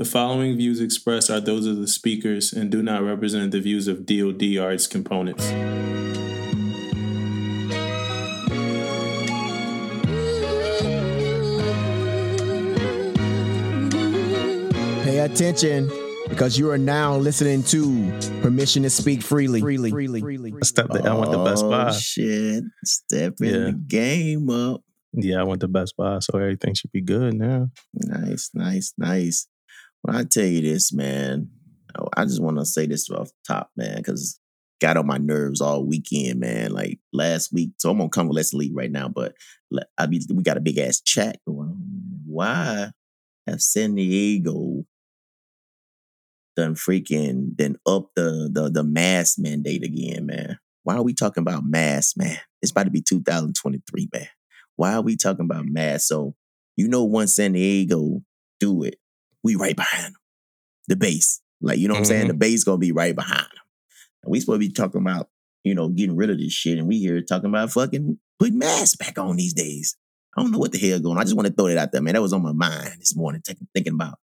The following views expressed are those of the speakers and do not represent the views of DoD or its components. Pay attention because you are now listening to Permission to Speak Freely. Freely. Freely. Freely. I stepped the, I went to Best oh, Buy. Oh, shit. Stepping Yeah. the game up. Yeah, I went to Best Buy, so everything should be good now. Nice, nice, nice. Well, I tell you this, man. Oh, I just want to say this off top, man, because got on my nerves all weekend, man. Like last week, so I'm come with let's leave right now. But I be we got a big ass chat going on. Why have San Diego done freaking then up the the the mask mandate again, man? Why are we talking about masks, man? It's about to be 2023, man. Why are we talking about masks? So you know, once San Diego do it, we right behind them. The base, like you know what I'm saying. Mm-hmm. The base gonna be right behind them. And we supposed to be talking about you know getting rid of this shit, and we here talking about fucking putting masks back on these days. I don't know what the hell going. on. I just want to throw that out there, man. That was on my mind this morning, taking thinking about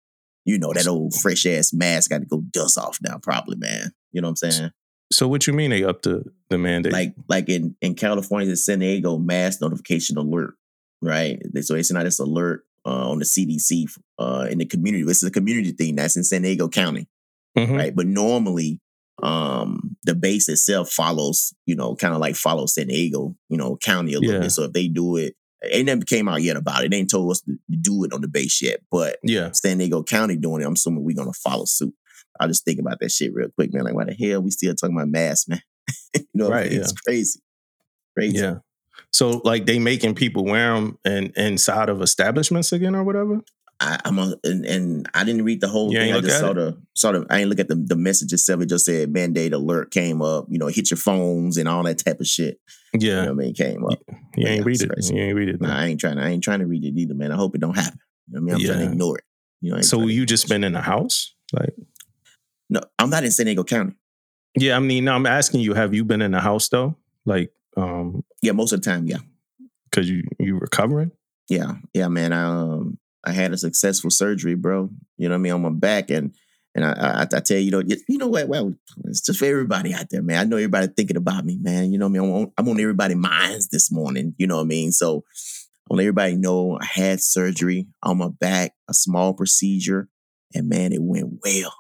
you know that old fresh ass mask got to go dust off now, probably, man. You know what I'm saying? So what you mean they up to the mandate? like like in in California, the San Diego mask notification alert, right? So it's not this alert uh, on the CDC uh, in the community. This is a community thing that's in San Diego County, Mhm. right? But normally, um, the base itself follows, you know, kind of like follows San Diego, you know, county a little Yeah. bit. So if they do it, it never came out yet about it. They ain't told us to do it on the base yet, but Yeah. San Diego County doing it, I'm assuming we're gonna follow suit. I just think about that shit real quick, man. Like, why the hell we still talking about masks, man? you know, I Right, mean? it's crazy, crazy. Yeah. So like they making people wear them in, inside of establishments again or whatever? I, I'm a, and, and I didn't read the whole You thing. I just saw it? the saw the. I ain't look at the the message itself. It just said mandate alert came up. You know, hit your phones and all that type of shit. You know Yeah. what I mean? Came up. You Yeah, ain't read it. crazy. You ain't read it. Nah, I ain't trying. To, I ain't trying to read it either, man. I hope it don't happen. You know what I mean? I'm trying to ignore it. You know. So you just been in the house? Like No, I'm not in San Diego County. Yeah, I mean, I'm asking you, have you been in the house though? Like, um, Yeah, most of the time, yeah. cause you you recovering? Yeah, yeah, man. I um I had a successful surgery, bro. You know what I mean on my back, and and I I, I tell you, you know, you, you know what? Well, it's just for everybody out there, man. I know everybody thinking about me, man. You know what I mean? I'm on, I'm on everybody's minds this morning. You know what I mean? So I want everybody know I had surgery on my back, a small procedure, and man, it went well.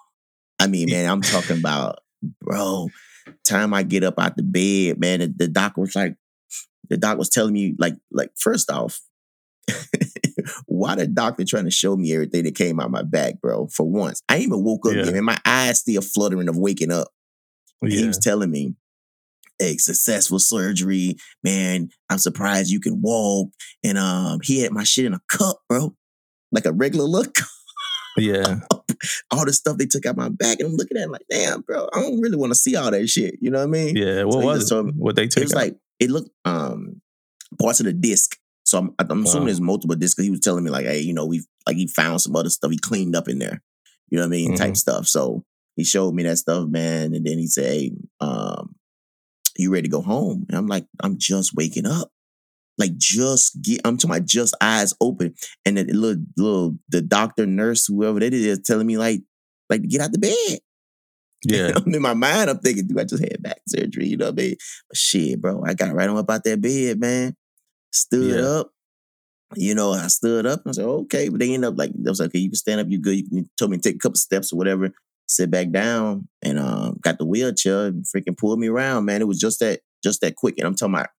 I mean, man, I'm talking about, bro. Time I get up out the bed, man, the, the doc was like, the doc was telling me, like, like first off, why the doctor trying to show me everything that came out my back, bro? For once, I even woke up Yeah. and my eyes still fluttering of waking up. And He was telling me, "Hey, successful surgery, man. I'm surprised you can walk." And um, he had my shit in a cup, bro, like a regular look. Yeah. all the stuff they took out my back, and I'm looking at it like, damn, bro, I don't really want to see all that shit. You know what I mean? Yeah. What So was it? me- What they took? It was out? like it looked um parts of the disc. So I'm, I'm assuming Wow. there's multiple discs. He was telling me like, hey, you know, we like he found some other stuff he cleaned up in there. You know what I mean? Mm-hmm. Type stuff. So he showed me that stuff, man, and then he said, hey, um, you ready to go home? And I'm like, I'm just waking up. Like just get, I'm talking about just eyes open, and the little, little, the doctor, nurse, whoever that is, telling me like, like to get out the bed. yeah. In my mind, I'm thinking, dude, I just had back surgery, you know what I mean? But shit, bro, I got right on up out that bed, man. Stood Yeah. up. You know, I stood up and I said, okay. But they end up like, I was like, okay, you can stand up, you good. You can told me to take a couple steps or whatever, sit back down and um got the wheelchair and freaking pulled me around, man. It was just that, just that quick. And I'm talking about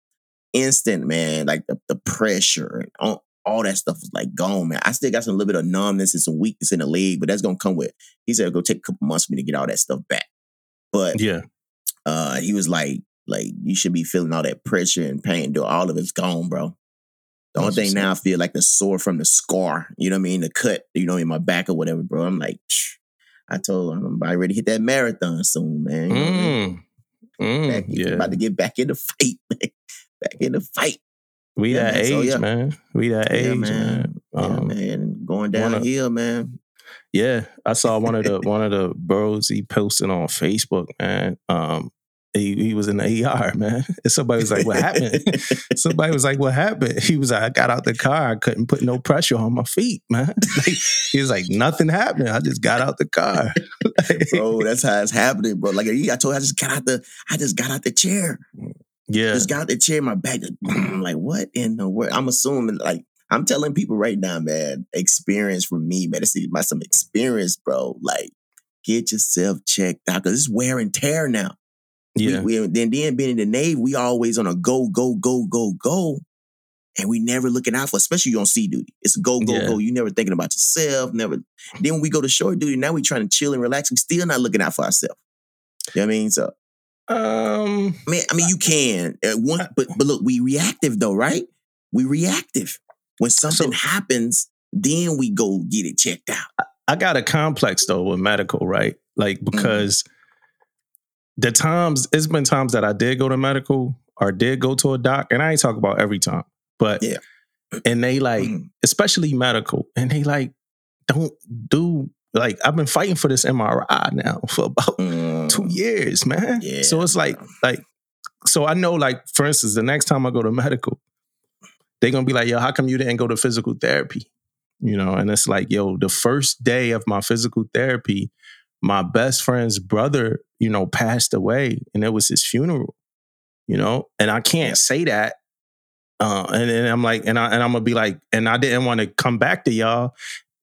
instant, man, like the, the pressure and all, all that stuff was like gone, man. I still got some little bit of numbness and some weakness in the leg, but that's gonna come with he said it'll go take a couple months for me to get all that stuff back. But Yeah. uh he was like, like you should be feeling all that pressure and pain. Dude, all of it's gone, bro. The only thing now I feel like the sore from the scar, you know what I mean? The cut, you know, in my back or whatever, bro. I'm like, "Psh." I told him I'm about ready to hit that marathon soon, man. You know what I mean? Mm. Mm. Back- Yeah. About to get back in the fight, man. Back in the fight. We Yeah, that man. age, So, yeah. man. We that Yeah, age, man. man. yeah, Um, man. Going downhill, man. Yeah, I saw one of the one of the bros he posted on Facebook, man. Um, he, he was in the ER, man. And somebody was like, "What happened?" somebody was like, "What happened?" He was like, "I got out the car. I couldn't put no pressure on my feet, man." Like, he was like, "Nothing happened. I just got out the car." Bro, that's how it's happening, bro. Like I told you, I just got out the, I just got out the chair. Yeah, Just got the chair, in my back. I'm like, what in the world? I'm assuming, like, I'm telling people right now, man. Experience from me, man. This is my some experience, bro. Like, get yourself checked out because it's wear and tear now. yeah, We, we, then, then being in the Navy, we always on a go, go, go, go, go. And we never looking out for, especially you on sea duty. It's go, go, Yeah. go. You never thinking about yourself. Never. Then when we go to shore duty, now we trying to chill and relax. We still not looking out for ourselves. You know what I mean? So um, I mean, I mean, you can. Uh, one, but but look, we reactive though, right? We reactive. When something happens, then we go get it checked out. I got a complex though with medical, right? Like Mm-hmm. because the times it's been times that I did go to medical or did go to a doc, and I ain't talk about every time, but Yeah. and they like, Mhm. especially medical, and they like don't do like I've been fighting for this MRI now for about Mm. two years, man. Yeah, so it's like like so I know like for instance, the next time I go to medical, they're gonna be like, yo, how come you didn't go to physical therapy? You know, and it's like, yo, the first day of my physical therapy, my best friend's brother, you know, passed away and it was his funeral. You know, and I can't say that. Uh, and then I'm like, and I and I'm gonna be like, and I didn't want to come back to y'all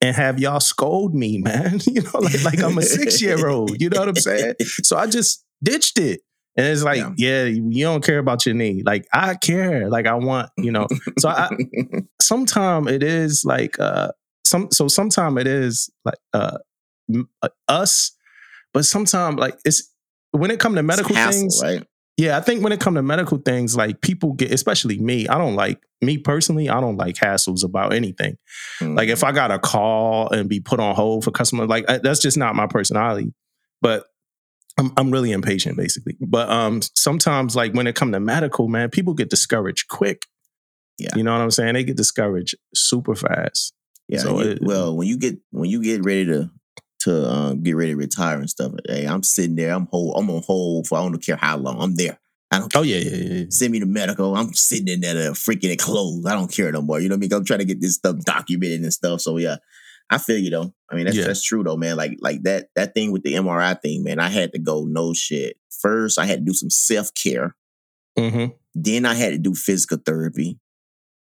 and have y'all scold me, man. You know, like like I'm a six year old. You know what I'm saying? So I just ditched it. And it's like, yeah. you don't care about your knee. Like I care. Like I want, you know. So I sometimes it is like uh some so sometimes it is like uh, uh, us, but sometimes like it's when it come to medical hassle, things, right? Yeah, I think when it come to medical things, like people get, especially me, I don't like me personally, I don't like hassles about anything. Like Mm. if I got a call and be put on hold for customer, like that's just not my personality. But I'm I'm really impatient, basically. But um, sometimes like when it come to medical, man, people get discouraged quick. Yeah. you know what I'm saying? They get discouraged super fast. Yeah. So you- it- well, when you get when you get ready to to um, get ready to retire and stuff, hey, I'm sitting there. I'm hold. I'm on hold for I don't care how long. I'm there. I don't. Oh yeah, yeah, yeah. yeah. Send me to medical. I'm sitting in there freaking it closed. I don't care no more. You know what I mean? I'm trying to get this stuff documented and stuff. So yeah, I feel you though. I mean, that's Yeah. that's true though, man. Like like that that thing with the MRI thing, man. I had to go no shit. First, I had to do some self care. hmm Then I had to do physical therapy.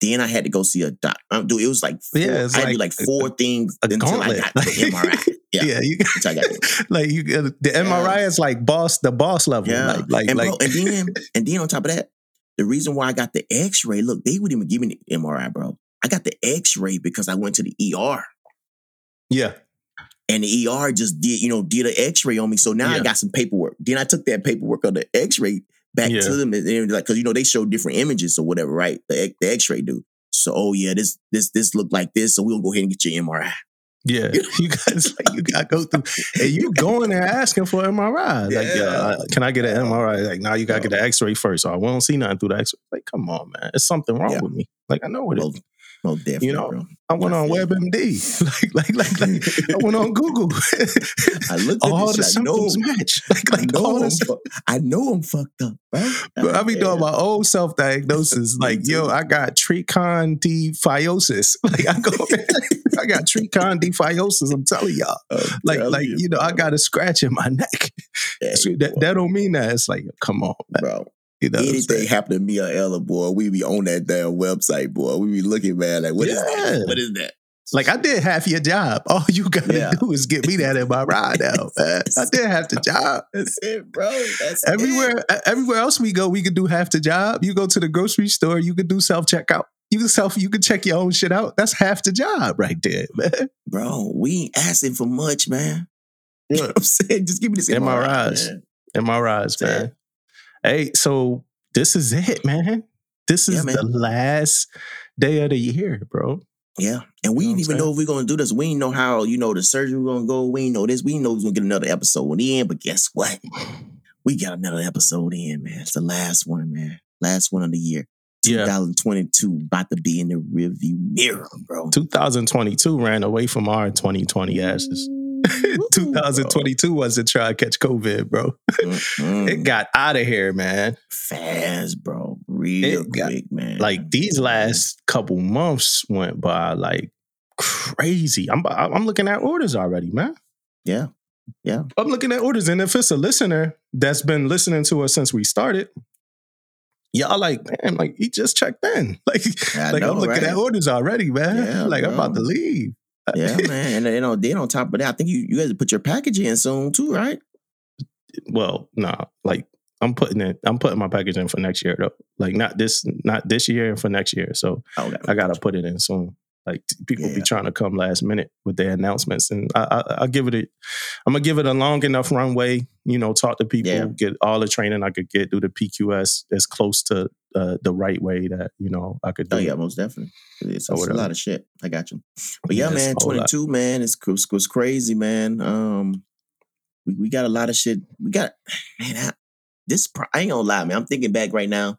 Then I had to go see a doc. Um, dude, it was like four, Yeah, I had to do like like four things a until I got the MRI. Yeah, Yeah, you got like you the MRI is like boss, the boss level. Yeah. Like like and, like and then and then on top of that, the reason why I got the X-ray, look, they wouldn't even give me the MRI, bro. I got the X-ray because I went to the ER. yeah. And the ER just did, you know, did an X-ray on me. So now I got some paperwork. Then I took that paperwork of the X-ray back Yeah. to them, and they were like, because you know they show different images or whatever, right? The, X- the X-ray do. So, oh yeah, this this this looked like this. So we'll go ahead and get your MRI. Yeah, you guys like you got to go through, and you going there asking for MRI. Like, Yeah. uh, can I get an MRI? Like, now you got to get the X-ray first. Oh, we don't see nothing through the X-ray. Like, come on, man, it's something wrong Yeah. with me. Like, I know what it. Most, most definitely, know, bro. I went I on. WebMD. like, like, like, like, I went on Google. I looked at all the I know- symptoms match. Like, I like know, all I'm fu- I know I'm fucked up, bro. But I be doing my old self diagnosis. Like, yo. I got trichondifiosis. Like, I go, I got trichondifiosis. I'm telling y'all. I'm Like, telling like you know, I got a scratch in my neck. That, that don't mean that. It's like, come on, man. bro. You know Anything happen to me or Ella, boy, we be on that damn website, boy. We be looking, man, like what is Yeah. that? What is that? Like I did half your job. All you gotta Yeah. do is get me that in my ride now, man. I did half the job. That's it, bro. That's Everywhere, e- everywhere else we go, we can do half the job. You go to the grocery store, you can do self checkout. You can self, you can check your own shit out. That's half the job right there, man. bro. We ain't asking for much, man. You know what I'm saying? Just give me this MRI, MRIs. man. MRIs, man. Hey, so this is it, man. This Yeah, is man. the last day of the year, bro. Yeah, and we You know didn't even know if we're gonna do this. We didn't know how you know the surgery was gonna go. We didn't know this. We didn't know we was gonna get another episode in. But guess what? We got another episode in, man. It's the last one, man. Last one of the year. Yeah. 2022 about to be in the rearview mirror, bro. 2022 ran away from our 2020 asses. 2022 wasn't trying to catch COVID, bro. Mm-mm. It got out of here, man. fast, bro. Real It got- quick, man. Like these last couple months went by like crazy. I'm I'm looking at orders already, man. Yeah. Yeah. I'm looking at orders, and if it's a listener that's been listening to us since we started, y'all like, man, like he just checked in. Like, I like know, I'm looking right? at orders already, man. Yeah, like I'm about to leave. Uh, yeah, man. And you know, then on top of that, I think you you guys put your package in soon too, right? well, nah, like I'm putting it. I'm putting my package in for next year though. Like not this, not this year, and for next year. So okay. I gotta put it in soon. Like people be trying to come last minute with their announcements, and I, I, I give it. A, I'm gonna give it a long enough runway. You know, talk to people, Yeah. get all the training I could get, do the PQS as close to uh, the right way that you know I could do. Oh yeah, most definitely. It's, it's a lot of shit. I got you. But yeah, Yeah, man, a whole lot. 22, man, it's, it's crazy, man. Um, we, we got a lot of shit. We got, man, I, this, I ain't gonna lie, man. I'm thinking back right now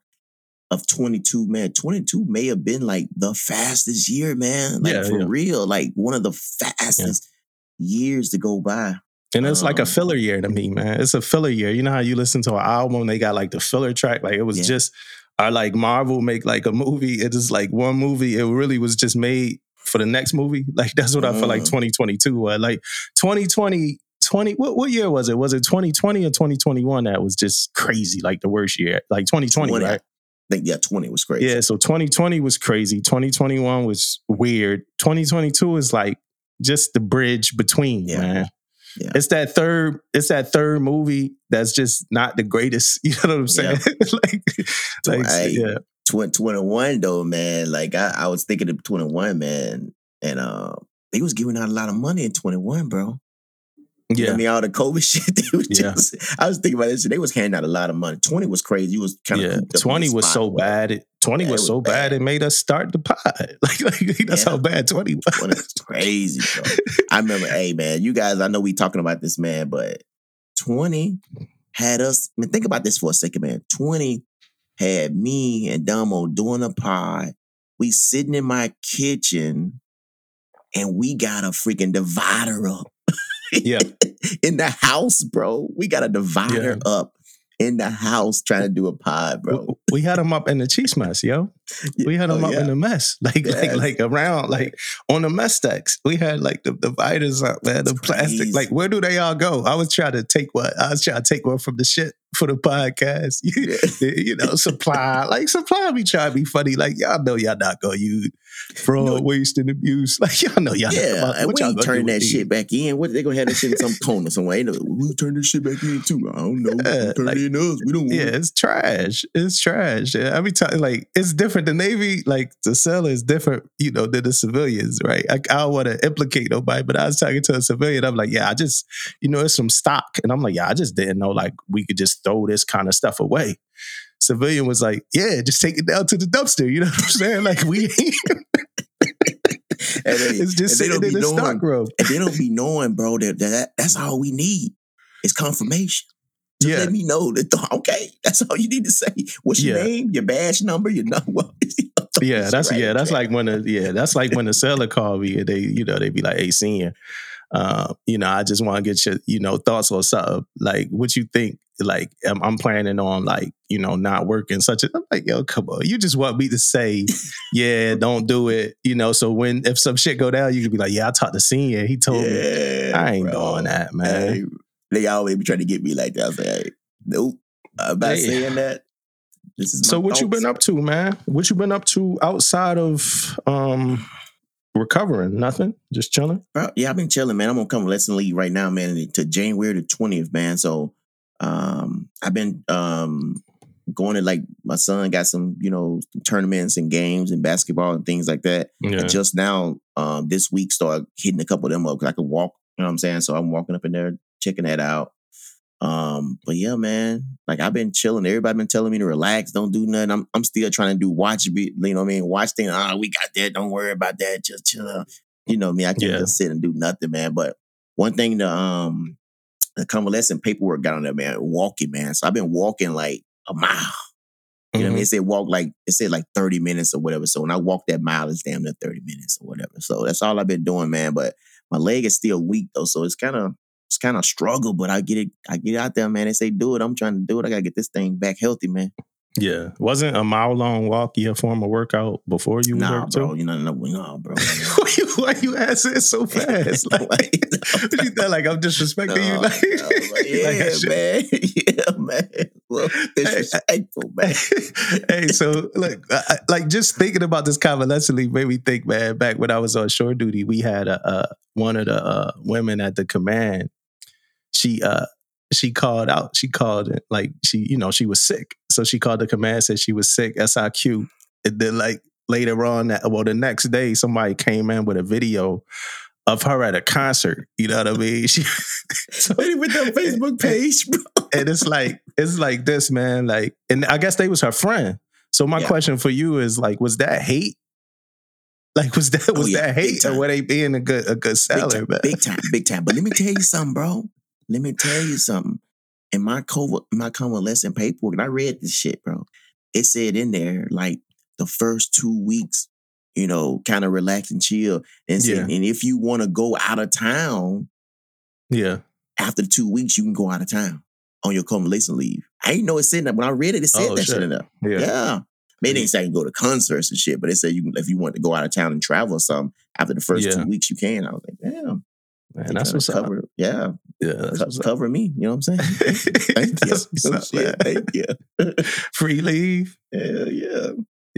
of 22, man. 22 may have been like the fastest year, man. Like Yeah, for yeah. real, like one of the fastest years to go by. And it's like a Um, filler year to me, man. It's a filler year. You know how you listen to an album, they got like the filler track. Like it was Yeah. just, or like Marvel make like a movie. It is like one movie. It really was just made for the next movie. Like that's what I feel like Mm. 2022 was. Like 2020, 20, what, what year was it? Was it 2020 or 2021 that was just crazy? Like the worst year? Like 2020, 20, right? I think, yeah, 20 was crazy. Yeah, so 2020 was crazy. 2021 was weird. 2022 is like just the bridge between, Yeah. man. Yeah. It's that third, it's that third movie that's just not the greatest. You know what I'm saying? like, like Right. yeah. Tw- 21 though, man. Like I, I was thinking of 21, man. And uh they was giving out a lot of money in 21, bro. You know Yeah. I mean, all the COVID shit. They was Yeah. just, I was thinking about this. They was handing out a lot of money. 20 was crazy. You was kind of Yeah. 20 was so bad. It, 20 Yeah, was was so bad. bad. it made us start the pod. Like, like that's Yeah. how bad 20 was. 20 was crazy, bro. I remember, hey man, you guys, I know we talking about this, man, but 20 had us. I mean, think about this for a second, man. 20 had me and Damo doing a pod. We sitting in my kitchen and we got a freaking divider up. Yeah. in the house, bro. We got a divider up in the house trying to do a pod, bro. We, had them up in the chiefs mess, yo. We had them Oh, up yeah. in the mess, like Yes. like like around, like on the mess stacks. We had like the dividers up, man. The plastic, crazy. like where do they all go? I was trying to take one. I was trying to take one from the shit for the podcast. you know, supply like supply. We try to be funny, like y'all know y'all not gonna use fraud, No. waste, and abuse. Like y'all know y'all. Yeah, not, and what we y'all ain't gonna do turning with that shit back in. What they gonna have that shit in some corner somewhere? Ain't no, we turn this shit back in too. I don't know. Yeah, turn like- it in us. We don't want Yeah, it. it's trash. It's trash. Yeah, every time, like it's different. The Navy, like the seller, is different. You know, than the civilians, right? I, I don't want to implicate nobody, but I was talking to a civilian. I'm like, yeah, I just, you know, it's some stock, and I'm like, yeah, I just didn't know like we could just throw this kind of stuff away. Civilian was like, yeah, just take it down to the dumpster. You know what I'm saying? Like we, And they, it's just they sitting don't in be the knowing, stock room. they don't be knowing, bro. That, that that's all we need. is confirmation. Just Yeah. let me know that. Okay, that's all you need to say. What's your Yeah. name? Your badge number? Your number? Yeah, that's Right, yeah, that's like when the yeah, that's like when the seller called me and they, you know, they be like, "Hey, senior, uh, you know, I just want to get your, you know, thoughts on something. Like, what you think? Like, I'm, I'm planning on like, you know, not working such a. I'm like, yo, come on, you just want me to say, yeah, don't do it, you know. So when if some shit go down, you could be like, yeah, I talked to senior, he told me, I ain't bro. doing that, man. Hey, they always be trying to get me like that. I was like, hey, nope. I'm not Hey. saying that. This is So what you been up to, man? What you been up to outside of um recovering? Nothing, just chilling. Bro, yeah, I've been chilling, man. I'm gonna convalescent leave right now, man, to January the 20th, man. So um I've been um going to like my son got some, you know, tournaments and games and basketball and things like that. Yeah, And just now, um, this week start hitting a couple of them up because I can walk, you know what I'm saying? So I'm walking up in there, checking that out. Um, but yeah, man, like I've been chilling. Everybody been telling me to relax, don't do nothing. I'm I'm still trying to do watch be you know what I mean? Watch things. Ah, we got that. Don't worry about that. Just chill out. You know me, I can't Yeah. just sit and do nothing, man. But one thing to um the convalescent paperwork got on there, man, walking, man. So I've been walking like a mile. You know what I mean? Mm-hmm. It said walk like it said like 30 minutes or whatever. So when I walk that mile, it's damn near 30 minutes or whatever. So that's all I've been doing, man. But my leg is still weak though, so it's kind of it's kind of struggle. But I get it, I get out there, man. They say do it. I'm trying to do it. I gotta get this thing back healthy, man. Yeah. Wasn't a mile long walk your form of workout before you Nah, worked bro, too? you know, no, no, bro. why, you, why you answering so fast? Like, you like I'm disrespecting you? Like, no, like, yeah, like man. Yeah, man. Well, disrespectful, man. hey, so look, I, like just thinking about this convalescent leave made me think, man. Back when I was on shore duty, we had a, uh one of the uh, women at the command. She uh she called out. She called it like she you know she was sick, so she called the command said she was sick. SIQ. And then like later on, that well the next day, somebody came in with a video of her at a concert. You know what I mean? She, so, Hit it with that Facebook page, bro. and it's like it's like this, man. Like, and I guess they was her friend. So my Yeah. question for you is like, was that hate? Like, was that Oh, was yeah, that hate, or time. were they being a good a good Big seller, time, man? big time, big time. But let me tell you something, bro. Let me tell you something. In my co my convalescent paperwork, and I read this shit, bro. It said in there like the first two weeks, you know, kind of relax and chill. And said, and if you want to go out of town Yeah. after the two weeks, you can go out of town on your convalescent leave. I didn't know it said that when I read it. It said Oh, that shit. shit in there. Yeah. Yeah. They didn't say I can go to concerts and shit, but they said you if you want to go out of town and travel or something after the first Yeah. two weeks, you can. I was like, damn, Man, that's what's up. cover, Yeah, Yeah, co- cover me. You know what I'm saying? Thank you. That's what's up, man. Thank you. Free leave. Hell yeah.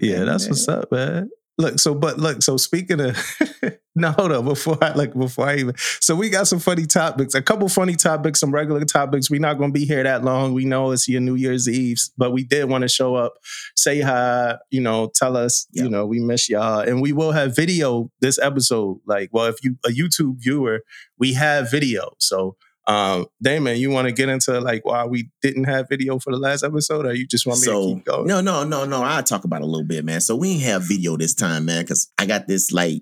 Yeah, Yeah, that's man. what's up, man. Look, so but look, so speaking of no, hold on, before I like before I even so we got some funny topics, a couple funny topics, some regular topics. We're not gonna be here that long. We know it's your New Year's Eve, but we did want to show up, say hi, you know, tell us, Yeah. you know, we miss y'all. And we will have video this episode. Like, well, if you a YouTube viewer, we have video. So um Damon, you want to get into like why we didn't have video for the last episode, or you just want me to keep going? no, no, no, no. I'll talk about it a little bit, man. So we ain't have video this time, man, because I got this like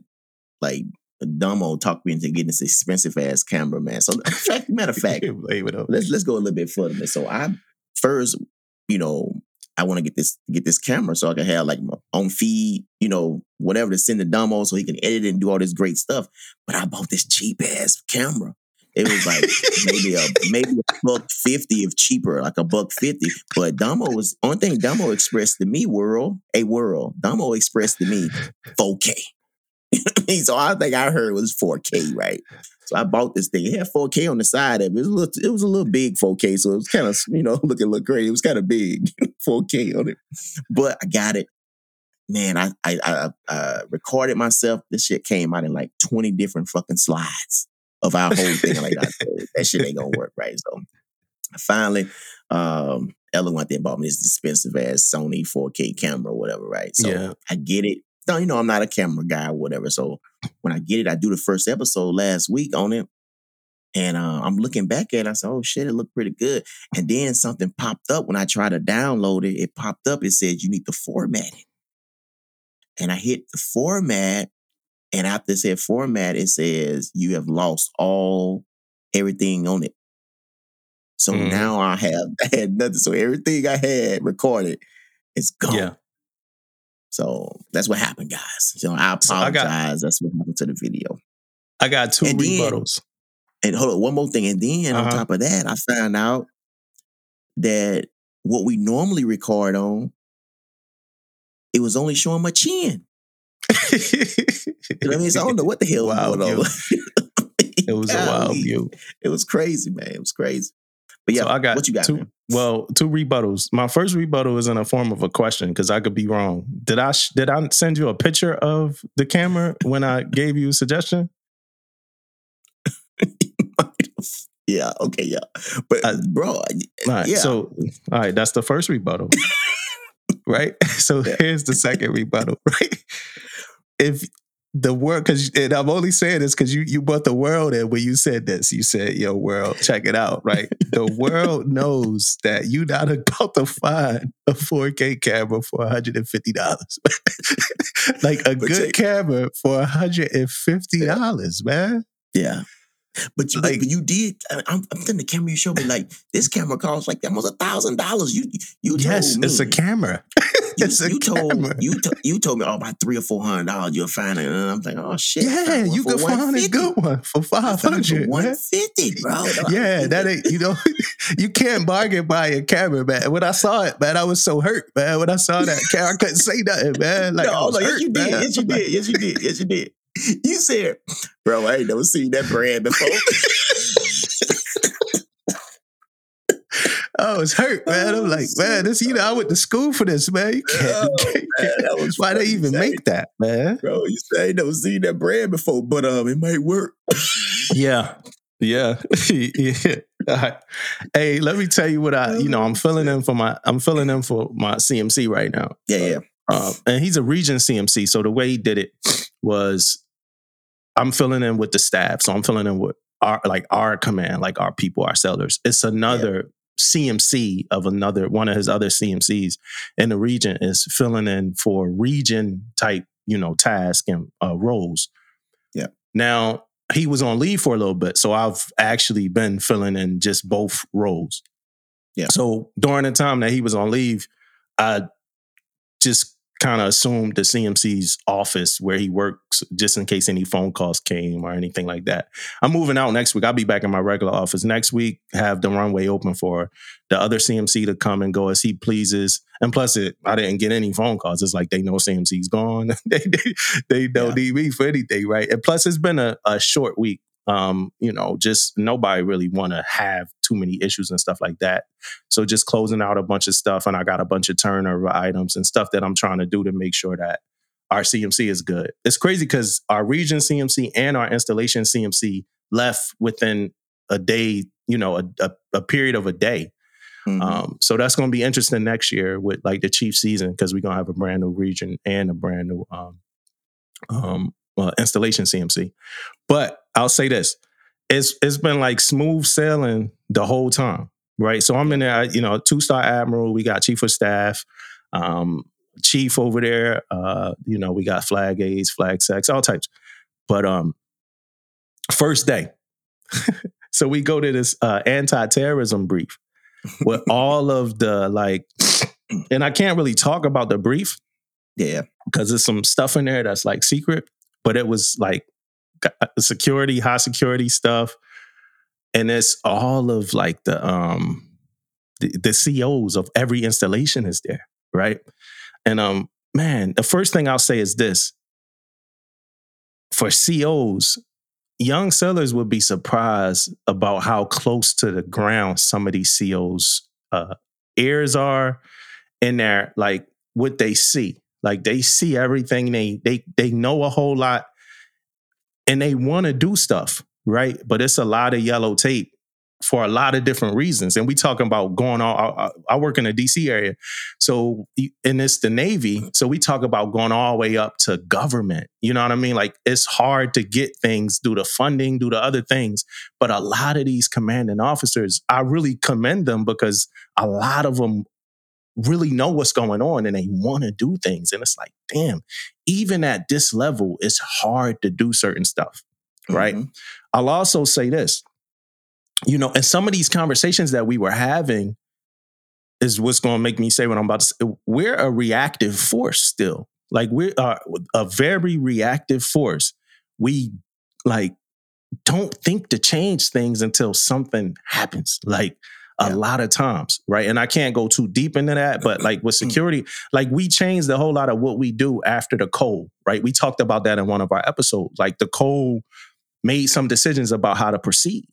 like Damo talk me into getting this expensive ass camera, man. So fact, matter of fact, let's let's go a little bit further. Man. So I first, you know, I want to get this get this camera so I can have like my own feed, you know, whatever to send the demo so he can edit it and do all this great stuff. But I bought this cheap ass camera. It was like maybe a maybe a buck fifty if cheaper, like a buck fifty. But Damo was only thing Damo expressed to me, world, a world. Damo expressed to me 4K. so I think I heard it was 4K, right? So I bought this thing. It had 4K on the side of it. It was a little, it was a little big 4K, so it was kind of you know looking look great. It was kind of big 4K on it, but I got it. Man, I I, I uh, recorded myself. This shit came out in like 20 different fucking slides of our whole thing. Like that, that shit ain't gonna work, right? So finally, um, Ella went there and bought me this expensive ass Sony 4K camera or whatever, right? So Yeah. I get it. No, you know, I'm not a camera guy or whatever. So when I get it, I do the first episode last week on it. And uh, I'm looking back at it. I said, oh shit, it looked pretty good. And then something popped up when I tried to download it. It popped up. It said, you need to format it. And I hit the format. And after it said format, it says, you have lost all, everything on it. So Mhm. now I have, I had nothing. So everything I had recorded is gone. Yeah. So that's what happened, guys. So I So I got- apologize. that's what happened to the video. I got two And then- rebuttals. And hold on, one more thing. And then on Uh-huh. top of that, I found out that what we normally record on, it was only showing my chin. You know what I mean? So I don't know what the hell was Wild going on. It was a wild view. It was crazy, man. It was crazy. But yeah, so I got what you got, two. man? Well, two rebuttals. My first rebuttal is in a form of a question because I could be wrong. Did I sh- did I send you a picture of the camera when I gave you a suggestion? yeah, okay, yeah. But Uh, bro, All right. yeah. So, all right, that's the first rebuttal. right? So Yeah. here's the second rebuttal, right? If the world, because and I'm only saying this because you you brought the world in when you said this. You said, "Yo, world, check it out." Right? the world knows that you not about to find a 4K camera for 150 dollars, like a But good check- camera for 150 dollars, man. Yeah. But you, Like- but you did. I- I'm, I'm thinking the camera you showed me, like this camera costs like almost a thousand dollars. You, you told Yes, me. it's a camera. You, It's a you told camera. you to, you told me oh about three or four hundred dollars you'll find it, and I'm like oh shit. Yeah, you can find a good one for I five found it for hundred. one fifty, bro. Yeah, that ain't you know you can't bargain by a camera, man. When I saw it, man, I was so hurt, man. When I saw that camera, I couldn't say nothing, man. Like I no, was no, yes hurt, you did, yes you did, yes you did, yes you did. You said, bro, I ain't never seen that brand before. I was hurt, man. I'm Oh, like, man, this you know, I went to school for this, man. You can't, you Oh, can't- was why they even make that, man? Bro, you say I ain't never seen that brand before, but um, it might work. Yeah. Yeah. yeah. Right. Hey, let me tell you what I, you know, I'm filling in for my, I'm filling in for my CMC right now. Yeah, yeah. Um, and he's a region CMC. So the way he did it was I'm filling in with the staff. So I'm filling in with our like our command, like our people, our sellers. It's another CMC of another one of his other CMCs in the region is filling in for region type, you know, task and uh, roles. Yeah. Now he was on leave for a little bit, so I've actually been filling in just both roles. Yeah. So during the time that he was on leave, I just kind of assumed the CMC's office where he works just in case any phone calls came or anything like that. I'm moving out next week. I'll be back in my regular office next week, have the runway open for the other CMC to come and go as he pleases. And plus it I didn't get any phone calls. It's like they know CMC's gone. they, they they don't need me for anything, right? And plus it's been a, a short week. Um, you know, just nobody really want to have too many issues and stuff like that. So just closing out a bunch of stuff, and I got a bunch of turnover items and stuff that I'm trying to do to make sure that our CMC is good. It's crazy because our region CMC and our installation CMC left within a day, you know, a, a, a period of a day. Mhm. Um, so that's going to be interesting next year with like the chief season because we're going to have a brand new region and a brand new um, um, uh, installation CMC. But I'll say this: it's it's been like smooth sailing the whole time, right? So I'm in there, you know, two star admiral. We got chief of staff, um, chief over there. Uh, you know, we got flag aides, flag secs, all types. But um, first day, so we go to this uh, anti terrorism brief with all of the like, and I can't really talk about the brief yeah, because there's some stuff in there that's like secret, but it was like security, high security stuff. And it's all of like the um the, the COs of every installation is there, right? And um man, the first thing I'll say is this. For COs, young sellers would be surprised about how close to the ground some of these COs uh ears are and their like what they see. Like they see everything. They they they know a whole lot, and they want to do stuff, right? But it's a lot of yellow tape for a lot of different reasons. And we talking about going all. I, I work in the DC area, so and it's the Navy. So we talk about going all the way up to government. You know what I mean? Like it's hard to get things due to funding, due to other things. But a lot of these commanding officers, I really commend them because a lot of them really know what's going on and they want to do things. And it's like, damn, even at this level, it's hard to do certain stuff, right? Mhm. I'll also say this, you know, and some of these conversations that we were having is what's going to make me say what I'm about to say. We're a reactive force still. Like we're uh, a very reactive force. We like don't think to change things until something happens. Like a Yeah. lot of times, right? And I can't go too deep into that, but like with security, like we changed a whole lot of what we do after the Cole, right? We talked about that in one of our episodes. Like the Cole made some decisions about how to proceed.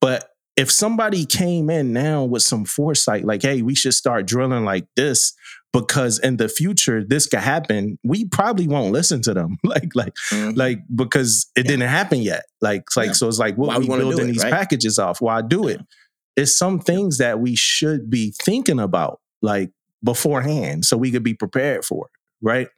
But if somebody came in now with some foresight, like, hey, we should start drilling like this because in the future this could happen, we probably won't listen to them. like, like, Mhm. like because it Yeah. didn't happen yet. Like, like Yeah. so it's like what Why we we building it, these right? packages off. Why do it? It's some things that we should be thinking about like beforehand so we could be prepared for it. Right.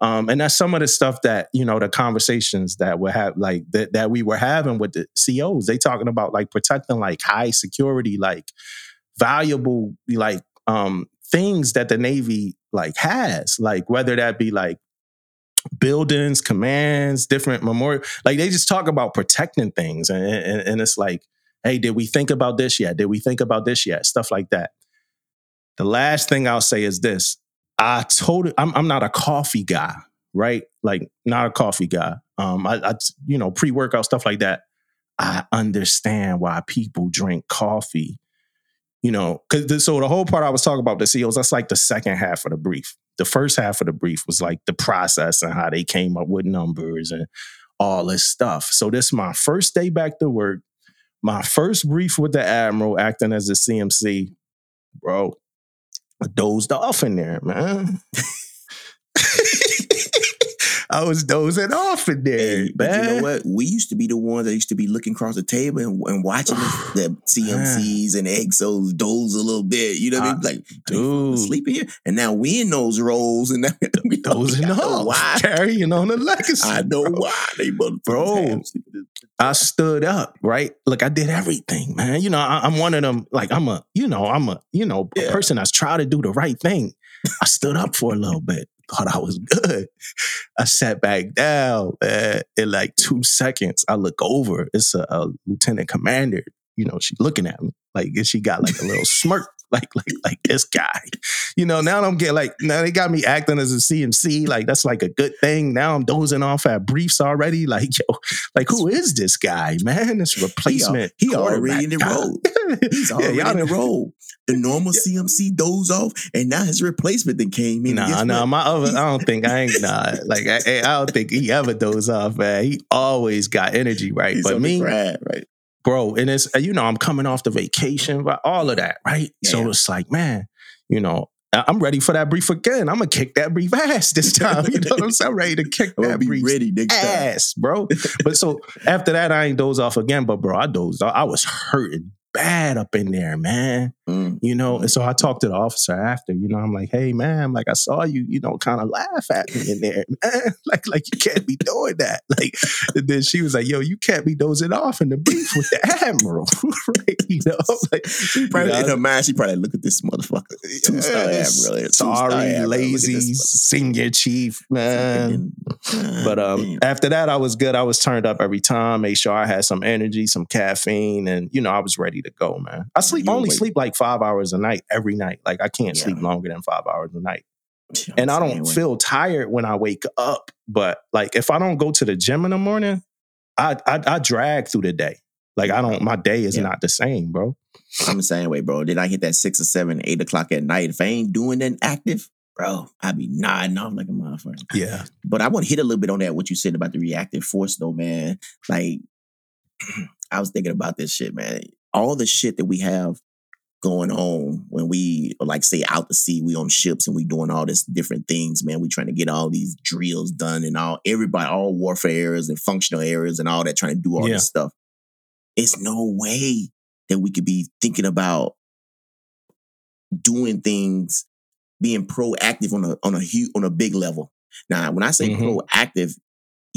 Um, and that's some of the stuff that, you know, the conversations that we have like that that we were having with the COs. They talking about like protecting like high security, like valuable, like um things that the Navy like has, like whether that be like buildings, commands, different memorial. Like they just talk about protecting things, and, and and it's like, hey, did we think about this yet? Did we think about this yet? Stuff like that. The last thing I'll say is this: I told I'm, I'm not a coffee guy, right? Like not a coffee guy. Um, I, I you know pre workout stuff like that. I understand why people drink coffee. You know, because so the whole part I was talking about the CEOs, that's like the second half of the brief. The first half of the brief was like the process and how they came up with numbers and all this stuff. So this is my first day back to work, my first brief with the admiral acting as a CMC, bro. Dozed off in there, man. I was dozing off in there, Hey, but you know what? We used to be the ones that used to be looking across the table and, and watching the, the CMCs and XOs doze a little bit. You know what I mean? Like, dude, Dude. sleep here. And now we in those roles, and now we dozing off, why. carrying on the legacy. I know bro. why they motherfuckers Bro. I stood up, right? Like I did everything, man. You know, I, am one of them. Like I'm a, you know, I'm a, you know, Yeah. person that's trying to do the right thing. I stood up for a little bit, thought I was good. I sat back down, man. In like two seconds, I look over. It's a, a lieutenant commander. You know, she looking at me like she got like a little smirk. Like, like, like this guy, you know. Now I'm getting like, now they got me acting as a CMC. Like that's like a good thing. Now I'm dozing off at briefs already. Like, yo, like who is this guy, man? This He, replacement. he already in the role. He's Yeah, already y'all in the role. The normal CMC doze off, and now his replacement then came in. Nah, nah, what? my other, I don't think I ain't nah. Like I, I don't think he ever doze off, man. He always got energy, right? He's but me, right? Bro, and it's you know, I'm coming off the vacation, but all of that, right? So Yeah. it's like, man, you know, I'm ready for that brief again. I'm gonna kick that brief ass this time. You know what I'm saying? I'm ready to kick that brief ready ass, bro. But so after that, I ain't doze off again. But bro, I dozed off. I was hurting bad up in there, man. Mm. You know, and so I talked to the officer after. You know, I'm like, "Hey, man, like I saw you, you know, kind of laugh at me in there, man. Like, like you can't be doing that." Like, and then she was like, "Yo, you can't be dozing off in the brief with the admiral, right? You know, like She probably you in her mind, she probably look at this motherfucker. Two star yeah, admiral. sorry, admiral. Lazy senior chief, man." But um, Damn. after that, I was good. I was turned up every time. Made sure I had some energy, some caffeine, and you know I was ready to go, man. I sleep You only sleep like five hours a night every night. Like I can't Yeah. sleep longer than five hours a night, and I don't feel tired when I wake up. But like if I don't go to the gym in the morning, I I, I drag through the day. Like I don't. My day is Yeah. not the same, bro. I'm the same way, bro. Then I hit that six or seven, eight o'clock at night. If I ain't doing that active, bro, I be nodding off like a motherfucker. Yeah. But I want to hit a little bit on that what you said about the reactive force, though, man. Like, I was thinking about this shit, man. All the shit that we have going on when we, like, say, out to sea, we on ships and we doing all this different things, man. We trying to get all these drills done and all everybody, all warfare areas and functional areas and all that, trying to do all Yeah. this stuff. It's no way that we could be thinking about doing things, being proactive on a on a huge on a big level. Now, when I say Mhm. proactive,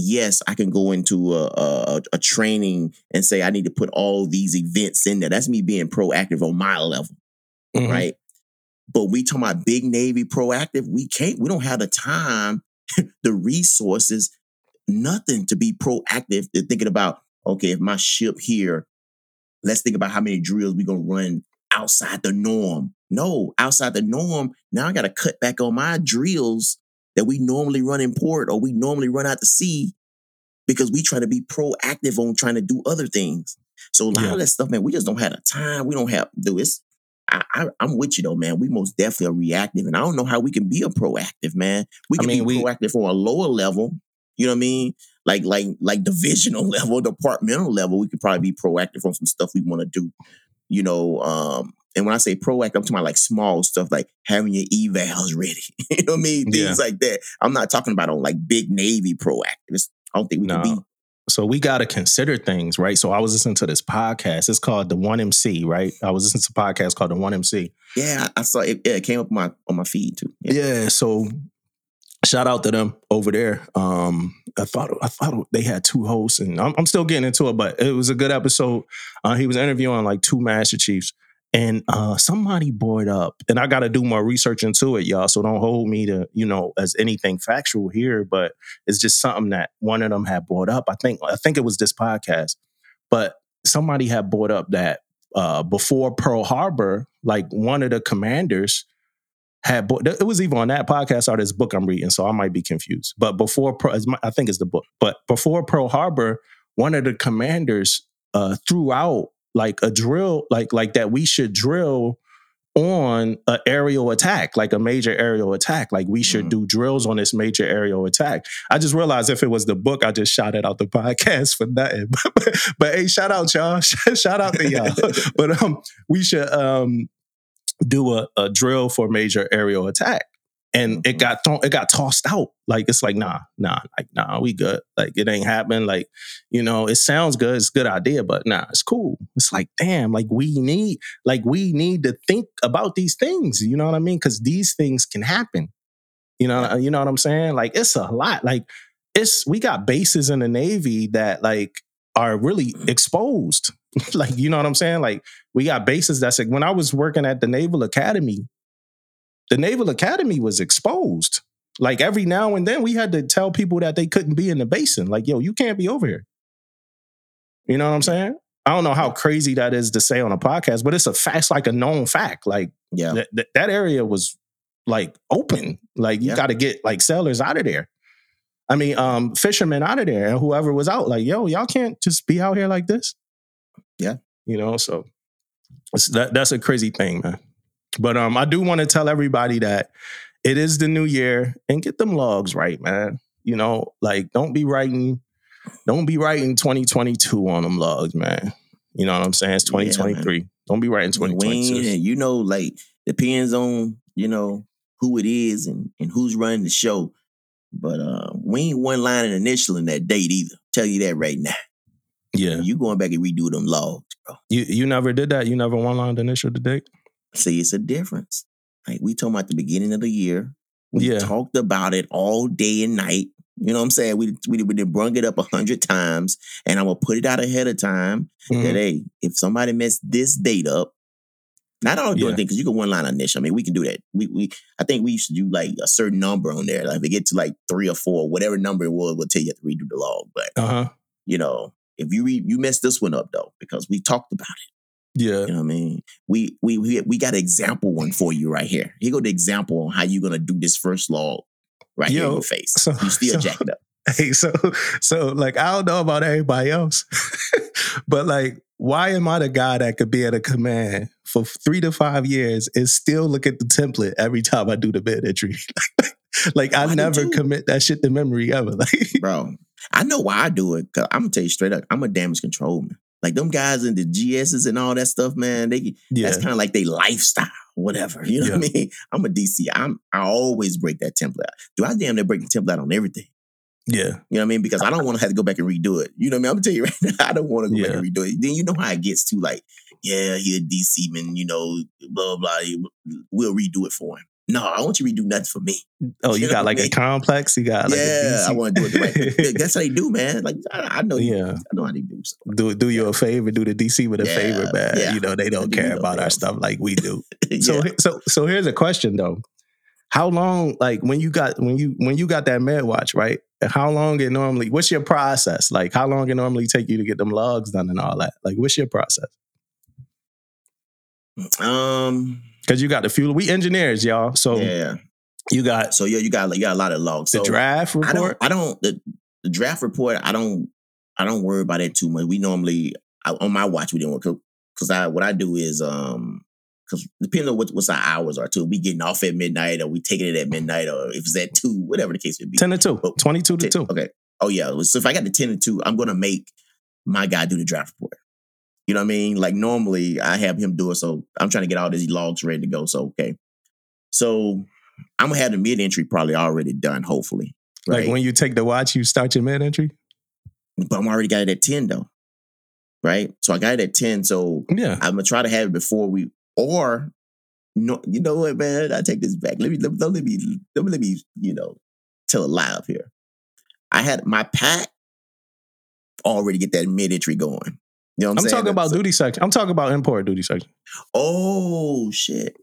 yes, I can go into a, a a training and say I need to put all these events in there. That's me being proactive on my level, Mhm. right? But we talking about big Navy proactive. We can't. We don't have the time, the resources, nothing to be proactive. To thinking about okay, if my ship here, let's think about how many drills we gonna run outside the norm. No, outside the norm. Now I got to cut back on my drills that we normally run in port or we normally run out to sea because we try to be proactive on trying to do other things. So a lot Yeah. of that stuff, man, we just don't have the time. We don't have do this. I, I, I'm with you though, man. We most definitely are reactive, and I don't know how we can be a proactive, man. We I can mean, be we- proactive on a lower level. You know what I mean? Like, like, like divisional level, departmental level. We could probably be proactive on some stuff we want to do. You know, um, and when I say proactive, I'm talking about like small stuff, like having your evals ready. you know what I mean? Things like that. I'm not talking about on like big Navy proactive. It's- I don't think we can be So we got to consider things, right? So I was listening to this podcast. It's called the One MC, right? I was listening to a podcast called the One MC. Yeah, I I saw it. Yeah, it came up on my on my feed too. Yeah. Yeah. So shout out to them over there. Um, I thought I thought they had two hosts, and I'm, I'm still getting into it, but it was a good episode. Uh, he was interviewing like two Master Chiefs, and uh, somebody brought up, and I got to do more research into it, y'all. So don't hold me to you know as anything factual here, but it's just something that one of them had brought up. I think I think it was this podcast, but somebody had brought up that uh, before Pearl Harbor, like one of the commanders had book. It was even on that podcast or this book I'm reading, so I might be confused. But before, my- I think it's the book. But before Pearl Harbor, one of the commanders uh, threw out like a drill, like like that we should drill on an aerial attack, like a major aerial attack. Like we should Mhm. do drills on this major aerial attack. I just realized if it was the book, I just shouted out the podcast for nothing. but, but hey, shout out y'all, shout out to y'all. but um, we should um do a, a drill for major aerial attack. And it Mhm. got thrown, it got tossed out. Like it's like, nah, nah, like, nah, we good. Like it ain't happening. Like, you know, it sounds good, it's a good idea, but nah, it's cool. It's like, damn, like we need, like we need to think about these things. You know what I mean? Because these things can happen. You know, you know what I'm saying? Like it's a lot. Like it's we got bases in the Navy that like are really exposed. like, you know what I'm saying? Like we got bases that's like when I was working at the Naval Academy, the Naval Academy was exposed. Like every now and then we had to tell people that they couldn't be in the basin. Like, yo, you can't be over here. You know what I'm saying? I don't know how crazy that is to say on a podcast, but it's a fact, like a known fact. Like Yeah. that, that, that area was like open. Like you Yeah. got to get like sailors out of there. I mean, um, fishermen out of there, and whoever was out, like, yo, y'all can't just be out here like this. Yeah. you know. So it's, that that's a crazy thing, man. But um, I do want to tell everybody that it is the new year and get them logs right, man. You know, like don't be writing, don't be writing 2022 on them logs, man. You know what I'm saying? It's Yeah, 2023. don't be writing We 2022. ain't- and you know, like depends on you know who it is and and who's running the show. But uh, we ain't one line and initial in that date either. Tell you that right now. Yeah. You going back and redo them logs, bro. You you never did that. You never one lined initial the date. See, it's a difference. Like we talking about the beginning of the year. We Yeah. talked about it all day and night. You know what I'm saying? We we we done brung it up a hundred times, and I'm gonna put it out ahead of time Mhm. that hey, if somebody messed this date up, not all doing Yeah. thing because you can one line initial. I mean, we can do that. We we I think we should do like a certain number on there. Like if it get to like three or four, whatever number it was, we'll tell you to redo the log. But Uh huh. you know, if you read, you messed this one up though because we talked about it. Yeah. You know what I mean? We we we we got an example one for you right here. Here go the example on how you're gonna do this first log right here in your face. so- you still so- up. Hey, so so like I don't know about everybody else, but like, why am I the guy that could be at a command for three to five years and still look at the template every time I do the mid entry? like I I never commit that shit to memory ever. Like, bro. I know why I do it. Cause I'm gonna tell you straight up, I'm a damage control man. Like them guys in the GSs and all that stuff, man. They yeah, that's kind of like their lifestyle, whatever. You know what I mean? I'm a DC. I'm I always break that template. Do I damn near break the template on everything? yeah, You know what I mean? Because I don't want to have to go back and redo it. You know what I mean? I'm gonna tell you right now, I don't want to go back and redo it. Then you know how it gets to like, yeah, he a DC man, you know, blah blah. blah. We'll redo it for him. No, I want you to redo nothing for me. Oh, you You got like I a complex. You got like a yeah, I want to do it the right. That's how they do, man. Like I, I know, Yeah. I know how they do. So. do do you a favor, do the DC with a Yeah, favor, man. yeah. You know they don't do care about our stuff like we do. So so so here's a question though. How long, like when you got when you when you got that med watch, right? How long it normally what's your process? Like how long it normally take you to get them logs done and all that? Like what's your process? Um. Because you got the fuel. We engineers, y'all. So Yeah. you got So yeah, you got you got a lot of logs. the So draft I don't. report. I don't. The, the draft report. I don't. I don't worry about it too much. We normally I, on my watch we didn't work because I what I do is um because depending on what what's our hours are too. We getting off at midnight or we taking it at midnight or if it's at two, whatever the case may be. 10 to 2, Oh, 22 to 2. Okay. Oh yeah. So if I got the ten to two, I'm gonna make my guy do the draft report. You know what I mean? Like normally I have him do it. So I'm trying to get all these logs ready to go. So okay. So I'm gonna have the mid entry probably already done, hopefully. Right. Like when you take the watch, you start your mid entry? but I'm already got it at 10 though. Right? So I got it at 10. So Yeah. I'm gonna try to have it before we or no, you know what, man? I take this back. Let me let, don't let me don't let me, you know, tell a lie up here. I had my pack already get that mid entry going. You know I'm, I'm talking about duty section. I'm talking about import duty section. Oh shit.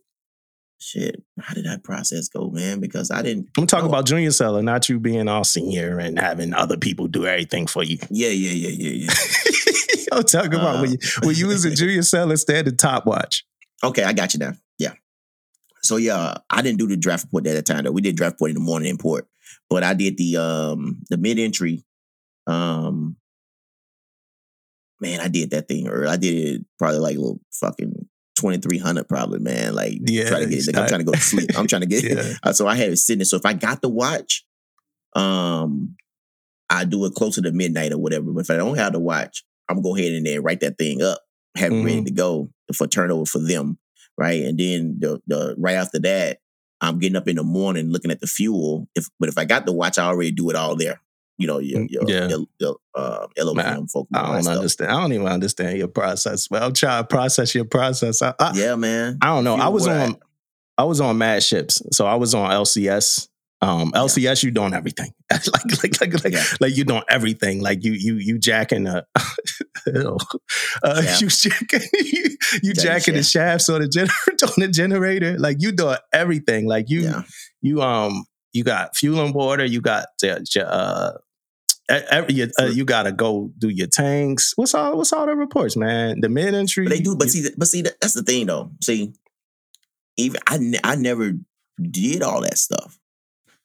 Shit. How did that process go, man? Because I didn't I'm talking about junior seller, not you being all senior and having other people do everything for you. Yeah, yeah, yeah, yeah, yeah. I'm talking about when you, when you was a junior seller, standing top watch. Okay, I got you now. Yeah. So yeah, I didn't do the draft report at that time though. We did draft report in the morning import. but I did the um the mid entry. Um, man, I did that thing or I did it probably like a little fucking twenty three hundred, probably man. Like Yeah, trying to get. Like, I'm trying to go to sleep. I'm trying to get. Yeah. Uh, so I had it sitting there. So if I got the watch, um, I do it closer to midnight or whatever. But if I don't have the watch, I'm gonna go ahead and then write that thing up, have it ready Mhm. to go for turnover for them, right? And then the the right after that, I'm getting up in the morning looking at the fuel. If but if I got the watch, I already do it all there. You know, your your, Mm, Yeah. your, your uh, LOM, Man, folk, I don't understand. I don't even understand your process. Well, I'm trying to process your process. I, I, Yeah, man. I don't know. I was on I was on mad ships. So I was on LCS. Um, LCS, you doing everything. like like like like, Yeah. like you doing everything. Like you you you jacking the Ew. uh, Yeah. you jacking you, you Jacking the shafts on the generator on the generator. Like you doing everything. Like you Yeah, you um you got fuel and water. You got uh, every, you, uh, you got to go do your tanks. What's all what's all the reports, man? The mid entry. but they do. But see, but see, that's the thing though. See, even I ne- I never did all that stuff.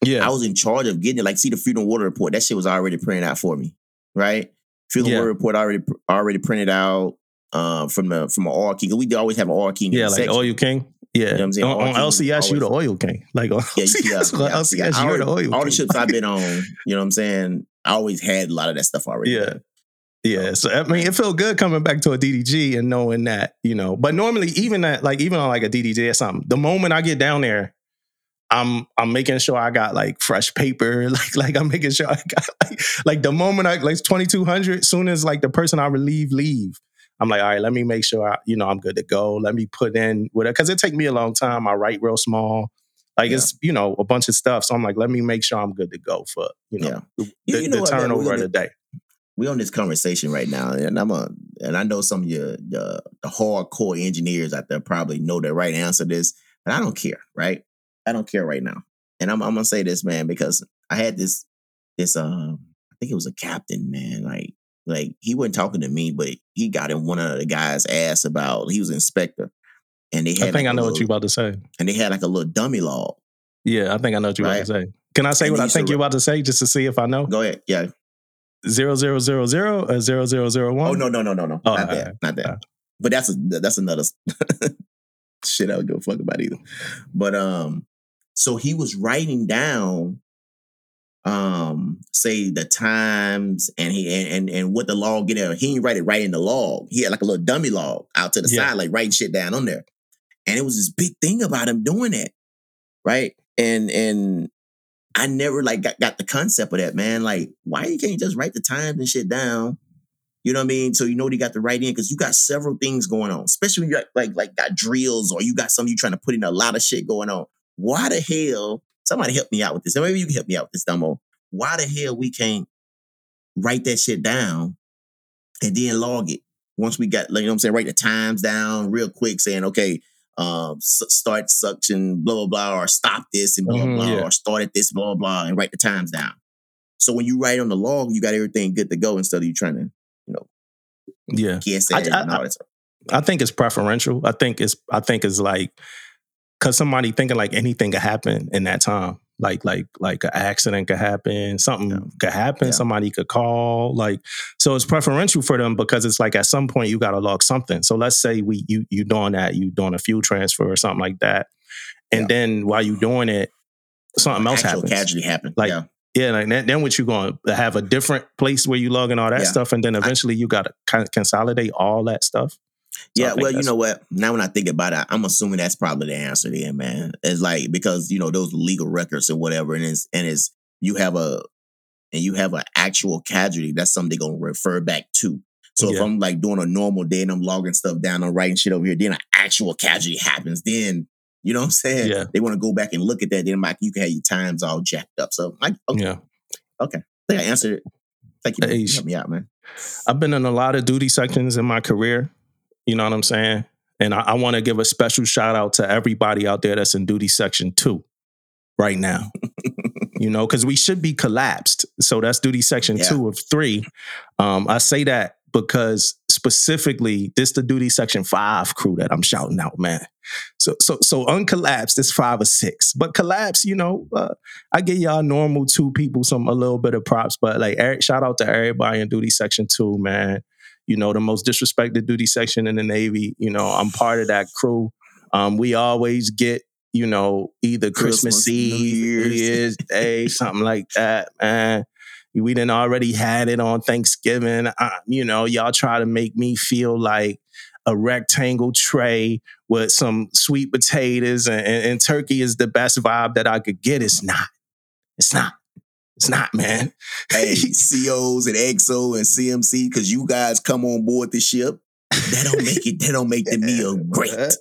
yeah, I was in charge of getting it. Like, see the Freedom water report. That shit was already printed out for me, right? Freedom Yeah. water report already already printed out uh, from the from an oil king. We always have an oil king. yeah, like section. oil king. Yeah, you know what I'm saying? on, on LCS, you the oil king. Like on Yeah, you- LCS, yeah, LCS. I you're the oil all king. the ships I've been on, you know what I'm saying? I always had a lot of that stuff already. Yeah. Yeah, so I mean, it felt good coming back to a DDG and knowing that, you know. But normally, even that, like even on like a DDG or something, the moment I get down there, I'm I'm making sure I got like fresh paper, like like I'm making sure I got like like the moment I like 2200, soon as like the person I relieve leave, I'm like, all right, let me make sure I, you know I'm good to go. Let me put in with it because it take me a long time. I write real small, like Yeah. it's you know a bunch of stuff. So I'm like, let me make sure I'm good to go for you know Yeah. the, You- know the what, man, we're turnover of the day. we on this conversation right now, and I'm a, and I know some of your the, the hardcore engineers out there probably know the right answer to this, but I don't care, right? I don't care right now, and I'm I'm gonna say this, man, because I had this this um I think it was a captain, man, like like he wasn't talking to me, but he got in one of the guys' ass about he was inspector, and they had I think like I know what little- you about to say. and they had like a little dummy log. Yeah, I think I know what you're Right. about to say. Can I say And what I think you're about to say just to see if I know? Go ahead, yeah. Zero zero zero zero or zero zero zero one? Oh no no no no no Oh, not that alright. not that. Alright. But that's a that's another shit I would give a fuck about either. But um, so he was writing down um say the times and he and and, and what the log get at. He didn't write it right in the log. He had like a little dummy log out to the Yeah. side, like writing shit down on there. And it was this big thing about him doing that. Right. And and I never like got, got the concept of that, man. Like, why you can't just write the times and shit down? You know what I mean? So you know what you got to write in because you got several things going on, especially when you got like like got drills or you got something you trying to put in a lot of shit going on. Why the hell? Somebody help me out with this. Maybe you can help me out with this, Dumbo. Why the hell we can't write that shit down and then log it? Once we got, like, you know what I'm saying, write the times down real quick, saying, okay, um, start suction, blah, blah, blah, or stop this and blah, Mhm, blah, blah, yeah. or start at this, blah, blah, and write the times down. So when you write on the log, you got everything good to go instead of you trying to you know, Yeah. guess I- I- and all that stuff. I think it's preferential. I think it's I think it's like cause somebody thinking like anything could happen in that time. Like like like an accident could happen, something Yeah. could happen, Yeah. somebody could call. Like so it's preferential for them because it's like at some point you gotta log something. So let's say we you you doing that, you doing a fuel transfer or something like that. And Yeah. then while you doing it, something else Actual happens. casualty happened. Like, yeah. Yeah, like then, then what you going to have a different place where you log in all that stuff, and then eventually you got to kind of consolidate all that stuff. Yeah, well, you know what? Now when I think about it, I'm assuming that's probably the answer then, man. It's like because you know those legal records or whatever, and it's and it's you have a and you have an actual casualty. That's something they're gonna refer back to. So if I'm like doing a normal day and I'm logging stuff down, I'm writing shit over here, then an actual casualty happens. Then you know what I'm saying? Yeah. They want to go back and look at that. Then like, you can have your times all jacked up. So I, okay, Yeah, I think I answered it. Thank you. man. You Hey, me out, man. I've been in a lot of duty sections in my career. You know what I'm saying? And I, I want to give a special shout out to everybody out there that's in duty section two right now. you know, because we should be collapsed. So that's duty section Yeah. two of three. Um, I say that because specifically this the duty section five crew that I'm shouting out, man. So so so uncollapsed is five or six, but collapse, you know, uh, I give y'all normal two people some a little bit of props, but like Eric, shout out to everybody in duty section two, man. You know, the most disrespected duty section in the Navy. You know, I'm part of that crew. Um, we always get you know, either Christmas, Christmas, Eve, New Year's. Day, something like that, man. We didn't already had it on Thanksgiving. Uh, you know, y'all try to make me feel like a rectangle tray with some sweet potatoes and, and, and turkey is the best vibe that I could get. It's not. It's not. It's not, man. hey, COs and XO and CMC, because you guys come on board the ship. That don't make it. That don't make the meal great.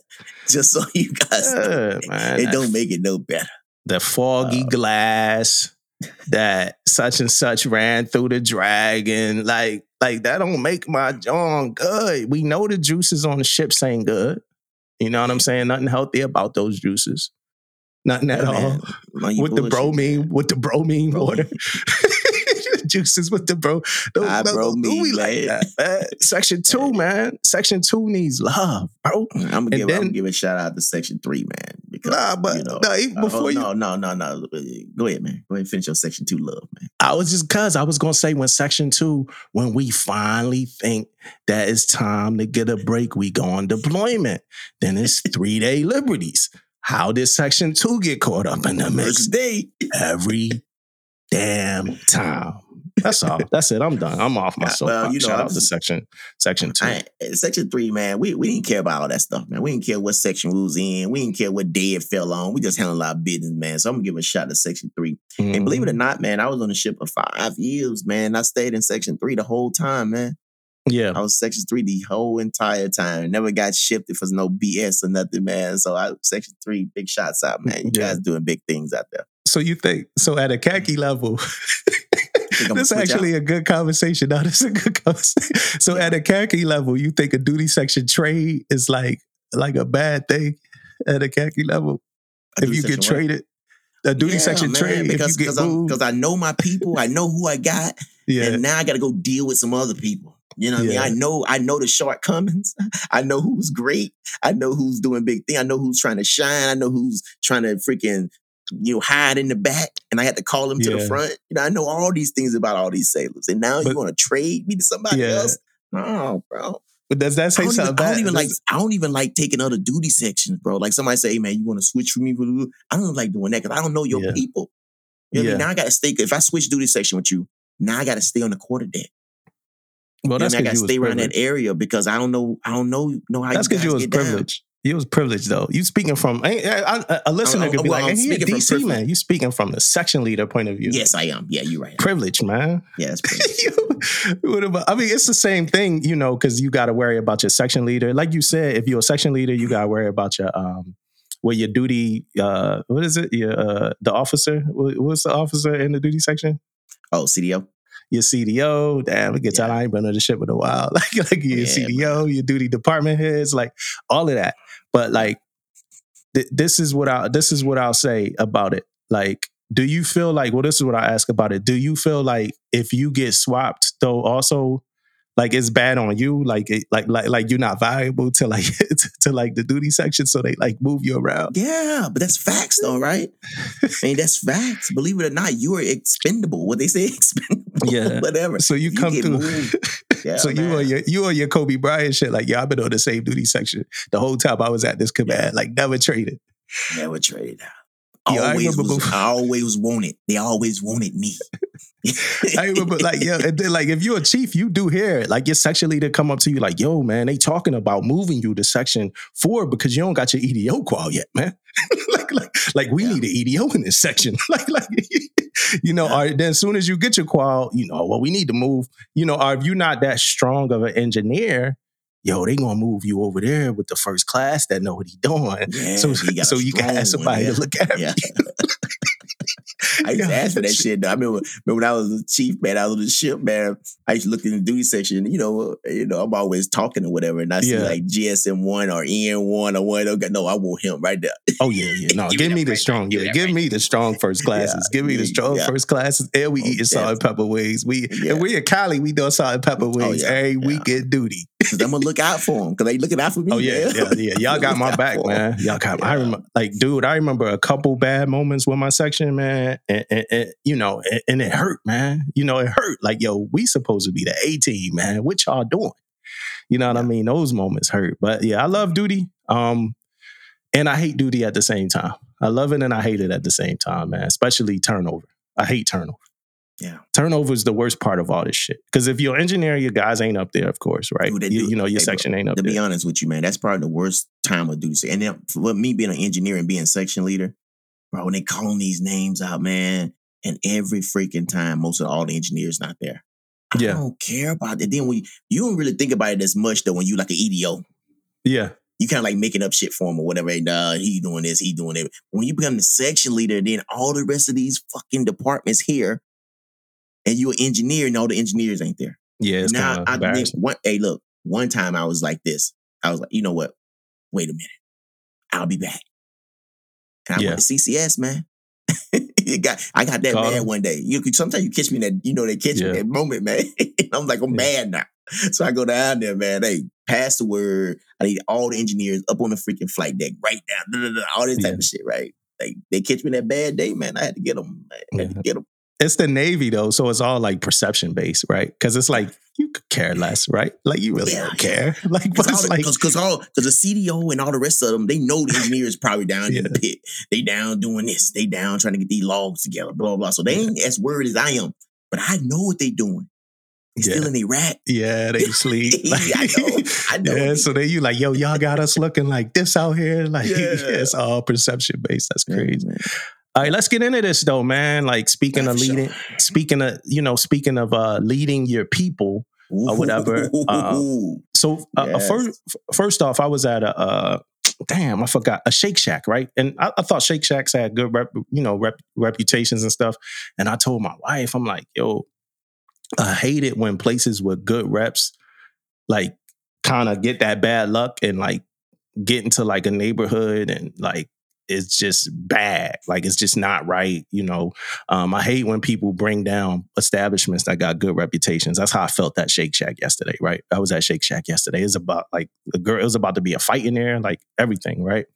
Just so you guys know, man. it don't make it no better. the foggy uh, glass that such and such ran through the dragon. Like, like that don't make my John good. We know the juices on the ships ain't good. You know what I'm saying? Nothing healthy about those juices. Nothing at all. With the bromine, with the bromine Bro- water. juices with the bro. Those, Ah, those- bromine, we like that, man. Section two, man. Section two needs love, bro. I'm gonna give. I'm gonna give a shout out to Section Three, man. Because Nah, but you know, even uh, before oh, you no, no, no, no. Go ahead, man. Go ahead, and finish your Section Two love, man. I was just cause I was gonna say when section two, when we finally think that it's time to get a break, we go on deployment. Then it's three day liberties. How did section two get caught up in the mix? Day. Every damn time. That's all. That's it. I'm done. I'm off my soapbox. well, you know, Shout out to section section two. I, section three, man, we, we didn't care about all that stuff, man. We didn't care what section we was in. We didn't care what day it fell on. We just handled our business, man. So I'm gonna give a shout to section three. And believe it or mm-hmm. not, man, I was on the ship for five years, man. I stayed in section three the whole time, man. Yeah. I was section three the whole entire time. Never got shifted for no BS or nothing, man. So I section three, big shots out, mm, man. You Yeah. guys doing big things out there. So you think so at a khaki mm-hmm. level? Think this is actually a good conversation. No, this is a good conversation. So at a khaki level, you think a duty section trade is like like a bad thing at a khaki level? A if you get traded, a duty Yeah, section man, trade because if you get because I, I know my people, I know who I got, yeah, and now I got to go deal with some other people. You know what Yeah. I mean? I know I know the shortcomings. I know who's great. I know who's doing big thing. I know who's trying to shine. I know who's trying to freaking you know hide in the back. And I had to call them to the front. You know, I know all these things about all these sailors. And now But- you want to trade me to somebody Yeah. else? No, bro. but does that say something even, I don't even like I don't even like taking other duty sections, bro. Like somebody say, hey, man, you want to switch for me? I don't like doing that because I don't know your Yeah. people. You know what I mean? Now I gotta stay. If I switch duty section with you, now I gotta stay on the quarter deck. Well, that's I, mean? I because gotta you was stay around that privileged. area because I don't know. I don't know know how That's you because guys you was get down. privileged. You was privileged though. You speaking from I, I, I- a listener could be well, like, I'm "Hey, he a speaking from DC privilege. man." You speaking from the section leader point of view. Yes, I am. Yeah, you're right. Privilege, man. Yeah, you, what about, I mean, it's the same thing, you know, because you got to worry about your section leader. Like you said, if you're a section leader, you got to worry about your um, what your duty. Uh, what is it? Your uh, the officer. What, what's the officer in the duty section? oh, CDO. Your CDO. Damn, it gets out. Yeah. I ain't been on the ship in a while. Like, like your Yeah, CDO, your duty department heads, like all of that. But like, th- this is what I this is what I'll say about it. Like, do you feel like? Well, this is what I ask about it. Do you feel like if you get swapped, though, also like it's bad on you, like it, like like like you're not viable to like to, to like the duty section, so they like move you around. Yeah, but that's facts though, right? I mean, that's facts. Believe it or not, you are expendable. What they say, expendable. Yeah. whatever. So you You come through. Yeah, so you are your you are your Kobe Bryant shit, like yeah, I've been on the same duty section the whole time I was at this command, like never traded. Never traded out. Yeah, I Always was, I always wanted. They always wanted me. I remember like yeah, then like if you're a chief, you do hear it. Like your section leader come up to you like, yo, man, they talking about moving you to section four because you don't got your EDO qual yet, man. like, like, like we Yeah. need an EDO in this section. like, like you know, or then as soon as you get your qual, you know, well, we need to move, you know, or if you're not that strong of an engineer, yo, they gonna move you over there with the first class that know what he doing. Yeah, so he got so you can have strong somebody one, to look at yeah. I used to ask for that shit. Though. I remember, remember when I was a chief, man. I was the ship, man. I used to look in the duty section. You know, you know, I'm always talking or whatever, and I see Yeah. like GSM one or EN one or one. Okay, no, I want him right there. Oh yeah, yeah. No, Give give, me the right strong. there. Give me Yeah, give me the strong first classes. give me the strong yeah. first classes. And we Oh, eating salt and pepper wings. We Yeah. and we in Cali. We doing salt and pepper oh, wings yeah, every yeah. week at duty. Cause I'm gonna look out for him. Cause they looking out for me. Oh yeah, man. yeah, yeah. Y'all got my back, man. Y'all got. I remember, like, dude. I remember a couple bad moments with my section, man, and, and, and, you know, and, and it hurt, man. You know, it hurt. Like, yo, we supposed to be the A team, man. What y'all doing? You know what I mean? Those moments hurt, but yeah, I love duty. Um, and I hate duty at the same time. I love it and I hate it at the same time, man. Especially turnover. I hate turnover. Yeah. Turnover is the worst part of all this shit. Because if your engineer, your guys ain't up there, of course, right? Dude, you, you know, your hey, bro, section ain't up to there. To be honest with you, man, that's probably the worst time of duty. And then for me being an engineer and being section leader, bro, when they calling these names out, man, and every freaking time, most of all the engineers not there. I Yeah. don't care about it. Then when you, you don't really think about it as much though when you like an EDO. yeah. You kind of like making up shit for him or whatever. Hey, nah, he doing this, he doing it. When you become the section leader, then all the rest of these fucking departments here, and you're an engineer, and all the engineers ain't there Yeah, it's now I think one hey look, one time I was like this. I was like, you know what? Wait a minute. I'll be back. And I Yeah. went to CCS, man. Got, I got that Caught mad him. one day. You could sometimes you catch me in that, you know, they catch me Yeah. in that moment, man. I'm like, I'm Yeah. mad now. So I go down there, man. Hey, pass the word. I need all the engineers up on the freaking flight deck, right down, da, da, da, all this type Yeah. of shit, right? Like they catch me in that bad day, man. I had to get them. I had to get them. It's the Navy though, so it's all like perception based, right? Because it's like you could care less, right? Like you really Yeah, don't care. Like, but Cause, all it's the, like, cause, cause all, cause the CDO and all the rest of them, they know the engineers probably down in the pit. They down doing this. They down trying to get these logs together, blah, blah, blah. So they ain't as worried as I am. But I know what they doing. They Yeah. still in Iraq. yeah, they sleep. Yeah, I know. I know. Yeah, so then you like, yo, y'all got us looking like this out here. Like, yeah, Yeah. it's all perception based. That's Yeah, crazy. All right, let's get into this though, man. Like speaking of for sure. leading, speaking of, you know, speaking of uh leading your people. Or whatever, uh, So uh, Yes. first, first off, I was at a uh, damn, I forgot a Shake Shack, right? And I, I thought Shake Shacks had good, rep, you know, rep, reputations and stuff. And I told my wife, I'm like, yo, I hate it when places with good reps, like, kind of get that bad luck and like get into like a neighborhood and like it's just bad. Like it's just not right. You know, um, I hate when people bring down establishments that got good reputations. That's how I felt that Shake Shack yesterday, right? I was at Shake Shack yesterday. It's about like a girl, it was about to be a fight in there, like everything, right?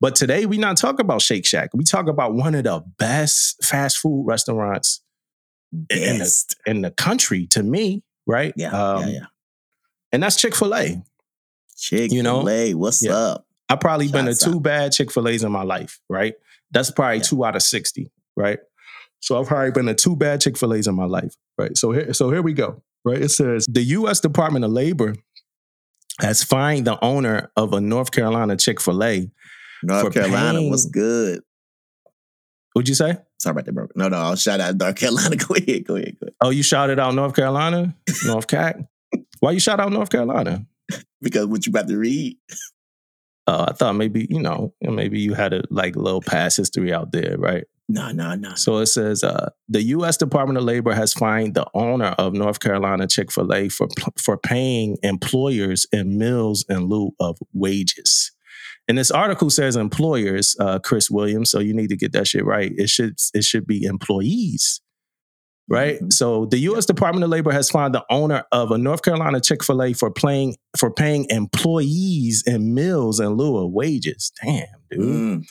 But today we not talk about Shake Shack. We talk about one of the best fast food restaurants in the, in the country to me, right? Yeah, Um, yeah, yeah. And that's Chick-fil-A. Chick you know? fil what's Yeah. up? I probably been to two bad Chick Fil A's in my life, right? That's probably Yeah. two out of sixty, right? So I've probably been to two bad Chick Fil A's in my life, right? So here, so here we go, right? It says the U.S. Department of Labor has fined the owner of a North Carolina Chick Fil A. North Carolina, what's paying- good? What'd you say? Sorry about that, bro. No, no, I'll shout out North Carolina. Go ahead, go ahead, go ahead. Oh, you shouted out North Carolina, North Cac. Why you shout out North Carolina? Because what you about to read? Uh, I thought maybe you know maybe you had a like little past history out there, right? No, no, no. So it says uh, the U.S. Department of Labor has fined the owner of North Carolina Chick Fil A for for paying employers in meals in lieu of wages. And this article says employers, uh, Chris Williams. So you need to get that shit right. It should it should be employees, right? Mhm. So the U.S. Department of Labor has fined the owner of a North Carolina Chick Fil A for playing for paying employees in meals in lieu of wages. Damn, dude. Mm.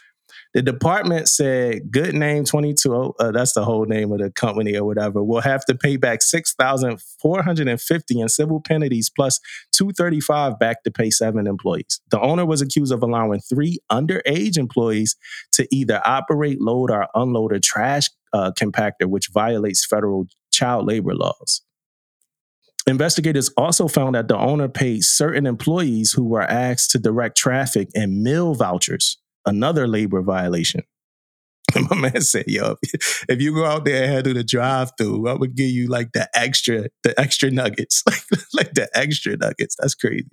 The department said, "Good name twenty two. Uh, that's the whole name of the company or whatever. Will have to pay back six thousand four hundred and fifty in civil penalties plus two thirty five back to pay seven employees. The owner was accused of allowing three underage employees to either operate, load, or unload a trash uh, compactor, which violates federal child labor laws." Investigators also found that the owner paid certain employees who were asked to direct traffic and meal vouchers another labor violation. My man said, "Yo, if you go out there and handle the drive-through, I would give you like the extra, the extra nuggets, like like the extra nuggets. That's crazy."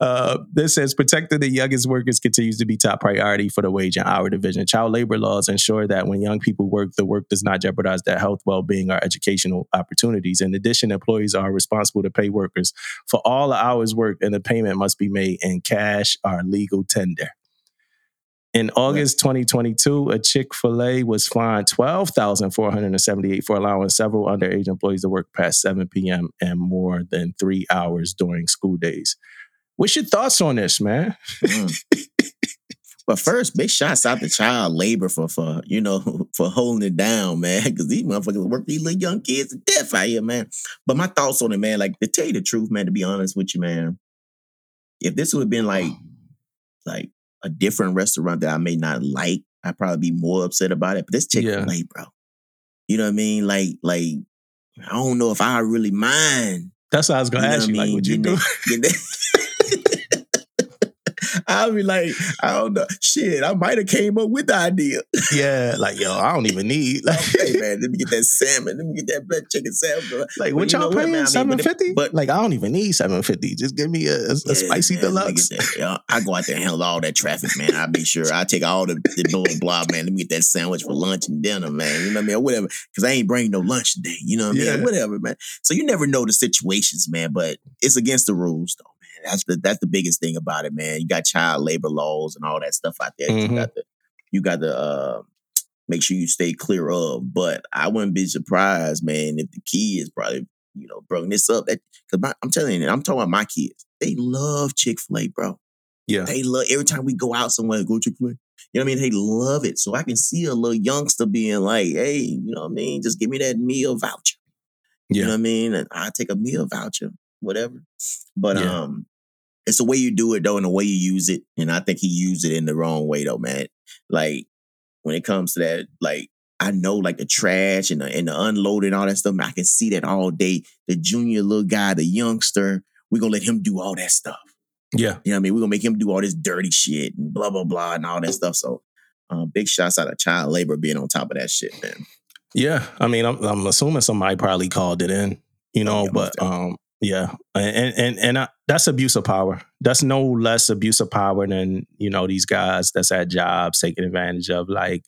Uh, this says protecting the youngest workers continues to be top priority for the wage and hour division. Child labor laws ensure that when young people work, the work does not jeopardize their health, well-being, or educational opportunities. In addition, employees are responsible to pay workers for all the hours worked, and the payment must be made in cash or legal tender. In August 2022, a Chick fil A was fined $12,478 for allowing several underage employees to work past 7 p.m. and more than three hours during school days. What's your thoughts on this, man? Mm. But first, big shots out to child labor for for you know for holding it down, man. Because these motherfuckers work these little young kids to death out here, man. But my thoughts on it, man, like to tell you the truth, man. To be honest with you, man, if this would have been like like a different restaurant that I may not like, I'd probably be more upset about it. But this Chick Fil A, bro, you know what I mean? Like like I don't know if I really mind. That's what I was gonna You know ask you. I Like, mean? would you do? that- getting that- I'll be like, I don't know. Shit, I might have came up with the idea. yeah, like yo, I don't even need. Like, hey man, let me get that salmon. Let me get that black chicken salmon. like But what y'all paying? man? I but it- fifty? but- like I don't even need seven fifty. Just give me a, a, a Yeah, spicy man, deluxe. that. I go out there and handle all that traffic, man. I make sure I take all the, the blah blah man. Let me get that sandwich for lunch and dinner, man. You know what I mean? Or whatever. Because I ain't bring no lunch today. You know what I mean? Yeah. Whatever, man. So you never know the situations, man. But it's against the rules, though. That's the that's the biggest thing about it, man. You got child labor laws and all that stuff out there. Mhm. You got to you got the uh make sure you stay clear of. But I wouldn't be surprised, man, if the kids probably, you know, brought this up. That because I'm telling you, I'm talking about my kids. They love Chick Fil A, bro. Yeah. They love every time we go out somewhere, go Chick Fil A. You know what I mean? They love it. So I can see a little youngster being like, "Hey, you know what I mean? Just give me that meal voucher." You know what I mean? And I take a meal voucher, whatever. But Yeah. um, it's the way you do it though, and the way you use it. And I think he used it in the wrong way though, man. Like when it comes to that, like I know like the trash and the, and the unloading all that stuff. I can see that all day. The junior little guy, the youngster, we're gonna let him do all that stuff. Yeah. You know what I mean? We're gonna make him do all this dirty shit and blah blah blah and all that stuff. So uh, big shots out of child labor being on top of that shit, man. Yeah, I mean, I'm, I'm assuming somebody probably called it in, you know, Oh, yeah, but um, yeah, and and and I, that's abuse of power. That's no less abuse of power than you know these guys that's at jobs taking advantage of like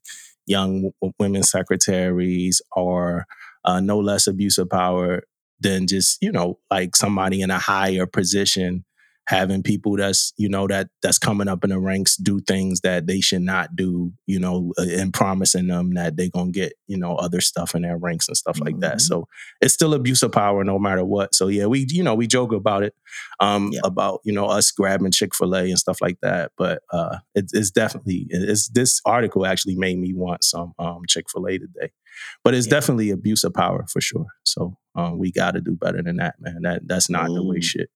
young w- women secretaries, or uh, no less abuse of power than just you know like somebody in a higher position having people that's you know that that's coming up in the ranks do things that they should not do you know uh, and promising them that they're gonna get you know other stuff in their ranks and stuff like that Mhm. so it's still abuse of power no matter what so yeah we you know we joke about it um Yeah. about you know us grabbing chick-fil-a and stuff like that but uh it, it's definitely it's this article actually made me want some um chick-fil-a today but it's Yeah. definitely abuse of power for sure so um we got to do better than that man that that's not the way shit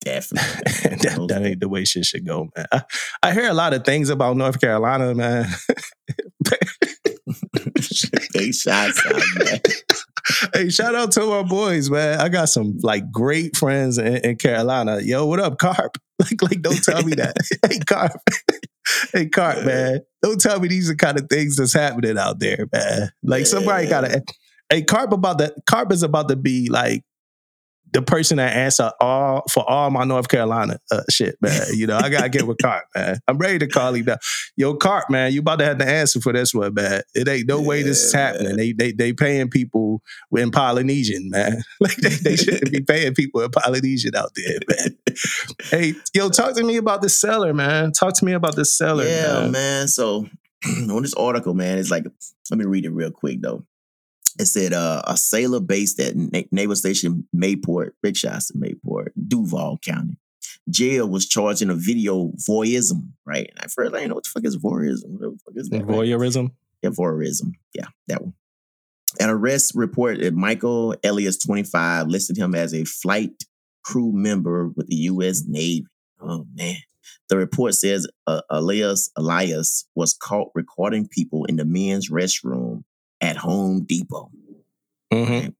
Definitely. that, that ain't the way shit should go, man. I, I hear a lot of things about North Carolina, man. big shots out, man. hey, shout out to our boys, man. I got some like great friends in, in Carolina. Yo, what up, Carp? Like, like, don't tell me that. hey, Carp. hey, Carp, man. Don't tell me these are kind of things that's happening out there, man. Like somebody Yeah. gotta. Hey, Carp about that. Carp is about to be like the person that answer all for all my North Carolina uh, shit, man. You know, I gotta get with Cart, man. I'm ready to call him down. Yo, Cart, man, you about to have to answer for this one, man. It ain't no way this is happening. man. They they they paying people in Polynesian, man. Like they, they shouldn't be paying people in Polynesian out there, man. Hey, yo, talk to me about the seller, man. Talk to me about the seller, yeah, man. man. So on this article, man, it's like let me read it real quick though. It said uh, a sailor based at Na- Naval Station Mayport, big shots to Mayport, Duval County. Jail was charged in a video voyeurism, right? And at first, I didn't know what the fuck is voyeurism. What the fuck is that? right? Voyeurism. Yeah, voyeurism. Yeah, that one. An arrest report that Michael Elias, 25, listed him as a flight crew member with the U.S. Navy. Oh, man. The report says uh, Elias Elias was caught recording people in the men's restroom at Home Depot. Mm-hmm. Right?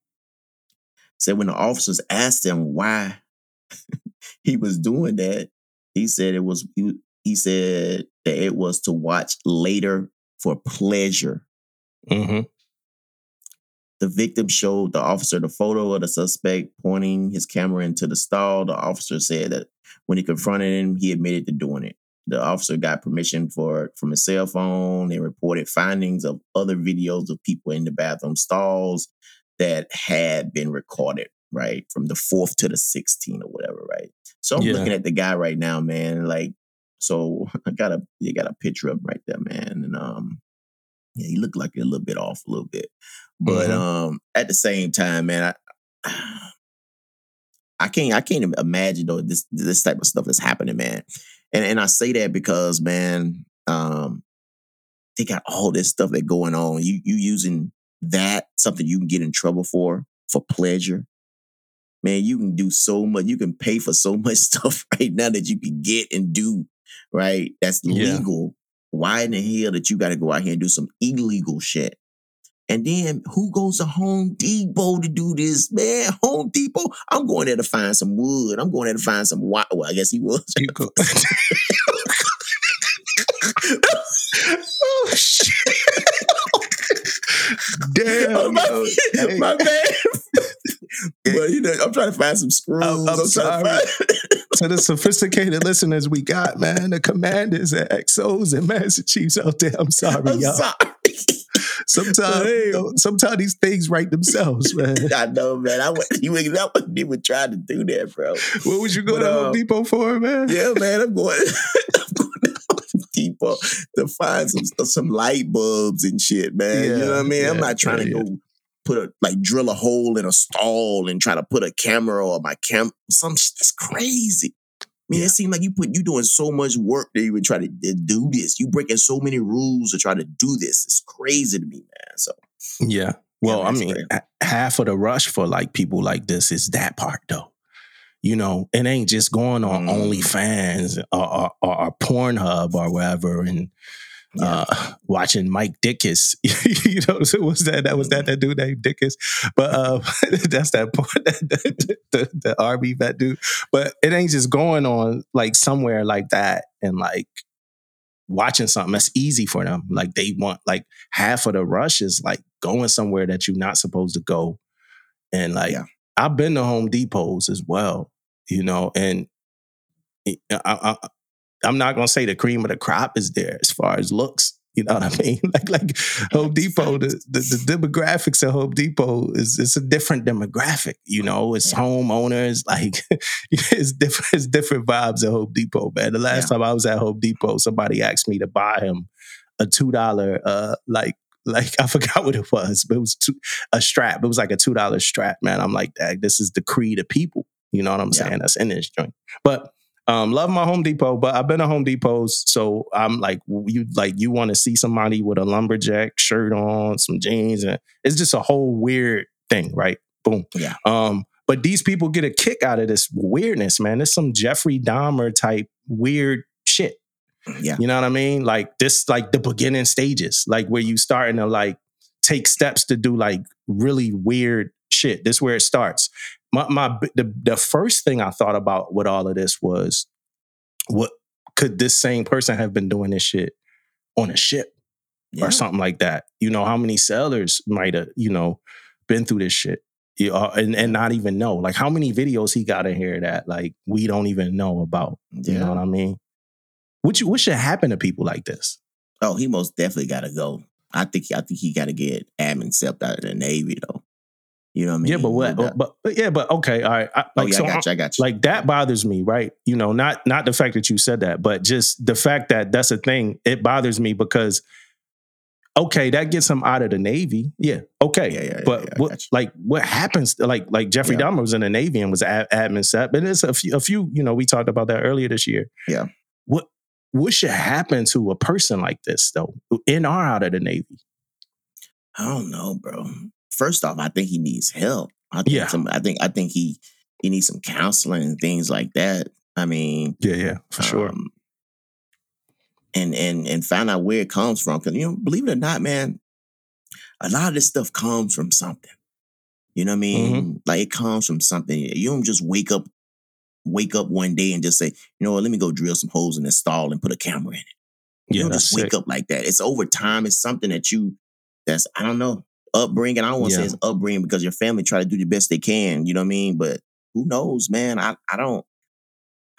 Said when the officers asked him why he was doing that, he said it was he, he said that it was to watch later for pleasure. hmm The victim showed the officer the photo of the suspect pointing his camera into the stall. The officer said that when he confronted him, he admitted to doing it. The officer got permission for from his cell phone and reported findings of other videos of people in the bathroom stalls that had been recorded, right? From the 4th to the 16th or whatever, right? So I'm Yeah. looking at the guy right now, man. Like, so I got a you got a picture of him right there, man. And um yeah, he looked like a little bit off a little bit. But Mhm. um at the same time, man, I I can't I can't imagine though this this type of stuff that's happening, man. And and I say that because man, um, they got all this stuff that going on. You you using that something you can get in trouble for for pleasure. Man, you can do so much. You can pay for so much stuff right now that you can get and do right. That's Yeah. legal. Why in the hell that you got to go out here and do some illegal shit? And then who goes to Home Depot to do this, man? Home Depot. I'm going there to find some wood. I'm going there to find some wire. Well, I guess he was. Oh shit! Damn, Oh, my, yo. Hey. my bad. but you know, I'm trying to find some screws. I'm- I'm sorry. to the sophisticated listeners we got, man, the commanders and XOs and Master Chiefs out there. I'm sorry, I'm y'all. sorry. Sometimes, you know, sometimes these things write themselves, man. I know, man. I wouldn't even, I wouldn't even try to do that, bro. What would you go But, to um, Home Depot for, man? Yeah, man. I'm going. I'm going Depot to find some some light bulbs and shit, man. you know what I mean? I'm not trying to yeah, go put a like drill a hole in a stall and try to put a camera or my cam. Some that's crazy. I mean, Yeah. it seems like you put you doing so much work to even try to d- do this. You breaking so many rules to try to do this. It's crazy to me, man. So Yeah. Well, I mean, half of the rush for like people like this is that part, though. You know, it ain't just going on Mm. OnlyFans or, or, or, or Pornhub or wherever and yeah, uh, watching Mike Dickus. you know, so was that that was that that dude named Dickus? But uh, that's that part, the, the, the army vet dude. But it ain't just going on like somewhere like that and like watching something that's easy for them. Like they want like half of the rush is like going somewhere that you're not supposed to go. And like Yeah. I've been to Home Depots as well, you know, and I, I, I'm not gonna say the cream of the crop is there as far as looks. You know what I mean? Like like Home Depot, the, the, the demographics of Home Depot is it's a different demographic. You know, it's Yeah. homeowners. Like it's different. It's different vibes at Home Depot, man. The last time I was at Home Depot, somebody asked me to buy him a two dollar uh like like I forgot what it was, but it was two, a strap. It was like a two dollar strap, man. I'm like, Dag, this is the creed of people. You know what I'm Yeah. saying? That's in this joint. But um, love my Home Depot, but I've been to Home Depots, so I'm like, you like you want to see somebody with a lumberjack shirt on, some jeans, and it's just a whole weird thing, right? Boom. Yeah. Um, but these people get a kick out of this weirdness, man. It's some Jeffrey Dahmer type weird shit. yeah, You know what I mean? Like this, like the beginning stages, like where you starting to like take steps to do like really weird shit. This where it starts. My my the the first thing I thought about with all of this was, what could this same person have been doing this shit on a ship yeah. or something like that? You know, how many sailors might have you know been through this shit? You know, and and not even know like how many videos he got in here that like we don't even know about. You Yeah. know what I mean? What you what should happen to people like this? Oh, he most definitely got to go. I think I think he got to get admin stepped out of the Navy though. You know what I mean? yeah, but what? But, but yeah, but okay, all right. I, oh like yeah, so, I got you. I got you. like that bothers me, right? You know, not not the fact that you said that, but just the fact that that's a thing. It bothers me because okay, that gets him out of the Navy. Yeah, okay, Yeah, yeah, but yeah, what like what happens? Like like Jeffrey. Dahmer was in the Navy and was ad, admin set, but it's a few a few. You know, we talked about that earlier this year. Yeah. What what should happen to a person like this though, in or out of the Navy? I don't know, bro. First off, I think he needs help. I think Yeah. some, I think I think he he needs some counseling and things like that. I mean, Yeah, yeah, for sure. um, and and and find out where it comes from. Because you know, believe it or not, man, a lot of this stuff comes from something. You know what I mean? Mm-hmm. Like it comes from something. You don't just wake up, wake up one day and just say, you know what, let me go drill some holes in this stall and put a camera in it. Yeah, you don't that's just wake sick. up like that. It's over time. It's something that you that's I don't know upbringing. I don't want to Yeah. say it's upbringing because your family try to do the best they can. You know what I mean? But who knows, man? I I don't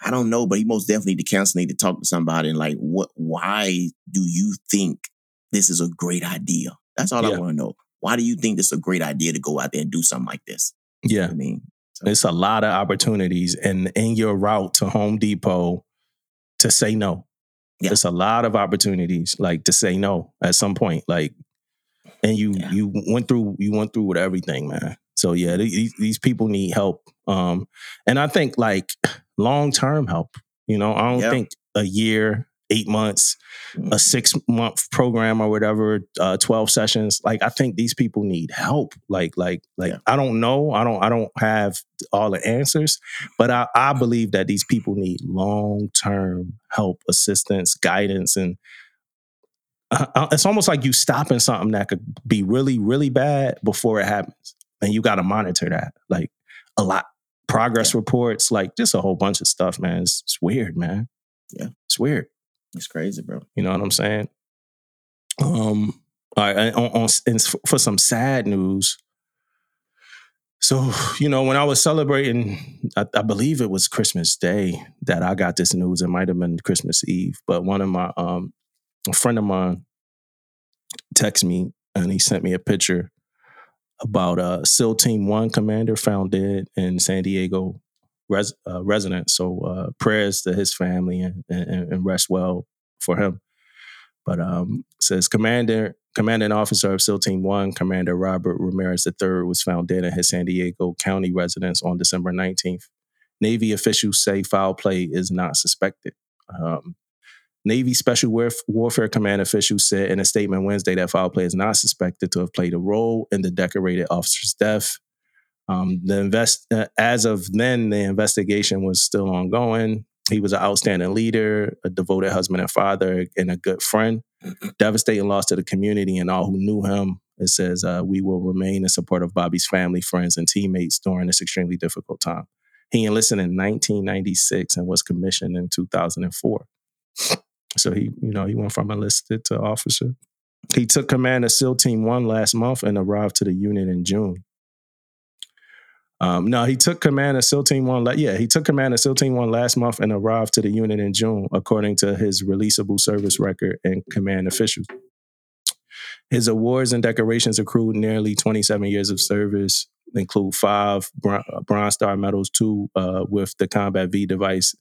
I don't know. But he most definitely need to counsel, need to talk to somebody and like what? Why do you think this is a great idea? That's all I want to know. Why do you think this is a great idea to go out there and do something like this? Yeah, I mean, it's a lot of opportunities, and in your route to Home Depot, to say no. Yeah. It's a lot of opportunities, like to say no at some point, like, and you Yeah. you went through you went through with everything, man. So yeah, these, these people need help, um, and I think like long term help. You know, I don't Yeah. think a year, eight months, Mm. a six month program or whatever, uh, twelve sessions. Like I think these people need help. Like like like Yeah. I don't know. I don't I don't have all the answers, but I, I believe that these people need long term help, assistance, guidance, and uh, it's almost like you stopping something that could be really really bad before it happens, and you got to monitor that like a lot. Progress reports, like just a whole bunch of stuff, man. It's, it's weird, man. Yeah. it's weird. it's crazy, bro. You know what I'm saying? Um, all right, on, on and for some sad news. So you know, when I was celebrating, I, I believe it was Christmas Day that I got this news. It might have been Christmas Eve, but one of my um, a friend of mine texted me and he sent me a picture about uh, SEAL Team One commander found dead in San Diego res- uh, residence. So uh, prayers to his family and, and, and rest well for him. But um, says commander, commanding officer of SEAL Team One, Commander Robert Ramirez III, was found dead in his San Diego County residence on December 19th. Navy officials say foul play is not suspected. Um, Navy Special Warf- Warfare Command officials said in a statement Wednesday that foul play is not suspected to have played a role in the decorated officer's death. Um, the invest uh, as of then, the investigation was still ongoing. He was an outstanding leader, a devoted husband and father, and a good friend. Devastating loss to the community and all who knew him. It says, uh, "We will remain in support of Bobby's family, friends, and teammates during this extremely difficult time." He enlisted in 1996 and was commissioned in 2004. So he, you know, he went from enlisted to officer. He took command of SEAL Team One last month and arrived to the unit in June. Um, no, he took command of SEAL Team One. Yeah, he took command of SEAL Team One last month and arrived to the unit in June, according to his releasable service record and command officials. His awards and decorations accrued nearly 27 years of service, include five uh, Bronze Star medals, two uh, with the Combat V device,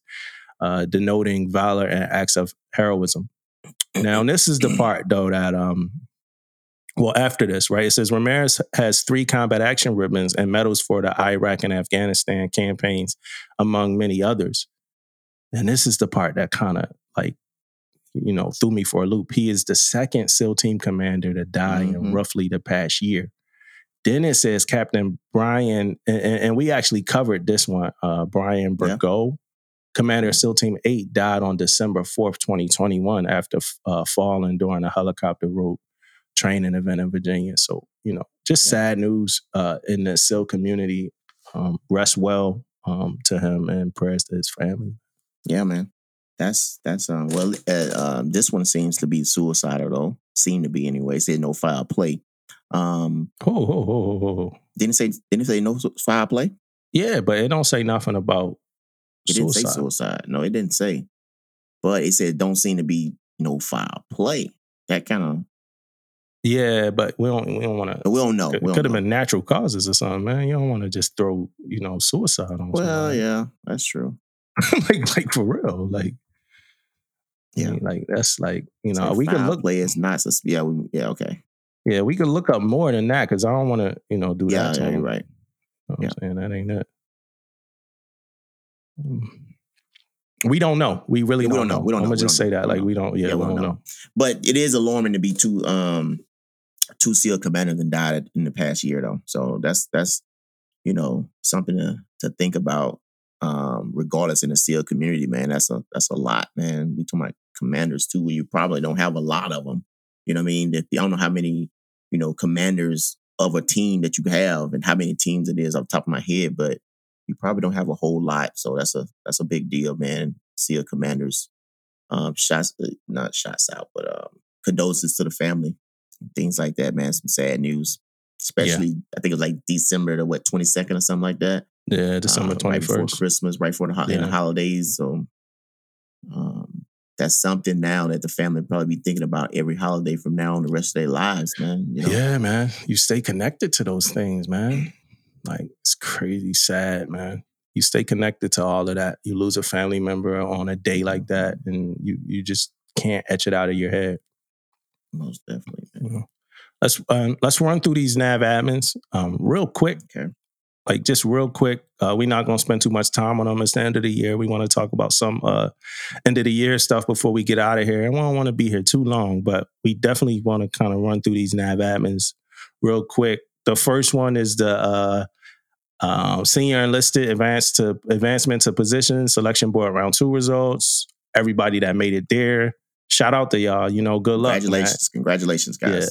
uh, denoting valor and acts of heroism. Now, this is the part though that um, well, after this, right? It says Ramirez has three combat action ribbons and medals for the Iraq and Afghanistan campaigns, among many others. And this is the part that kind of like, you know, threw me for a loop. He is the second SEAL team commander to die in Mhm. roughly the past year. Then it says Captain Brian, and, and- we actually covered this one, uh, Brian. Burgo, commander of SEAL Team 8, died on December 4th, 2021, after uh, falling during a helicopter rope training event in Virginia. So, you know, just Yeah. sad news uh, in the SEAL community. Um, rest well um, to him and prayers to his family. Yeah, man. That's that's um well uh, um this one seems to be suicidal though. Seem to be anyway. Said no foul play. Um Oh, oh, oh, oh, oh. didn't say didn't say no foul play. Yeah, but it don't say nothing about It didn't say suicide. No, it didn't say. But it said don't seem to be no foul play. That kind of Yeah, but we don't we don't want to. we don't know. It could have been natural causes or something, man. You don't want to just throw, you know, suicide on. Well, somebody. yeah, that's true. like, like for real, like, Yeah. like that's like, you know, Say we could look, play is not sus- yeah, we, yeah, okay. yeah, we could look up more than that because I don't want to, you know, do Yeah, that. To yeah, you're right. You know Yeah. I'm saying that ain't it. We don't know. We really we don't, don't know. know. We don't I'm know. gonna We just say know. that, like we don't. Yeah, Yeah, we we don't know. But it is alarming to be two um two SEAL commanders and died in the past year though. So that's that's you know something to to think about. Um, regardless in the SEAL community, man, that's a that's a lot, man. We talking about commanders too, where you probably don't have a lot of them. You know what I mean? That I don't know how many you know commanders of a team that you have and how many teams it is off the top of my head, but you probably don't have a whole lot. So that's a that's a big deal, man. SEAL commanders um, shots, uh, not shots out, but um, condolences to the family, things like that, man. Some sad news, especially I think it was like December to what twenty second or something like that. Yeah, December twenty right before first. Christmas, right before the, ho- in the holidays. So, um, that's something now that the family probably be thinking about every holiday from now on the rest of their lives, man. You know? Yeah, man. You stay connected to those things, man. Like it's crazy sad, man. You stay connected to all of that. You lose a family member on a day like that, and you you just can't etch it out of your head. most definitely. Man. You? Let's um, let's run through these NAVADMINs um, real quick. Okay. Like just real quick. Uh, we're not gonna spend too much time on them. It's the end of the year. We want to talk about some uh, end of the year stuff before we get out of here. And we don't want to be here too long, but we definitely want to kind of run through these NAVADMINs real quick. The first one is the uh, uh, senior enlisted advanced to advancement to position selection board round two results. Everybody that made it there, shout out to y'all. You know, good luck. man Congratulations, congratulations, guys. Yeah.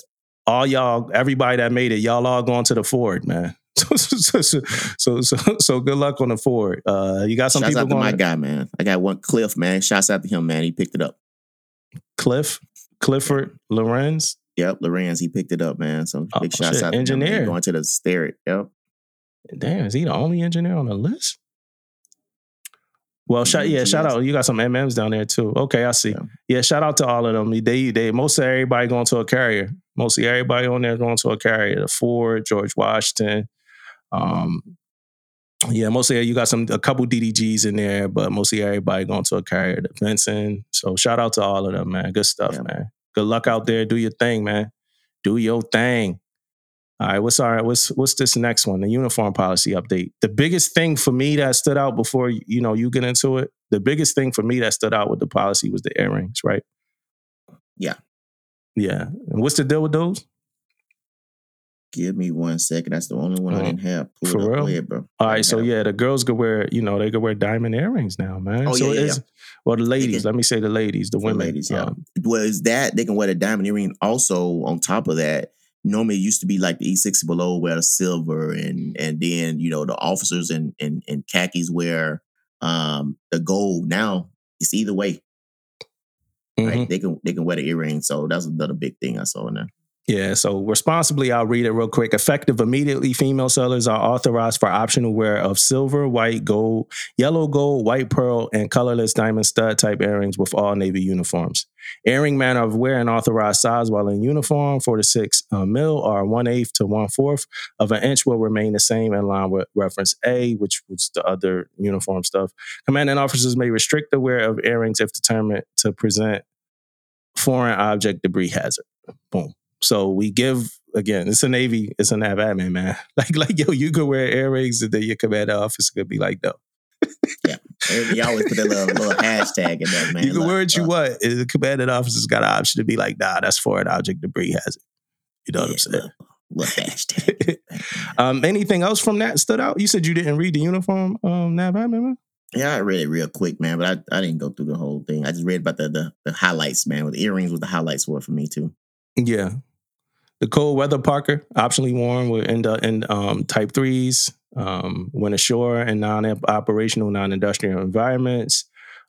all y'all, everybody that made it, y'all all going to the Ford, man. So so so so, so, good luck on the Ford. Uh, you got some Shouts people out to my guy, man. I got one Cliff, man. Shouts out to him, man. He picked it up. Cliff, Clifford, Lorenz. Yep, Lorenz, he picked it up, man. So Oh, big shouts shit. out. Engineer. Going to the Starrett. Yep. Damn, is he the only engineer on the list? Well, shout yeah, Mhm, shout out. You got some MMs down there too. Okay, I see. Yeah. Yeah, shout out to all of them. They they most of everybody going to a carrier. Mostly everybody on there going to a carrier. The Ford, George Washington. Um, yeah, mostly you got some a couple DDGs in there, but mostly everybody going to a carrier. The Vinson. So shout out to all of them, man. Good stuff, Yeah. man. Good luck out there. Do your thing, man. Do your thing. All right, what's all right? What's what's this next one? The uniform policy update. The biggest thing for me that stood out before you know you get into it. The biggest thing for me that stood out with the policy was the earrings, right? Yeah. Yeah. And what's the deal with those? Give me one second. That's the only one Uh, I didn't have. Pull for up. real? Ahead, bro. All I so yeah, the girls could wear, you know, they could wear diamond earrings now, man. Oh, so yeah, yeah, well the ladies, can- let me say the ladies, the women. ladies, yeah. um, Well, is that they can wear the diamond earring. Also, on top of that, normally it used to be like the E60 below wear the silver, and and then you know the officers and and, and khakis wear um the gold. Now it's either way. mhm. Right? They can they can wear the earring. So that's another big thing I saw in there. Yeah, so responsibly, I'll read it real quick. Effective immediately, female sellers are authorized for optional wear of silver, white, gold, yellow gold, white pearl, and colorless diamond stud type earrings with all Navy uniforms. Earring manner of wear and authorized size while in uniform, four to six uh, mil or one eighth to one fourth of an inch will remain the same in line with reference A, which was the other uniform stuff. Commanding officers may restrict the wear of earrings if determined to present foreign object debris hazard. Boom. So we give again. It's a Navy. It's a NAVADMIN, man. Like like yo, you could wear air earrings, and then your commander officer could be like, no, yeah. You always put that little, little hashtag in there, man. you can Like, wear what you uh, want. And the commanding officer's got an option to be like, nah, that's foreign object debris hazard. You know what I'm saying? Little, little hashtag. um, anything else from that stood out? You said you didn't read the uniform, um, NAVADMIN, man? Yeah, I read it real quick, man, but I, I didn't go through the whole thing. I just read about the the, the highlights, man. With the earrings, with the highlights were for me too. Yeah. The cold weather parka, optionally worn with in, the, in um, type threes, um, when ashore and non-operational, non-industrial environments.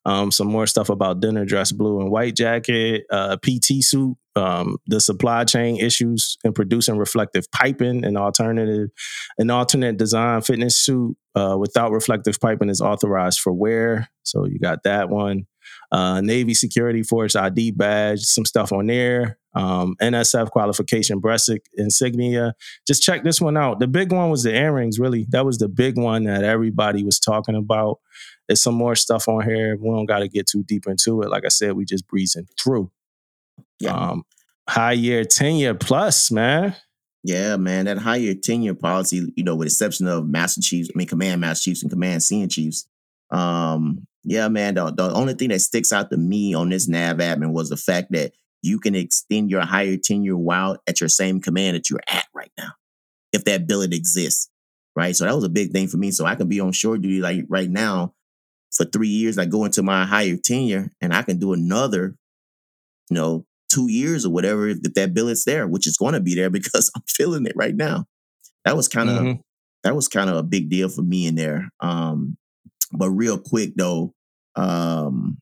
Um, some more stuff about dinner dress, blue and white jacket, uh, PT suit, um, the supply chain issues in producing reflective piping, and alternative, an alternate design fitness suit uh, without reflective piping is authorized for wear. So you got that one. Uh, Navy Security Force ID badge, some stuff on there. Um, NSF qualification breast insignia. Just check this one out. The big one was the earrings, really. That was the big one that everybody was talking about. There's some more stuff on here. We don't got to get too deep into it. Like I said, we just breezing through. Yeah. Um, high year, tenure plus, man. Yeah, man, that high higher tenure policy, you know, with exception of Master Chiefs, I mean, Command Master Chiefs and Command Senior Chiefs. Um, yeah, man, the, the only thing that sticks out to me on this NAVADMIN was the fact that you can extend your high year tenure while at your same command that you're at right now, if that billet exists, right? So that was a big thing for me. So I can be on shore duty like right now for three years. I go into my high year tenure and I can do another, you know, two years or whatever if, that billet's there, which is going to be there because I'm feeling it right now. That was kind of Mhm. that was kind of a big deal for me in there. Um, but real quick though, um,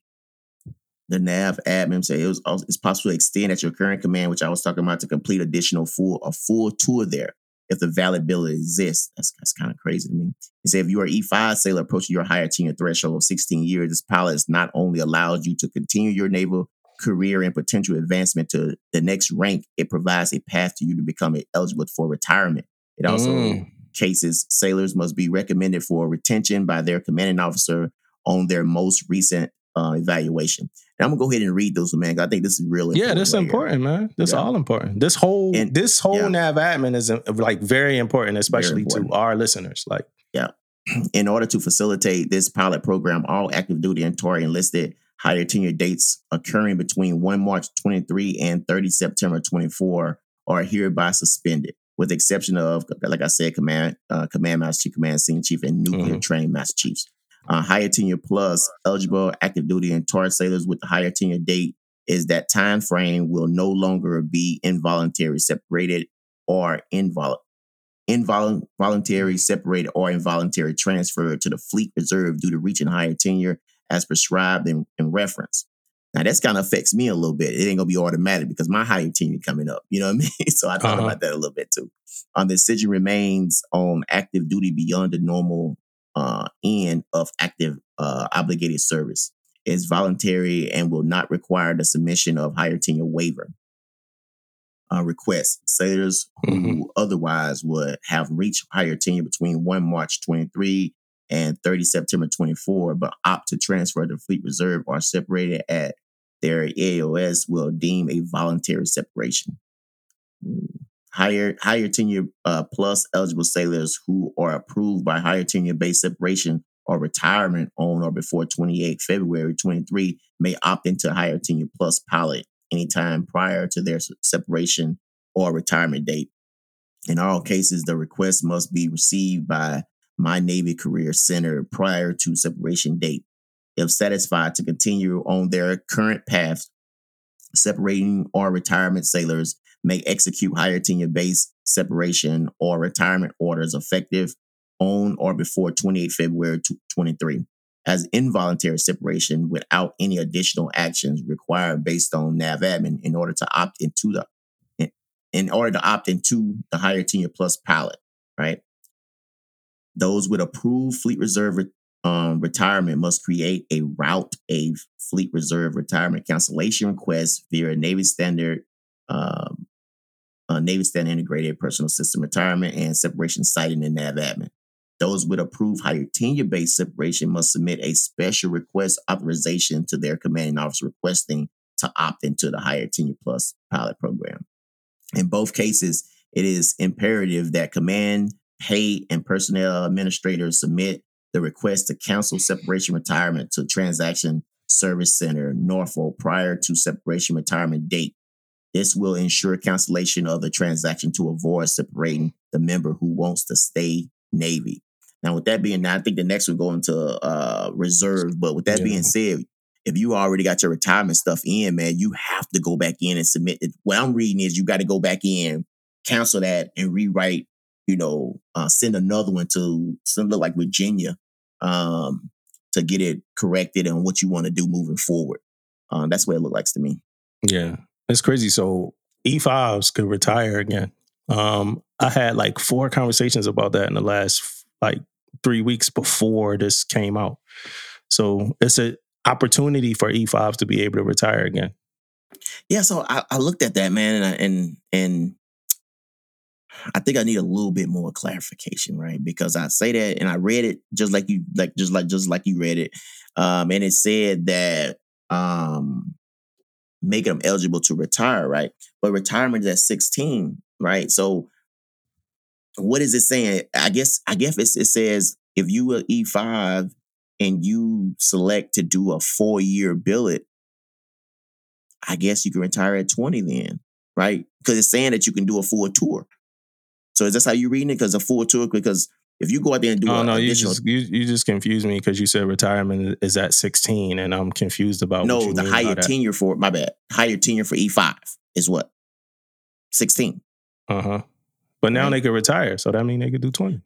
the NAVADMIN say it was also, it's possible to extend at your current command, which I was talking about, to complete additional full a full tour there if the valid ability exists. That's that's kind of crazy to me. He said if you are E5 sailor approaching your high year tenure threshold of 16 years, this pilot not only allows you to continue your naval career and potential advancement to the next rank, it provides a path to you to become eligible for retirement. It also Mm. cases sailors must be recommended for retention by their commanding officer on their most recent uh, evaluation. And I'm gonna go ahead and read those, man. I think this is really Yeah, that's right here. important, man. That's Yeah. all important. This whole And- this whole yeah. NAVADMIN is uh, like very important, especially important. to our listeners. Like, yeah. In order to facilitate this pilot program, all active duty and Tory enlisted high year tenure dates occurring between 1 March 23 and 30 September 24 are hereby suspended, with the exception of, like I said, command uh, command master chief, command senior chief, and nuclear Mhm. training master chiefs. Uh, high year tenure plus eligible active duty and Tory sailors with the high year tenure date is that time frame will no longer be involuntary separated or involuntary involuntary separated or involuntary transferred to the fleet reserve due to reaching high year tenure as prescribed in, in reference. Now that's kind of affects me a little bit. It ain't gonna be automatic because my high year tenure coming up. You know what I mean? So I thought Uh-huh. about that a little bit too. Um, the decision remains on active duty beyond the normal uh, end of active uh, obligated service. It's voluntary and will not require the submission of high year tenure waiver uh, requests. Sailors who Mhm. otherwise would have reached high year tenure between 1 March 23 and 30 September 24, but opt to transfer to Fleet Reserve or separated at their AOS will deem a voluntary separation. Higher high year tenure uh, plus eligible sailors who are approved by high year tenure based separation or retirement on or before 28 February 23 may opt into high year tenure plus pilot anytime prior to their separation or retirement date. In all cases, the request must be received by My Navy Career Center prior to separation date. If satisfied to continue on their current path, separating or retirement sailors may execute high year tenure base separation or retirement orders effective on or before 28 February 23 as involuntary separation without any additional actions required based on NAVADMIN in order to opt into the in, order to opt into the high year tenure plus pilot, right? Those with approved fleet reserve re- um, retirement must create a route a fleet reserve retirement cancellation request via Navy standard um, uh, Navy standard integrated personnel system retirement and separation cited in NAVADMIN. Those with approved high year tenure based separation must submit a special request authorization to their commanding officer requesting to opt into the high year tenure plus pilot program. In both cases, it is imperative that command, pay, and personnel administrators submit the request to cancel separation retirement to Transaction Service Center, Norfolk, prior to separation retirement date. This will ensure cancellation of the transaction to avoid separating the member who wants to stay Navy. Now, with that being, I think the next will go into uh, reserve. But with that Yeah. being said, if you already got your retirement stuff in, man, you have to go back in and submit it. What I'm reading is you got to go back in, cancel that, and rewrite. You know, uh, send another one to something like Virginia um, to get it corrected and what you want to do moving forward. Um, that's what it looks like to me. yeah, it's crazy. So E5s could retire again. Um, I had like four conversations about that in the last like three weeks before this came out. So it's an opportunity for E5s to be able to retire again. Yeah, so I, I looked at that man, and I, and and I think I need a little bit more clarification, right? Because I say that, and I read it just like you, like just like just like you read it, um, and it said that um, making them eligible to retire, right? But retirement is at sixteen, right? So what is it saying? I guess I guess it says if you are E five and you select to do a four year billet, I guess you can retire at 20 then, right? Because it's saying that you can do a full tour. So is this how you're reading it? Because a full tour, because if you go out there and do Oh no, you just you, you just confused me because you said retirement is at 16 and I'm confused about what no, you the high year tenure for my bad, high year tenure for E5 is what? 16. Uh-huh. But now Right. they could retire, so that means they could do 20.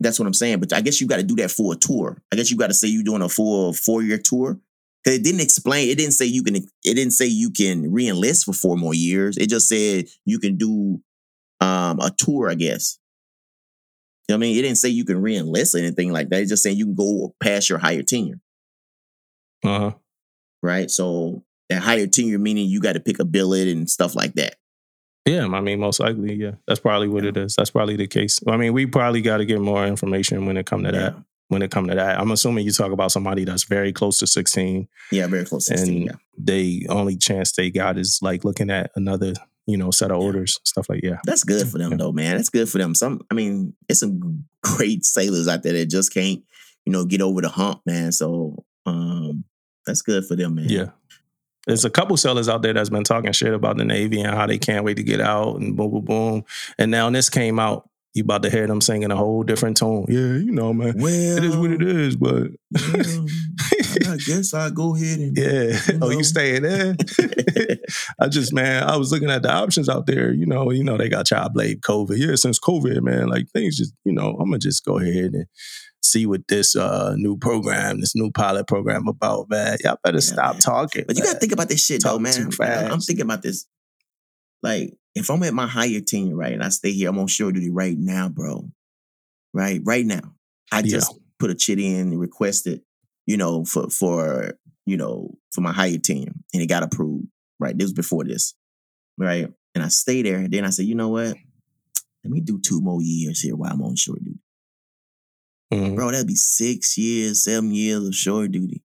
That's what I'm saying. But I guess you got to do that for a tour. I guess you got to say you're doing a full four year tour. Cause it didn't explain. It didn't say you can. It didn't say you can reenlist for four more years. It just said you can do um a tour. I guess. You know what I mean, it didn't say you can reenlist or anything like that. It's just saying you can go past your high year tenure, Uh huh. right? So that high year tenure meaning you got to pick a billet and stuff like that. Yeah, I mean, most likely, yeah. That's probably what it is. That's probably the case. I mean, we probably got to get more information when it come to that. When it come to that, I'm assuming you talk about somebody that's very close to 16, Yeah, very close. 16, and yeah. they only chance they got is like looking at another, you know, set of Yeah. orders, stuff like yeah. That's good for them Yeah. though, man. That's good for them. Some, I mean, it's some great sailors out there that just can't, you know, get over the hump, man. So, um, that's good for them, man. Yeah. There's a couple sellers out there that's been talking shit about the Navy and how they can't wait to get out and boom, boom, boom. And now this came out, you about to hear them singing a whole different tone. Yeah, you know, man. Well, It is what it is, but yeah, I guess I'll go ahead and yeah. You Oh, know. you staying there? I just, man, I was looking at the options out there. You know, you know, they got child blade COVID. Yeah, since COVID, man, like things just, you know, I'm gonna just go ahead and see what this uh new program, this new pilot program about, man. Y'all better Yeah, stop man. talking. But you gotta think about this shit though, man. too Like, I'm- I'm thinking about this. Like, if I'm at my high year tenure, right, and I stay here, I'm on shore duty right now, bro. Right, right now. I Yeah. just put a chit in and requested, you know, for for you know for my high year tenure, and it got approved. Right, this was before this, right, and I stay there. And then I said, you know what? Let me do two more years here while I'm on shore duty, Mhm, bro. That'd be six years, seven years of shore duty.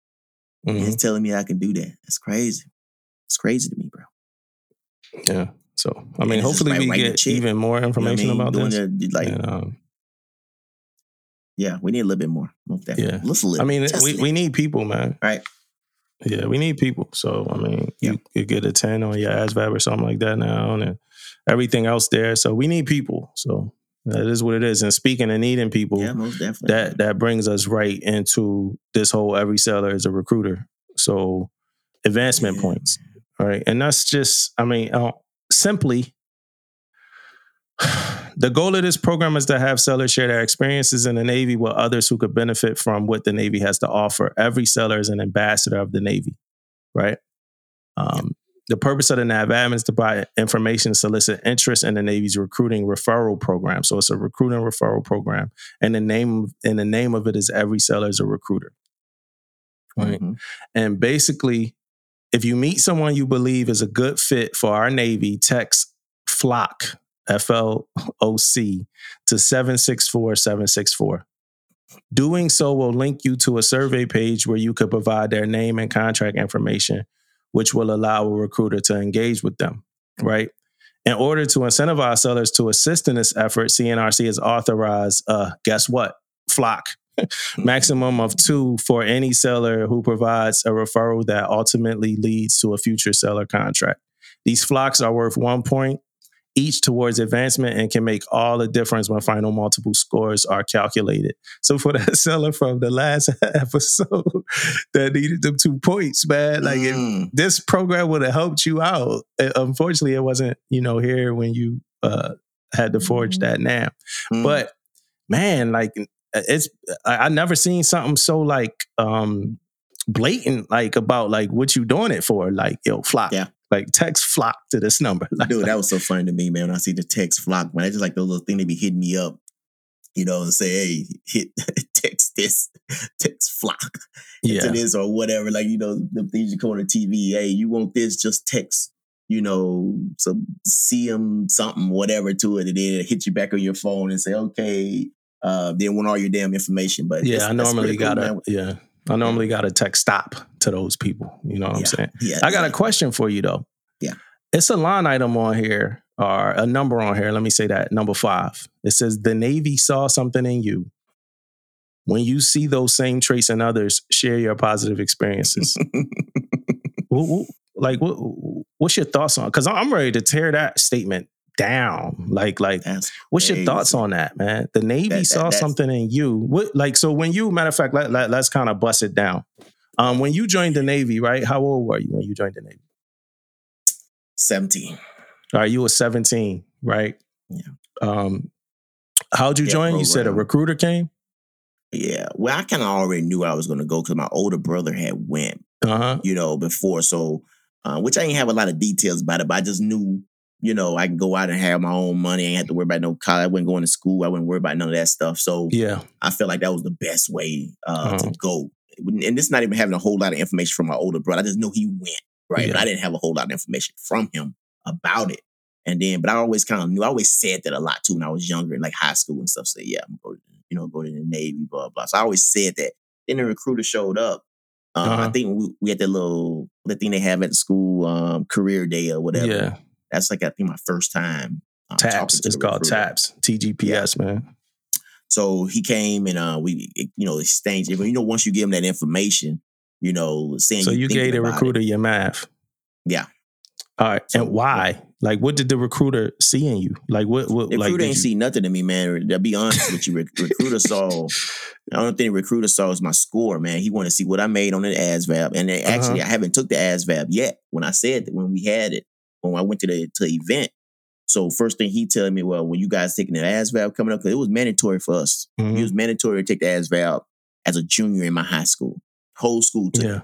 And mhm. it's telling me I can do that. That's crazy. It's crazy to me, bro. Yeah. So I mean, hopefully we get even more You know I information mean? about Doing this. the- like, And, um, yeah, we need a little bit more. Definitely. Yeah. Let's live. I mean, we, live. we need people, man. Right. Yeah, we need people. So I mean, Yeah. you could get a ten on your ASVAB or something like that now, and everything else there. So we need people. So that is what it is. And speaking of needing people, yeah, most definitely. that that brings us right into this whole every seller is a recruiter. So advancement Yeah. points, right? And that's just, I mean, simply. The goal of this program is to have sellers share their experiences in the Navy with others who could benefit from what the Navy has to offer. Every seller is an ambassador of the Navy, right? Um, The purpose of the NAVADMIN is to buy information, solicit interest in the Navy's recruiting referral program. So it's a recruiting referral program, and the name and the name of it is Every Seller is a Recruiter. Right. Mhm. And basically, if you meet someone you believe is a good fit for our Navy, text FLOC, F L O C, to 764 764. Doing so will link you to a survey page where you could provide their name and contract information, which will allow a recruiter to engage with them, right? In order to incentivize sellers to assist in this effort, CNRC has authorized, uh, guess what? FLOC, maximum of two for any seller who provides a referral that ultimately leads to a future seller contract. These flocks are worth one point each towards advancement and can make all the difference when final multiple scores are calculated. So for that seller from the last episode that needed them two points, man, like if Mm. this program would have helped you out. Uh, Unfortunately, it wasn't, you know, here when you uh, had to forge that now. Mm. But man, like it's I, I never seen something so like um blatant like about like what you doing it for. Like, yo, flock. Yeah. Like text flock to this number. Like, Dude, that was so funny to me, man. When I see the text flock, man, I just like the little thing they be hitting me up, you know, and say, hey, hit text this, text flock yeah. to this or whatever. Like, you know, the things you call on the TV, hey, you want this, just text, you know, some CM something, whatever to it, and then it hit you back on your phone and say, okay, uh, then want all your damn information. But Yeah, I normally gotta man. yeah. I normally gotta text stop to those people. You know what I'm saying? Yeah, I got a question for you though. Yeah. It's a line item on here or a number on here. Let me say that number five. It says the Navy saw something in you. When you see those same traits in others, share your positive experiences. Wh- wh- like, what, what's your thoughts on? Because I'm ready to tear that statement down. Like, like, That's what's your thoughts on that, man? The Navy That- that- saw something in you. What, like, so when you, matter of fact, let, let, let's kind of bust it down. Um, when you joined the Navy, right? How old were you when you joined the Navy? 17. All right, you were 17, right? Yeah. Um, how'd you Yeah, join? You said a recruiter came. Yeah. Well, I kind of already knew I was going to go because my older brother had went Uh huh. you know, before. So, uh, which I ain't have a lot of details about it, but I just knew, you know, I can go out and have my own money. I ain't have to worry about no college. I wasn't going to school. I wouldn't worry about none of that stuff. So Yeah. I felt like that was the best way uh, Uh-huh. to go. And this not even having a whole lot of information from my older brother. I just know he went, right? But I didn't have a whole lot of information from him about it. And then, but I always kind of knew, I always said that a lot too when I was younger in like high school and stuff. Say, yeah, I'm going to, you know, go to the Navy, blah, blah. So I always said that. Then the recruiter showed up. Uh, I Uh-huh. think we, we had that little, the thing they have at school, um, career day or whatever. Yeah. That's like, I think my first time. um, Taps. It's called recruiter. Taps. TGPS, man. So he came and uh we you know exchanged you know, once you give him that information, you know, saying So you gave the about it. recruiter your math. Yeah. All right. So- and why? Like, what did the recruiter see in you? Like, what? What? The like, recruiter didn't you- see nothing to me, man. To be honest with you, rec- recruiter saw. The only thing recruiter saw was my score, man. He wanted to see what I made on the ASVAB, and then actually, Uh-huh. I haven't took the ASVAB yet. When I said that, when we had it, when I went to the to the event, so first thing he telling me, well, when you guys taking the ASVAB coming up, because it was mandatory for us. Mhm. It was mandatory to take the ASVAB as a junior in my high school. Whole school took it. Yeah.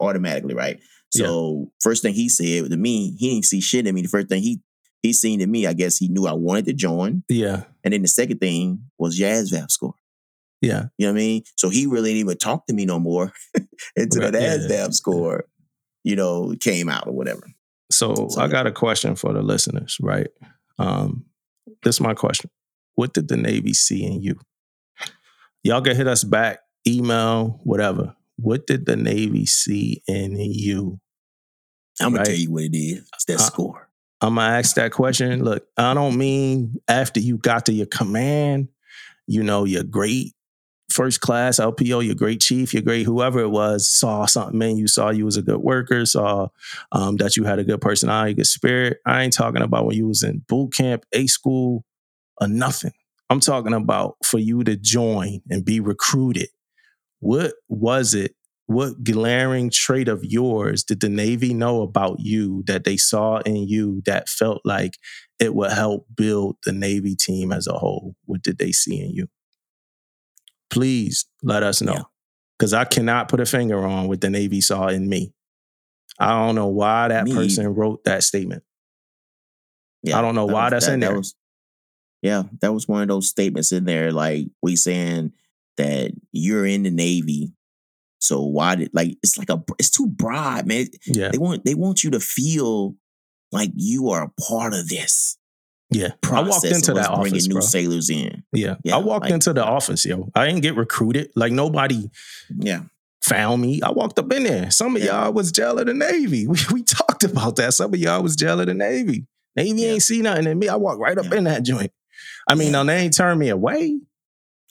automatically, right? Yeah. So first thing he said to me, he didn't see shit in me. The first thing he he seen to me, I guess he knew I wanted to join. Yeah. And then the second thing was Jazz Valve score. Yeah. You know what I mean? So he really didn't even talk to me no more until Right, that yeah. Score, you know, came out or whatever. So, I got a question for the listeners, right? Um, this is my question. What did the Navy see in you? Y'all can hit us back, email, whatever. What did the Navy see in you? I'm gonna Right. tell you what it is. It's that Uh, score. I'm gonna ask that question. Look, I don't mean after you got to your command, you know, your great first class LPO, your great chief, your great whoever it was, saw something in you, saw you was a good worker, saw um, that you had a good personality, good spirit. I ain't talking about when you was in boot camp, A school, or nothing. I'm talking about for you to join and be recruited. What was it what glaring trait of yours did the Navy know about you that they saw in you that felt like it would help build the Navy team as a whole? What did they see in you? Please let us know. Yeah. Because I cannot put a finger on what the Navy saw in me. I don't know why that Me person wrote that statement. Yeah, I don't know that why was- that's that- in that there. was- yeah, that was one of those statements in there, like we saying that you're in the Navy. So why did like it's like a it's too broad, man. Yeah. They want they want you to feel like you are a part of this Yeah. I walked into that bringing office, new bro. sailors in. Yeah. Yeah, I walked like- into the office, yo. I didn't get recruited. Like nobody Yeah, found me. I walked up in there. Some of Yeah. y'all was jail of the Navy. We, we talked about that. Some of y'all was jail of the Navy. Navy Yeah. ain't see nothing in me. I walked right up in that joint. I mean, now they ain't turned me away.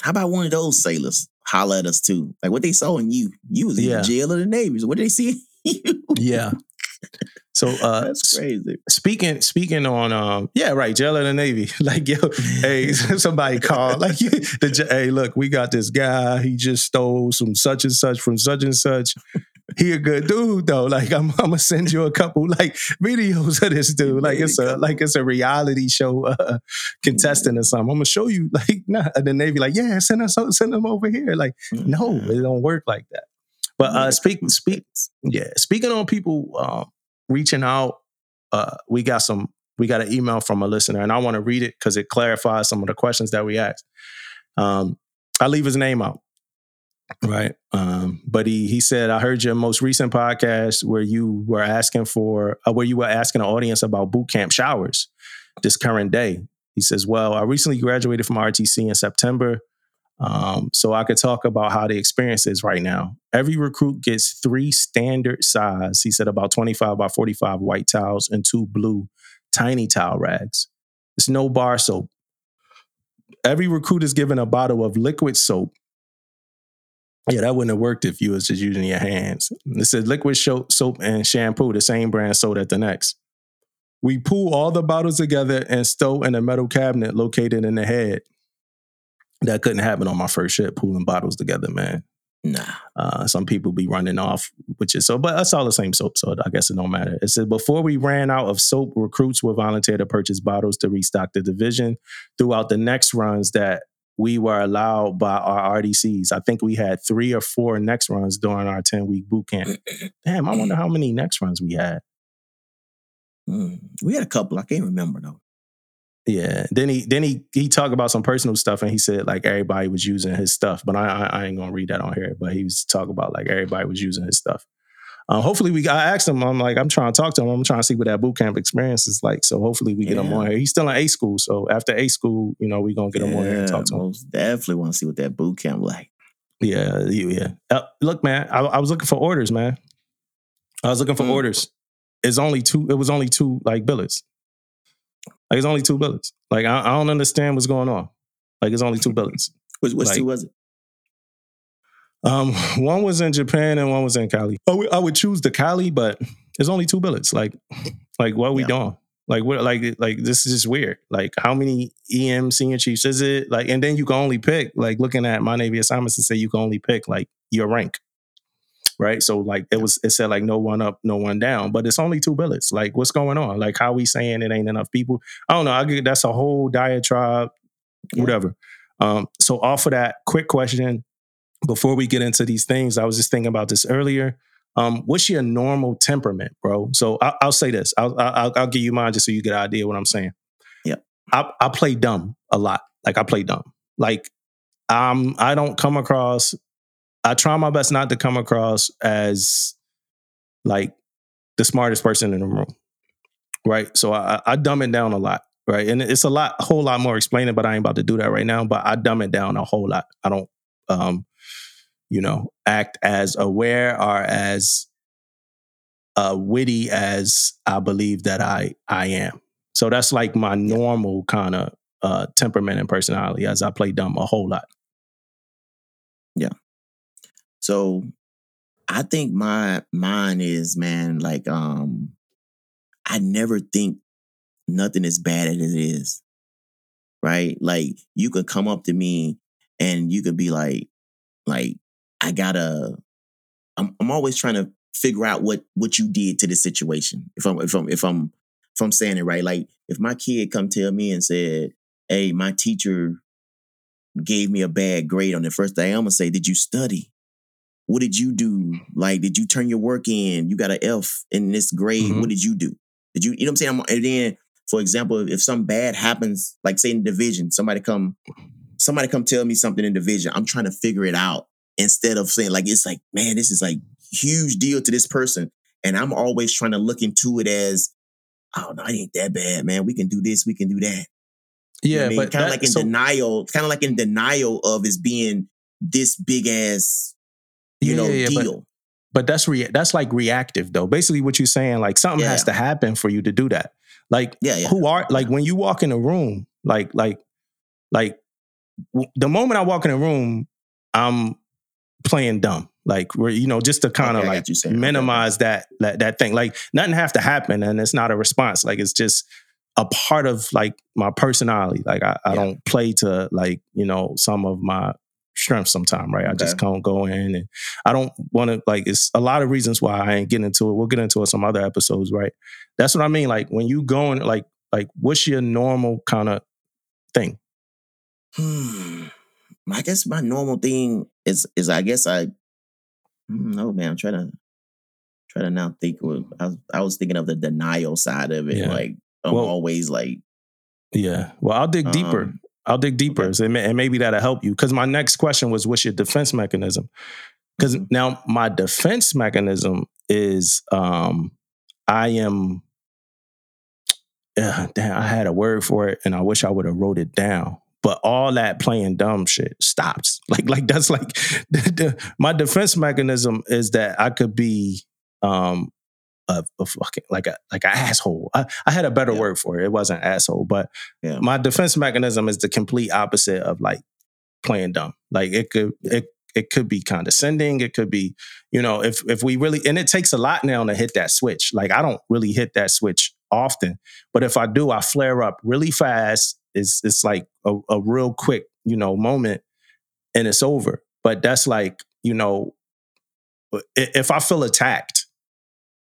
how about one of those sailors holler at us too? Like what they saw in you, you was in jail of the Navy. So what did they see in you? Yeah. So uh That's crazy. speaking speaking on um yeah right jail of the navy. Like yo hey somebody called like you the hey look we got this guy he just stole some such and such from such and such. He a good dude though. Like i'm, I'm gonna send you a couple like videos of this dude. Like it's a like it's a reality show uh contestant or something. I'm gonna show you like nah the navy like yeah send us send them over here. Like no it don't work like that. But uh speak speak yeah. Speaking on people um, reaching out, uh, we got some. We got an email from a listener, and I want to read it because it clarifies some of the questions that we asked. Um, I leave his name out, right? Um, but he he said, "I heard your most recent podcast where you were asking for, uh, where you were asking the audience about boot camp showers this current day." He says, "Well, I recently graduated from RTC in September." Um, so I could talk about how the experience is right now. Every recruit gets three standard size, he said about 25 by 45 white towels and two blue tiny towel rags. It's no bar soap. Every recruit is given a bottle of liquid soap. Yeah, that wouldn't have worked if you was just using your hands. It says liquid soap and shampoo, the same brand sold at the NEX. We pull all the bottles together and stow in a metal cabinet located in the head. That couldn't happen on my first ship, pulling bottles together, man. Nah. Uh, some people be running off, which is so, but that's all the same soap, so I guess it don't matter. It said before we ran out of soap, recruits were volunteer to purchase bottles to restock the division throughout the NEX runs that we were allowed by our RDCs. I think we had three or four NEX runs during our 10 week boot camp. Damn, I wonder how many NEX runs we had. Mm. We had a couple. I can't remember though. Yeah. Then he then he he talked about some personal stuff and he said like everybody was using his stuff. But I I, I ain't gonna read that on here. But he was talking about like everybody was using his stuff. Uh, hopefully we I asked him, I'm like, I'm trying to talk to him. I'm trying to see what that boot camp experience is like. So hopefully we get him Yeah. on here. He's still in A school. So after A school, you know, we're gonna get him on here and talk to him. definitely want to see what that boot camp like. Yeah, yeah. yeah. Uh, look, man, I, I was looking for orders, man. I was looking for Mm. orders. It's only two. It was only two like billets. Like it's only two billets. Like I, I don't understand what's going on. Like it's only two billets. Which, which Like- two was it? Um, one was in Japan and one was in Cali. I would, I would choose the Cali, but it's only two billets. Like, like what are we Yeah. doing? Like what? Like like this is just weird. Like how many EM senior chiefs is it? Like, and then you can only pick. Like looking at my Navy assignments and say you can only pick like your rank, right? So like it was it said like no one up, no one down, but it's only two bullets. Like what's going on? Like how we saying it ain't enough people? I don't know. I get that's a whole diatribe, Yeah. whatever. Um, so off of that, quick question before we get into these things, I was just thinking about this earlier. Um, what's your normal temperament, bro? So I, I'll say this. I'll, I'll I'll give you mine just so you get an idea what I'm saying. Yeah, I I play dumb a lot. Like I play dumb. Like um I don't come across. I try my best not to come across as like the smartest person in the room, right? So I, I dumb it down a lot, right? And it's a lot, a whole lot more explaining, but I ain't about to do that right now. But I dumb it down a whole lot. I don't, um, you know, act as aware or as uh, witty as I believe that I I am. So that's like my normal kind of uh, temperament and personality as I play dumb a whole lot. So I think my mine is man, like um I never think nothing is bad as it is. Right? Like you could come up to me and you could be like, like, I gotta I'm I'm always trying to figure out what what you did to the situation. If I'm if I'm if I'm if I'm saying it right. Like if my kid come tell me and said, Hey, my teacher gave me a bad grade on the first day, I'm gonna say, Did you study? What did you do? Like, did you turn your work in? You got an F in this grade. Mhm. What did you do? Did you, you know what I'm saying? I'm, and then, for example, if, something bad happens, like say in division, somebody come, somebody come tell me something in division, I'm trying to figure it out instead of saying like it's like, man, this is like huge deal to this person. And I'm always trying to look into it as, oh no, it ain't that bad, man. We can do this, we can do that. You know I mean? kind of like in denial, kind of like in denial of is being this big ass, you Yeah, know, yeah, yeah, but- deal. but that's rea- that's like reactive though. Basically, what you're saying, like something has to happen for you to do that. Like yeah, who are like when you walk in a room, like like like w- the moment I walk in a room, I'm playing dumb. Like we're you know just to kind of Okay, like you minimize that, that that thing. Like nothing have to happen, and it's not a response. Like it's just a part of like my personality. Like I, I Yeah. don't play to like you know some of my strengths sometime, right? I just can't go in and I don't want to like it's a lot of reasons why I ain't getting into it. We'll get into it some other episodes, right? That's what I mean. Like when you going like like what's your normal kind of thing? Hmm. I guess my normal thing is is I guess I no man, I'm trying to try to now think what I was, I was thinking of the denial side of it. Yeah. Like I'm Well- always like Yeah. Well, I'll dig deeper. I'll dig deeper, okay. and, may- and maybe that'll help you. Because my next question was, what's your defense mechanism? Because Mhm. now my defense mechanism is, um, I am. Yeah, damn, I had a word for it, and I wish I would have wrote it down. But all that playing dumb shit stops. Like, like that's like the, the- my defense mechanism is that I could be, um, a, a fucking like a like an asshole. I, I had a better Yeah. word for it. It wasn't asshole, but Yeah. my defense mechanism is the complete opposite of like playing dumb. Like it could it it could be condescending. It could be, you know, if if we really and it takes a lot now to hit that switch. Like I don't really hit that switch often, but if I do, I flare up really fast. It's it's like a, a real quick, you know, moment, and it's over. But that's like, you know, if I feel attacked,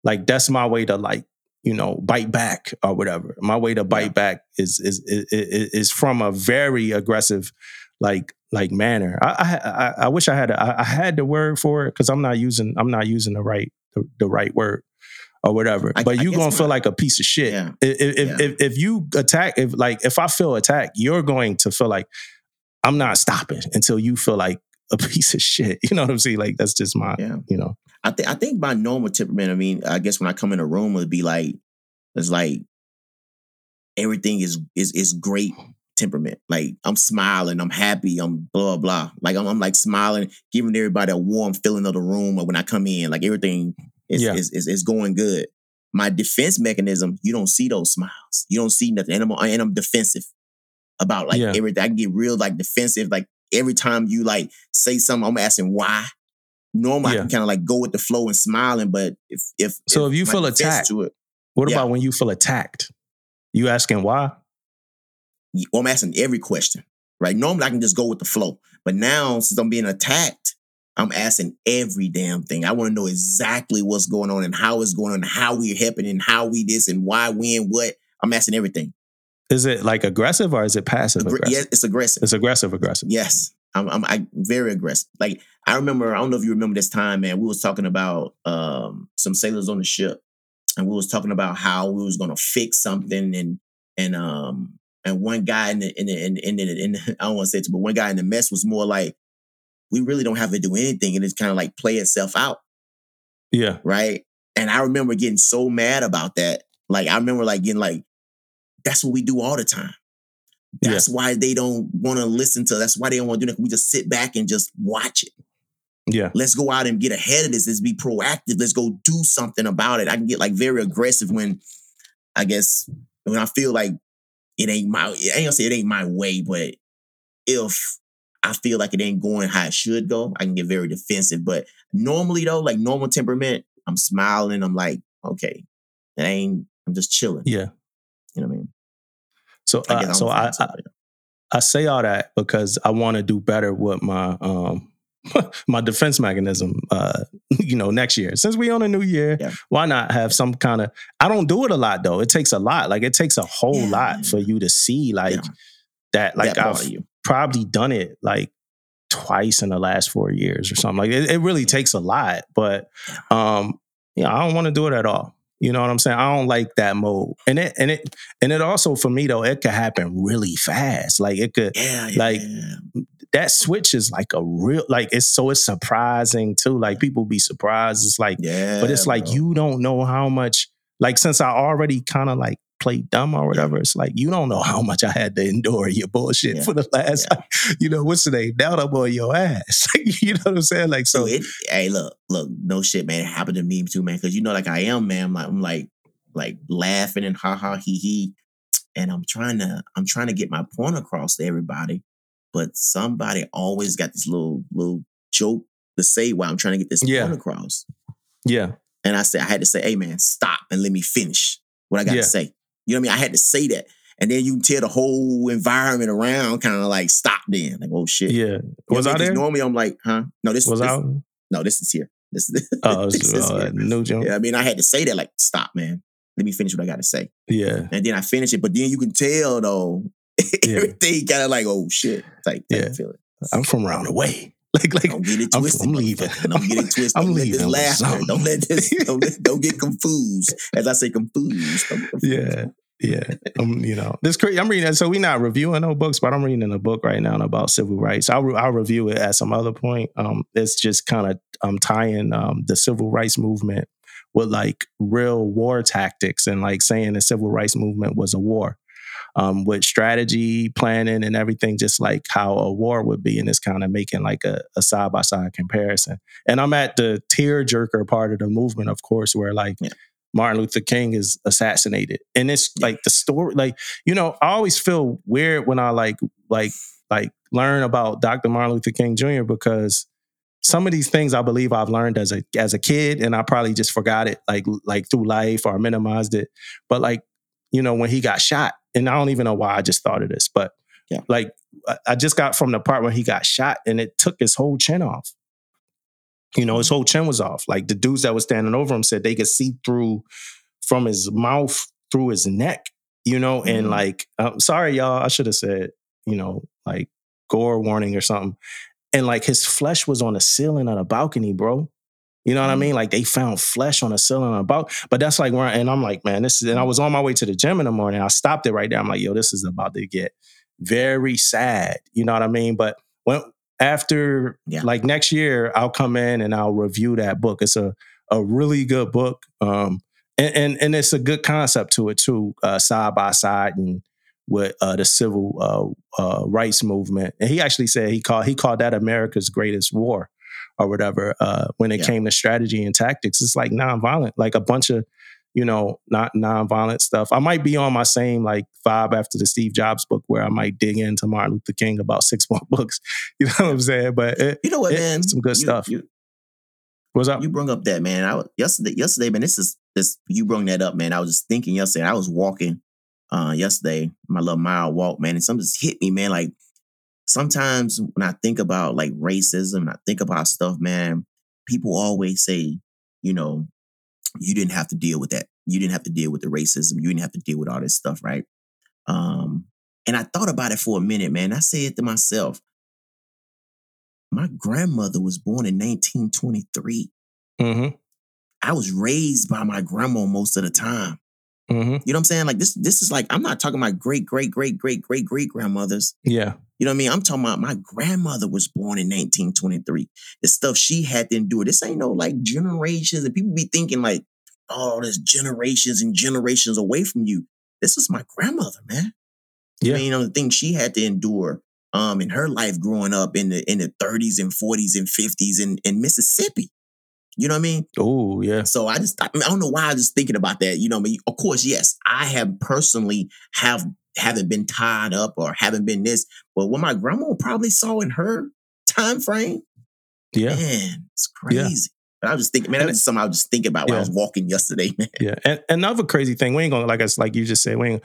like that's my way to like you know bite back or whatever my way to bite Yeah. back is is is, is from a very aggressive like like manner. I I, I, wish I had a, I, had the word for it because I'm not using I'm not using the right the, the right word or whatever. I- but you guess gonna feel like a piece of shit. Yeah. If if, Yeah. if if you attack, if like if I feel attacked, you're going to feel like I'm not stopping until you feel like a piece of shit. You know what I'm saying? Like that's just my Yeah. you know. I think I think my normal temperament. I mean, I guess when I come in a room, it'd be like it's like everything is is is great mm-hmm. temperament. Like I'm smiling, I'm happy, I'm blah blah. Like I'm, I'm like smiling, giving everybody a warm feeling of the room. Or when I come in, like everything is Yeah. is, is is going good. My defense mechanism, you don't see those smiles. You don't see nothing, and I'm and I'm defensive about like Yeah. everything. I get real like defensive. Like every time you like say something, I'm asking why. Normally, Yeah. I can kind of like go with the flow and smiling, but if if So if you feel attacked, to it, What Yeah. about when you feel attacked? You asking why? well, oh, I'm asking every question, right? Normally, I can just go with the flow, but now since I'm being attacked, I'm asking every damn thing. I want to know exactly what's going on and how it's going on, how we're and how we this and why, when, what. I'm asking everything. Is it like aggressive or is it passive Aggr- aggressive? yes, it's aggressive. It's aggressive aggressive. Yes, I'm, I'm I, very aggressive. Like I remember, I don't know if you remember this time, man. We was talking about um, some sailors on the ship, and we was talking about how we was gonna fix something, and and um and one guy in the in the in the, in, the, in the, I don't want to say it, but one guy in the mess was more like, we really don't have to do anything, and it's kind of like play itself out, Yeah. right? And I remember getting so mad about that. Like I remember like getting like, that's what we do all the time. Yeah. That's why they don't want to listen to. That's why they don't want to do that. We just sit back and just watch it. Yeah. Let's go out and get ahead of this. Let's be proactive. Let's go do something about it. I can get like very aggressive when, I guess, when I feel like it ain't my. I ain't gonna say it ain't my way, but if I feel like it ain't going how it should go, I can get very defensive. But normally though, like normal temperament, I'm smiling. I'm like, okay, it ain't. I'm just chilling. Yeah. You know what I mean? So I uh, so I, I. I say all that because I want to do better with my um my defense mechanism uh you know next year. Since we on a new year, Yeah. why not have some kind of I don't do it a lot though. It takes a lot. Like it takes a whole Yeah. lot for you to see like Yeah. that like that I've probably done it like twice in the last four years or something. Like it, it really takes a lot, but um, yeah, I don't want to do it at all. You know what I'm saying? I don't like that mode, and it and it and it also for me though, it could happen really fast. Like it could Yeah, like, yeah. that switch is like a real like it's so it's surprising too. Like people be surprised. It's like, yeah, but it's like bro. you don't know how much. Like since I already kind of like played dumb or whatever, it's like you don't know how much I had to endure your bullshit Yeah. for the last. Yeah. you know what's the name? Down up on your ass. you know what I'm saying? Like So it, hey, look, look, no shit, man. It happened to me too, man. Because you know, like I am, man. I'm like, I'm like, like laughing and ha ha he he, and I'm trying to, I'm trying to get my point across to everybody, but somebody always got this little little joke to say while I'm trying to get this Yeah. point across. yeah, And I said, I had to say, hey man, stop and let me finish what I got Yeah. to say. You know what I mean? I had to say that. And then you can tell the whole environment around kind of like stop then. Like, oh shit. yeah. You know Was I mean? there? Normally I'm like, huh? No, this Was this, I? No, this is here. This is Oh, this is uh, here. new jump. Yeah, I mean, I had to say that, like, stop, man. Let me finish what I got to say. Yeah, And then I finish it, but then you can tell though, Yeah. everything kind of like, oh shit, type Yeah. feeling. I'm from around the way. Like like Don't get it I'm- twisted. I'm leaving. motherfucker. Don't get it twisted. I'm Don't let this laughter. Don't let this. Don't, let- don't get confused. As I say, confused. Confused. yeah. Yeah, um, you know, this crazy. I'm reading. So we're not reviewing no books, but I'm reading a book right now about civil rights. I'll re- I'll review it at some other point. Um, it's just kind of um tying um the civil rights movement with like real war tactics and like saying the civil rights movement was a war, um, with strategy, planning, and everything, just like how a war would be, and it's kind of making like a side by side comparison. And I'm at the tear jerker part of the movement, of course, where like Yeah. Martin Luther King is assassinated. And it's like the story, like, you know, I always feel weird when I like, like, like learn about Dr. Martin Luther King Jr. because some of these things I believe I've learned as a as a kid and I probably just forgot it like like through life or minimized it. But like, you know, when he got shot, and I don't even know why I just thought of this, but Yeah. like I- just got from the part when he got shot and it took his whole chin off. You know, his whole chin was off. Like the dudes that was standing over him said they could see through from his mouth through his neck, you know, and Mhm. like, I'm sorry, y'all, I should have said, you know, like gore warning or something. And like his flesh was on the ceiling of the balcony, bro. You know what I Mm. mean? Like they found flesh on the ceiling of the balcony. But that's like where, and I'm like, man, this is, and I was on my way to the gym in the morning. I stopped it right there. I'm like, yo, this is about to get very sad. You know what I mean? But when, after Yeah. like next year, I'll come in and I'll review that book. It's a, a really good book. Um, and, and, and it's a good concept to it too, uh, side by side and with uh, the civil uh, uh, rights movement. And he actually said he called he called that America's greatest war or whatever. Uh, when it Yeah. came to strategy and tactics, it's like nonviolent, like a bunch of you know not nonviolent stuff. I might be on my same like vibe after the Steve Jobs book, where I might dig into Martin Luther King about six more books. You know what I'm saying? But it, You know what, It- man? some good You- stuff. You, what's up? you brought up that man. I was, yesterday, yesterday, man. This is this. You brought that up, man. I was just thinking yesterday. I was walking uh yesterday, my little mile walk, man, and something just hit me, man. Like sometimes when I think about like racism, and I think about stuff, man. People always say, you know, you didn't have to deal with that. You didn't have to deal with the racism. You didn't have to deal with all this stuff, right? Um, and I thought about it for a minute, man. I said to myself, my grandmother was born in 1923. Mm-hmm. I was raised by my grandma most of the time. Mm-hmm. You know what I'm saying? Like this, this is like I'm not talking about great, great, great, great, great, great grandmothers. Yeah. You know what I mean? I'm talking about my grandmother was born in 1923. The stuff she had to endure. This ain't no like generations, and people be thinking like, oh, there's generations and generations away from you. This is my grandmother, man. Yeah. I mean, you know, the things she had to endure um in her life growing up in the in the 30s and 40s and 50s in, in Mississippi. You know what I mean? Oh yeah. So I just I, mean, I don't know why I was just thinking about that. You know, what I mean, of course, yes, I have personally have haven't been tied up or haven't been this, but what my grandma probably saw in her time frame, Yeah. man, it's Yeah. crazy. But I was just thinking, man, that And was just something I was just thinking about when I was walking yesterday, man. Yeah. And another crazy thing, we ain't gonna like us, like you just said, we ain't,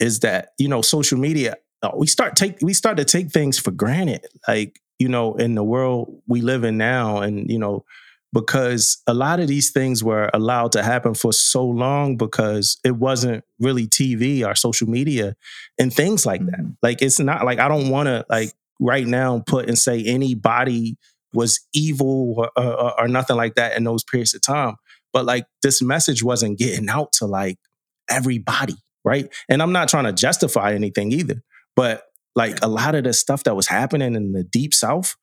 is that, you know, social media, uh, we start take we start to take things for granted. Like, you know, in the world we live in now, and you know, because a lot of these things were allowed to happen for so long because it wasn't really TV or social media and things like that. Mhm. Like it's not like I don't want to like right now put and say anybody was evil or, or, or nothing like that in those periods of time. But like this message wasn't getting out to like everybody, right? And I'm not trying to justify anything either, but like a lot of the stuff that was happening in the deep south,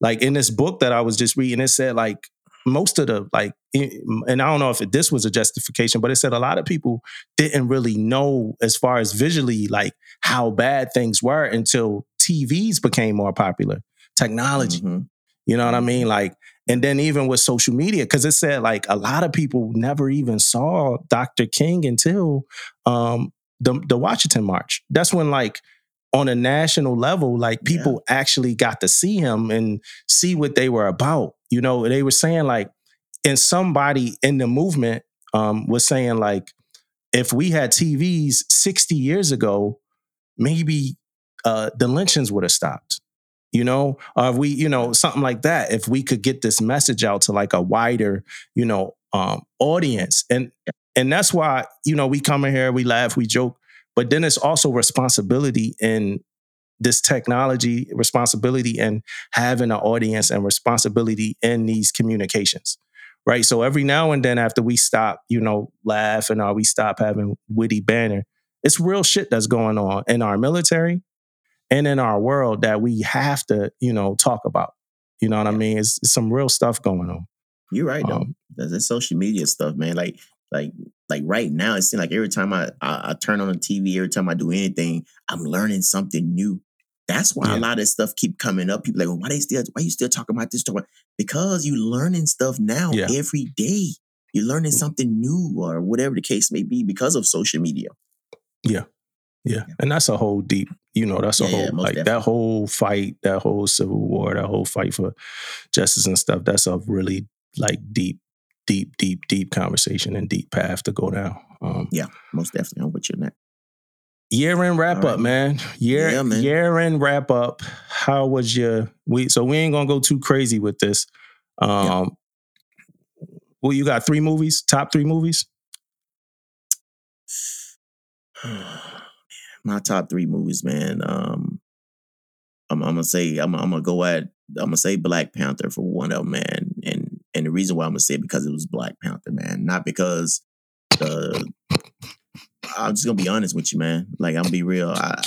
like in this book that I was just reading, it said like most of the like, and I don't know if it, this was a justification, but it said a lot of people didn't really know as far as visually like how bad things were until TVs became more popular, technology. Mhm. You know what I mean? Like, and then even with social media, because it said like a lot of people never even saw Dr. King until um, the the Washington March. That's when like on a national level, like Yeah. people actually got to see him and see what they were about. You know, they were saying like, and somebody in the movement um, was saying like, if we had TVs 60 years ago, maybe uh, the lynchings would have stopped. You know, or if we, you know, something like that. If we could get this message out to like a wider, you know, um, audience, and and that's why you know we come in here, we laugh, we joke, but then it's also responsibility in this technology, responsibility and having an audience, and responsibility in these communications right? So every now and then, after we stop, you know, laughing or we stop having witty banner, it's real shit that's going on in our military and in our world that we have to, you know, talk about. You know what I mean? It's, it's some real stuff going on. You're right though. Um, That's that social media stuff, man. Like, like, like right now, it seems like every time I, I I turn on the TV, every time I do anything, I'm learning something new. That's why Yeah. a lot of stuff keep coming up. People like, well, why they still why you still talking about this? Talking about-" Because you learning stuff now Yeah. every day. You're learning something new or whatever the case may be because of social media. Yeah. Yeah. And that's a whole deep, you know, that's a whole, like that whole fight, that whole civil war, that whole fight for justice and stuff. That's a really like deep, deep, deep, deep conversation and deep path to go down. Um, Yeah, most definitely. I'm with you on that. Year end wrap All up, man. Year Yeah, man. year end wrap up. How was your we? So we ain't gonna go too crazy with this. Um, well, you got three movies, top three movies. My top three movies, man. Um, I'm, I'm gonna say I'm, I'm gonna go at I'm gonna say Black Panther for one of them, man. And and the reason why I'm gonna say it because it was Black Panther, man, not because the. I'm just gonna be honest with you, man. Like I'm gonna be real. I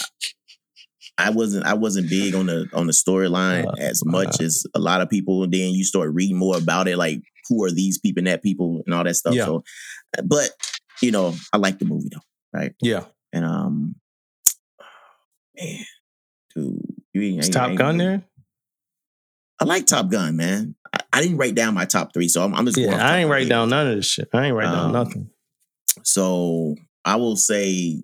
I wasn't I wasn't big on the on the storyline Uh, as much as a lot of people. And then you start reading more about it, like who are these people and that people and all that stuff. Yeah. So, but you know, I like the movie though, right? Yeah. And um, man, dude, you ain't, ain't- Top ain't Gun there? I like Top Gun, man. I, I didn't write down my top three, so I'm, I'm just Yeah, I ain't write down none of this shit. I ain't write down Um, nothing. So I will say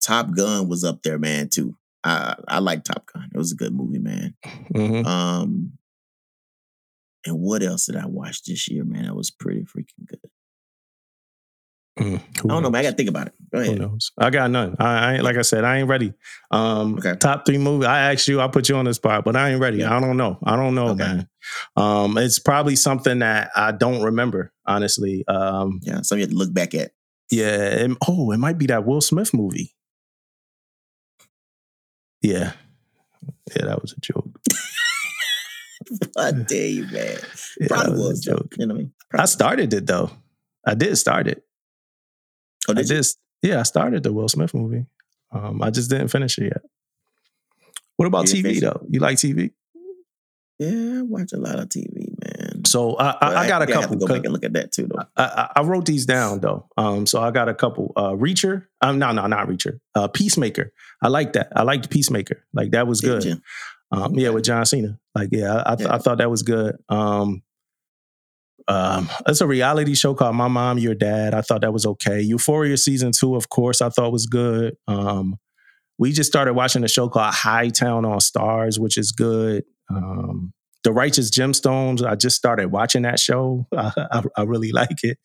Top Gun was up there, man. Too. I I like Top Gun. It was a good movie, man. hmm Um, and what else did I watch this year, man? That was pretty freaking good. Mm, I don't know, man. I got to think about it. Go Who knows? I got none. I, I ain't like I said. I ain't ready. Um, Okay. top three movie. I asked you. I put you on the spot, but I ain't ready. Yeah. I don't know. I don't know, Okay. man. Um, it's probably something that I don't remember. Honestly. Um, Yeah, something you have to look back at. Yeah. it- oh, it might be that Will Smith movie. Yeah. Yeah, that was a joke. I dare you, man. Yeah, Probably was, was, a joke. You know what I mean? I started it though. I did start it. Oh, I did you? just yeah, I started the Will Smith movie. Um, I just didn't finish it yet. What about TV though? You like TV? Yeah, I watch a lot of TV, man. So I, I, I got a think have couple. to go back and look at that too, though. I, I, I wrote these down though. Um, so I got a couple. Uh, Reacher. Um, no, no, not Reacher. Uh, Peacemaker. I like that. I liked Peacemaker. Like that was good. you? Um, yeah, with John Cena. Like, yeah, I, I, th- Yeah. I thought that was good. Um, um, it's a reality show called My Mom, Your Dad. I thought that was okay. Euphoria season two, of course, I thought was good. Um, we just started watching a show called Hightown on Starz, which is good. Um, the Righteous Gemstones. I just started watching that show. I, I, I really like it.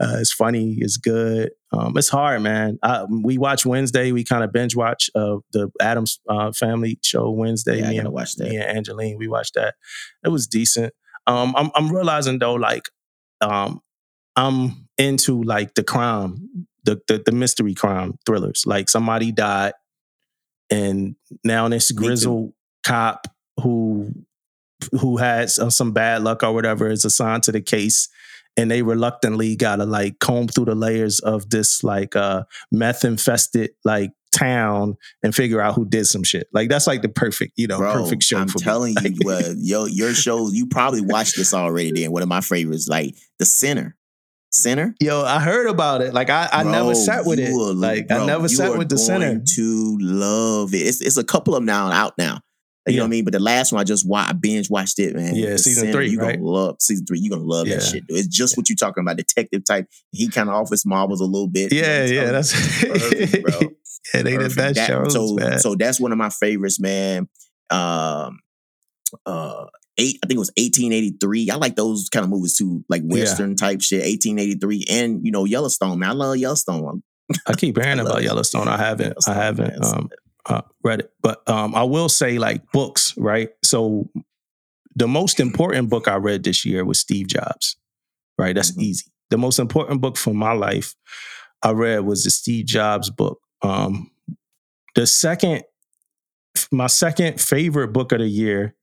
Uh, it's funny. It's good. Um, it's hard, man. I, we watch Wednesday. We kind of binge watch uh, the Addams uh, Family show Wednesday. Yeah, I me gotta and watch that. me and Angeline, we watched that. It was decent. Um, I'm, I'm realizing though, like, um, I'm into like the crime, the, the the mystery crime thrillers. Like somebody died, and now this grizzled cop who who had some, some bad luck or whatever is assigned to the case and they reluctantly gotta like comb through the layers of this like uh meth infested like town and figure out who did some shit like that's like the perfect you know Bro, perfect show I'm for me. telling you, Like- yo, your shows, you probably watched this already. Then one of my favorites, like The Sinner. Sinner. yo i heard about it like i, I never sat with it will- like i never sat with the Sinner To love it. It's it's a couple of them now out now. You know what I mean? But the last one I just watched, I binge watched it, man. Yeah, season three, You right? gonna love season three. You gonna love Yeah. that shit. Dude. It's just what you're talking about, detective type. He kind of off his marbles a little bit. you know yeah yeah that's Perfect, bro. yeah they best That- shows So so that's one of my favorites, man. Um, uh, eight. I think it was 1883. I like those kind of movies too, like Yeah. Western type shit. 1883, and you know Yellowstone. Man, I love Yellowstone. I keep hearing I about. Yellowstone. I haven't. I haven't um, uh, read it, but um, I will say like books, right? So the most important book I read this year was Steve Jobs. Right, that's Mhm. easy. The most important book for my life I read was the Steve Jobs book. Um, the second, my second favorite book of the year,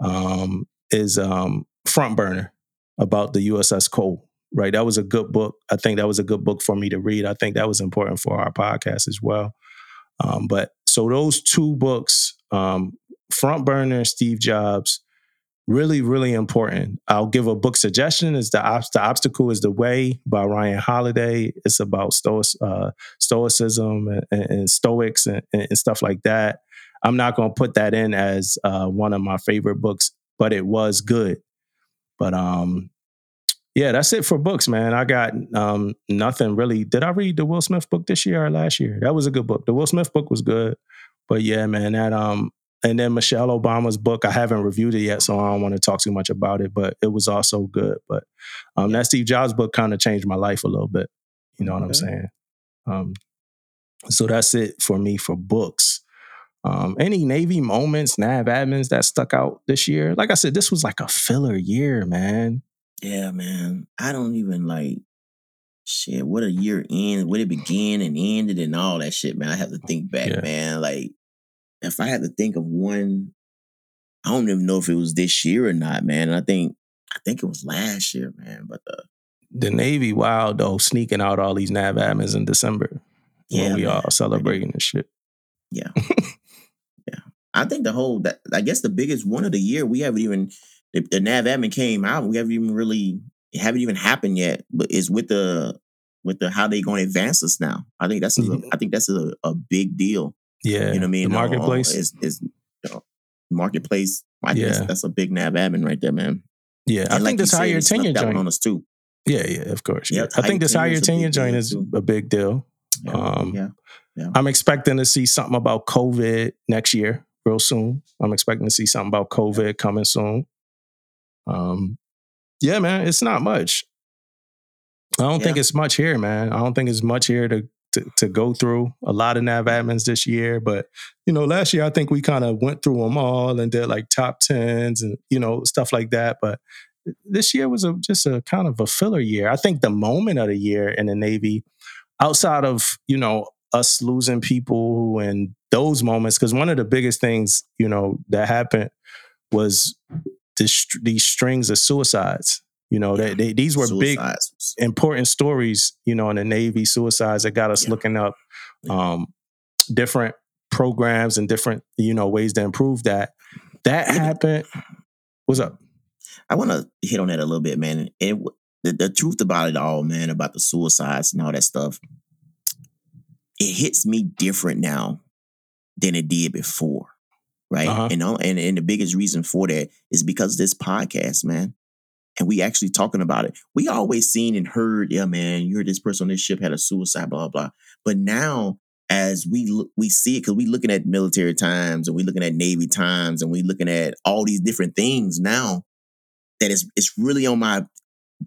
um, is um, Front Burner about the USS Cole right? That was a good book. I think that was a good book for me to read. I think that was important for our podcast as well. Um, but so those two books, um, Front Burner, Steve Jobs, really, really important. I'll give a book suggestion. Is the Obst- the obstacle is the way by Ryan Holiday. It's about stoic, uh, stoicism and, and, and stoics and, and stuff like that. I'm not going to put that in as uh, one of my favorite books, but it was good. But um, yeah, that's it for books, man. I got um, nothing really. Did I read the Will Smith book this year or last year? That was a good book. The Will Smith book was good, but yeah, man, that um, and then Michelle Obama's book. I haven't reviewed it yet, so I don't want to talk too much about it. But it was also good. But um, that Steve Jobs book kind of changed my life a little bit. You know what I'm saying? Um, so that's it for me for books. Um, any Navy moments, NAVADMINs that stuck out this year? Like I said, this was like a filler year, man. Yeah, man. I don't even like shit. What a year end, what it began and ended, and all that shit, man. I have to think back, Yeah. man. Like if I had to think of one I don't even know if it was this year or not, man. And I think I think it was last year, man. But uh, The Navy wild though, sneaking out all these NAVADMINs in December yeah, when we man. all celebrating this shit. Yeah. yeah. I think the whole that I guess the biggest one of the year we haven't even the, the NAVADMIN came out. We haven't even really it haven't even happened yet. But is with the with the how they going to advance us now. I think that's a, Mhm. I think that's a, a big deal. Yeah, You know what I mean? The Uh, marketplace. is is you know, marketplace. I think Yeah. that's, that's a big NAVADMIN right there, man. yeah, I And think this high year tenure joint. on us too. Yeah, yeah, of course. Yeah, I think this high year tenure joint is too. a big deal. Yeah, Um, yeah, yeah. I'm expecting to see something about COVID next year, real soon. I'm expecting to see something about COVID coming soon. Um, yeah, man, it's not much. I don't think it's much here, man. I don't think it's much here to to, to go through. A lot of NAVADMINs this year, but you know, last year I think we kind of went through them all and did like top tens and you know stuff like that. But this year was a, just a kind of a filler year. I think the moment of the year in the Navy, outside of you know us losing people and those moments, because one of the biggest things you know that happened was this, these strings of suicides. You know, they, they, these were big Suicides was- important stories, you know, in the Navy suicides that got us Yeah. looking up um, different programs and different, you know, ways to improve that. That happened. What's up? I want to hit on that a little bit, man. And it, the, the truth about it all, man, about the suicides and all that stuff, it hits me different now than it did before, right? Uh-huh. And, and and the biggest reason for that is because of this podcast, man. And we actually talking about it. We always seen and heard, yeah, man, you heard this person on this ship had a suicide, blah blah. But now, as we look, we see it because we looking at military times and we looking at Navy times and we looking at all these different things now that it's it's really on my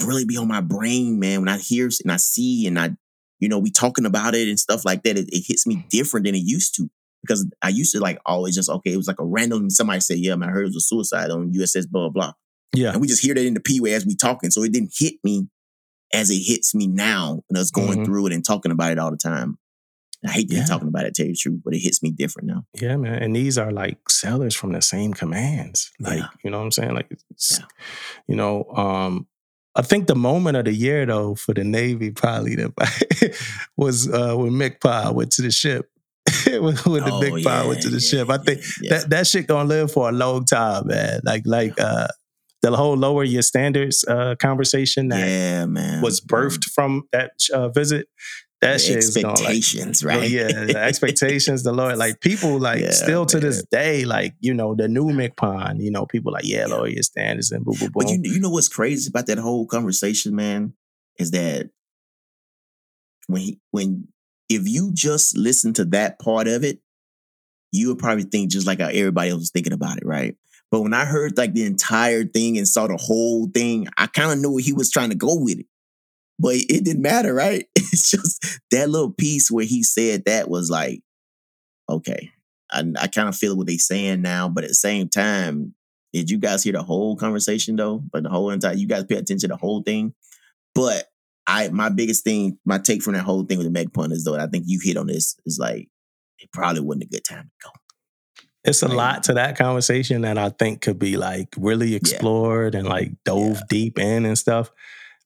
really be on my brain, man. When I hear and I see and I, you know, we talking about it and stuff like that, it, it hits me different than it used to. Because I used to like always just okay, it was like a random somebody said, Yeah, man, I heard it was a suicide on USS blah blah blah. Yeah. And we just hear that in the P way as we talking. So it didn't hit me as it hits me now and us going Mhm. through it and talking about it all the time. I hate Yeah. talking about it, tell you the truth, but it hits me different now. Yeah, man. And these are like sellers from the same commands. Like, Yeah. you know what I'm saying? Like, it's, Yeah. you know, um, I think the moment of the year though for the Navy probably the, was uh, when MCPON went to the ship. when when the Oh, Big went to the yeah, ship. I think yeah, that that shit gonna live for a long time, man. Like like uh the whole lower your standards uh conversation that yeah, man. was birthed from that uh, visit. That The shit is gonna like expectations, right? yeah, the expectations, the Lord, like people, like Yeah, still to this day, like you know, the new MCPON, you know, people like yeah, lower your standards and boo boo But you, you know what's crazy about that whole conversation, man, is that when he, when if you just listen to that part of it, you would probably think just like how everybody else was thinking about it, right? But when I heard like the entire thing and saw the whole thing, I kind of knew he was trying to go with it. But it didn't matter, right? It's just that little piece where he said that was like, okay, I, I kind of feel what they're saying now, but at the same time, did you guys hear the whole conversation though? But the whole entire, you guys pay attention to the whole thing. But I, my biggest thing, my take from that whole thing with the MCPON is though, I think you hit on this, is like, it probably wasn't a good time to go. It's a lot to that conversation that I think could be like really explored and like dove Yeah. deep in and stuff.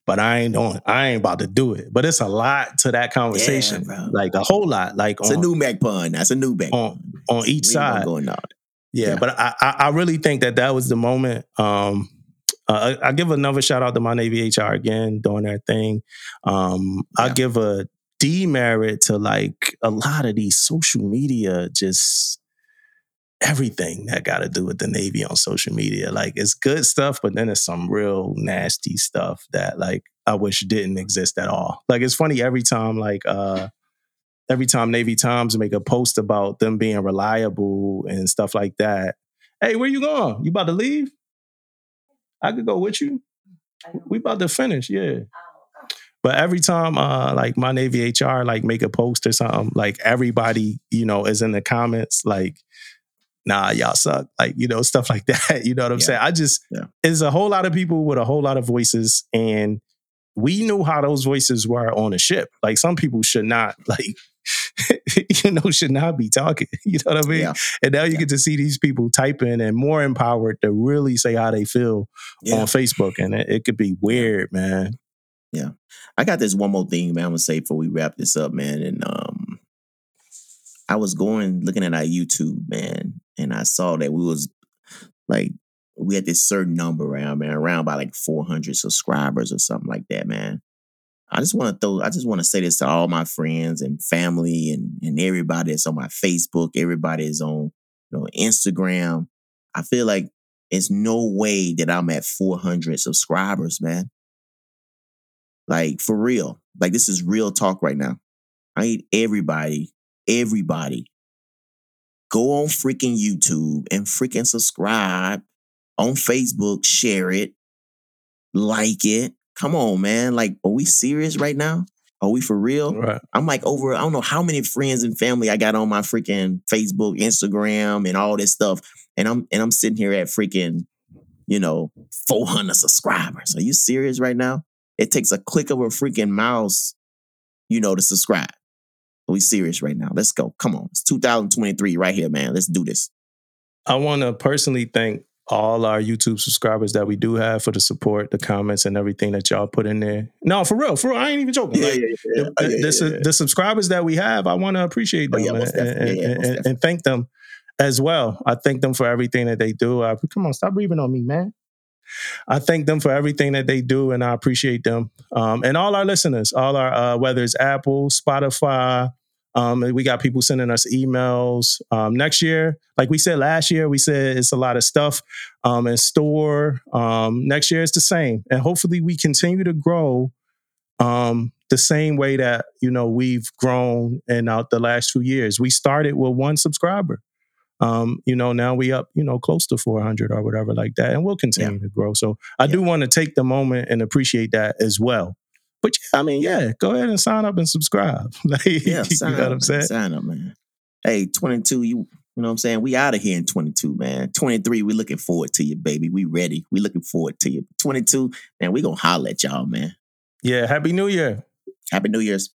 But I ain't doing. I ain't about to do it. But it's a lot to that conversation, bro. like a whole lot, like It's on, a new MCPON. That's a new Meg on on each We side. go into all that. Yeah, Yeah. but I, I I really think that that was the moment. Um, uh, I, I give another shout out to my Navy HR again doing their thing. Um, I give a demerit to like a lot of these social media, just everything that got to do with the Navy on social media. Like it's good stuff, but then it's some real nasty stuff that like I wish didn't exist at all. Like it's funny every time like uh every time Navy Times make a post about them being reliable and stuff like that. Hey, where you going? You about to leave? I could go with you. We about to finish, yeah. But every time uh like my Navy HR like make a post or something, like everybody, you know, is in the comments like nah, y'all suck. Like, you know, stuff like that. You know what I'm Yeah. saying? I just Yeah. it's a whole lot of people with a whole lot of voices and we knew how those voices were on a ship. Like some people should not like you know, should not be talking. You know what I mean? Yeah. And now you Yeah. get to see these people typing and more empowered to really say how they feel Yeah. on Facebook. And it, it could be weird, man. Yeah. I got this one more thing, man. I'm gonna say before we wrap this up, man. And um, I was going looking at our YouTube, man, and I saw that we was like we had this certain number around, man, around by like 400 subscribers or something like that, man. I just want to throw. I just want to say this to all my friends and family and and everybody that's on my Facebook, everybody is on you know Instagram. I feel like it's no way that I'm at 400 subscribers, man. Like for real. Like this is real talk right now. I need everybody, everybody, go on freaking YouTube and freaking subscribe on Facebook, share it, like it. Come on, man. Like, are we serious right now? Are we for real? Right. I'm like over, I don't know how many friends and family I got on my freaking Facebook, Instagram, and all this stuff. And I'm and I'm sitting here at freaking, you know, 400 subscribers. Are you serious right now? It takes a click of a freaking mouse, you know, to subscribe. Are we serious right now? Let's go. Come on. It's 2023 right here, man. Let's do this. I want to personally thank all our YouTube subscribers that we do have for the support, the comments, and everything that y'all put in there. No, for real, for real. I ain't even joking. Like, the, Oh, yeah, the- yeah, the- yeah. the subscribers that we have, I want to appreciate Oh, them yeah, and, and- Yeah, yeah, and- and thank them as well. I thank them for everything that they do. I, come on, stop breathing on me, man. I thank them for everything that they do, and I appreciate them. Um, and all our listeners, all our uh, whether it's Apple, Spotify. Um, and we got people sending us emails. Um, next year, like we said last year, we said it's a lot of stuff um, in store. Um, next year it's the same, and hopefully we continue to grow um, the same way that you know we've grown in out the last few years. We started with one subscriber. Um, you know, now we up, you know, close to 400 or whatever like that, and we'll continue to grow. So I do want to take the moment and appreciate that as well. But yeah, I mean, yeah, go ahead and sign up and subscribe. like, Yeah, you sign know what up, I'm saying? man. Sign up, man. Hey, 22, you you know what I'm saying? We out of here in 22, man. 23, we looking forward to you, baby. We ready. We looking forward to you. 22, man, we gonna holler at y'all, man. Yeah, happy New Year. Happy New Year's.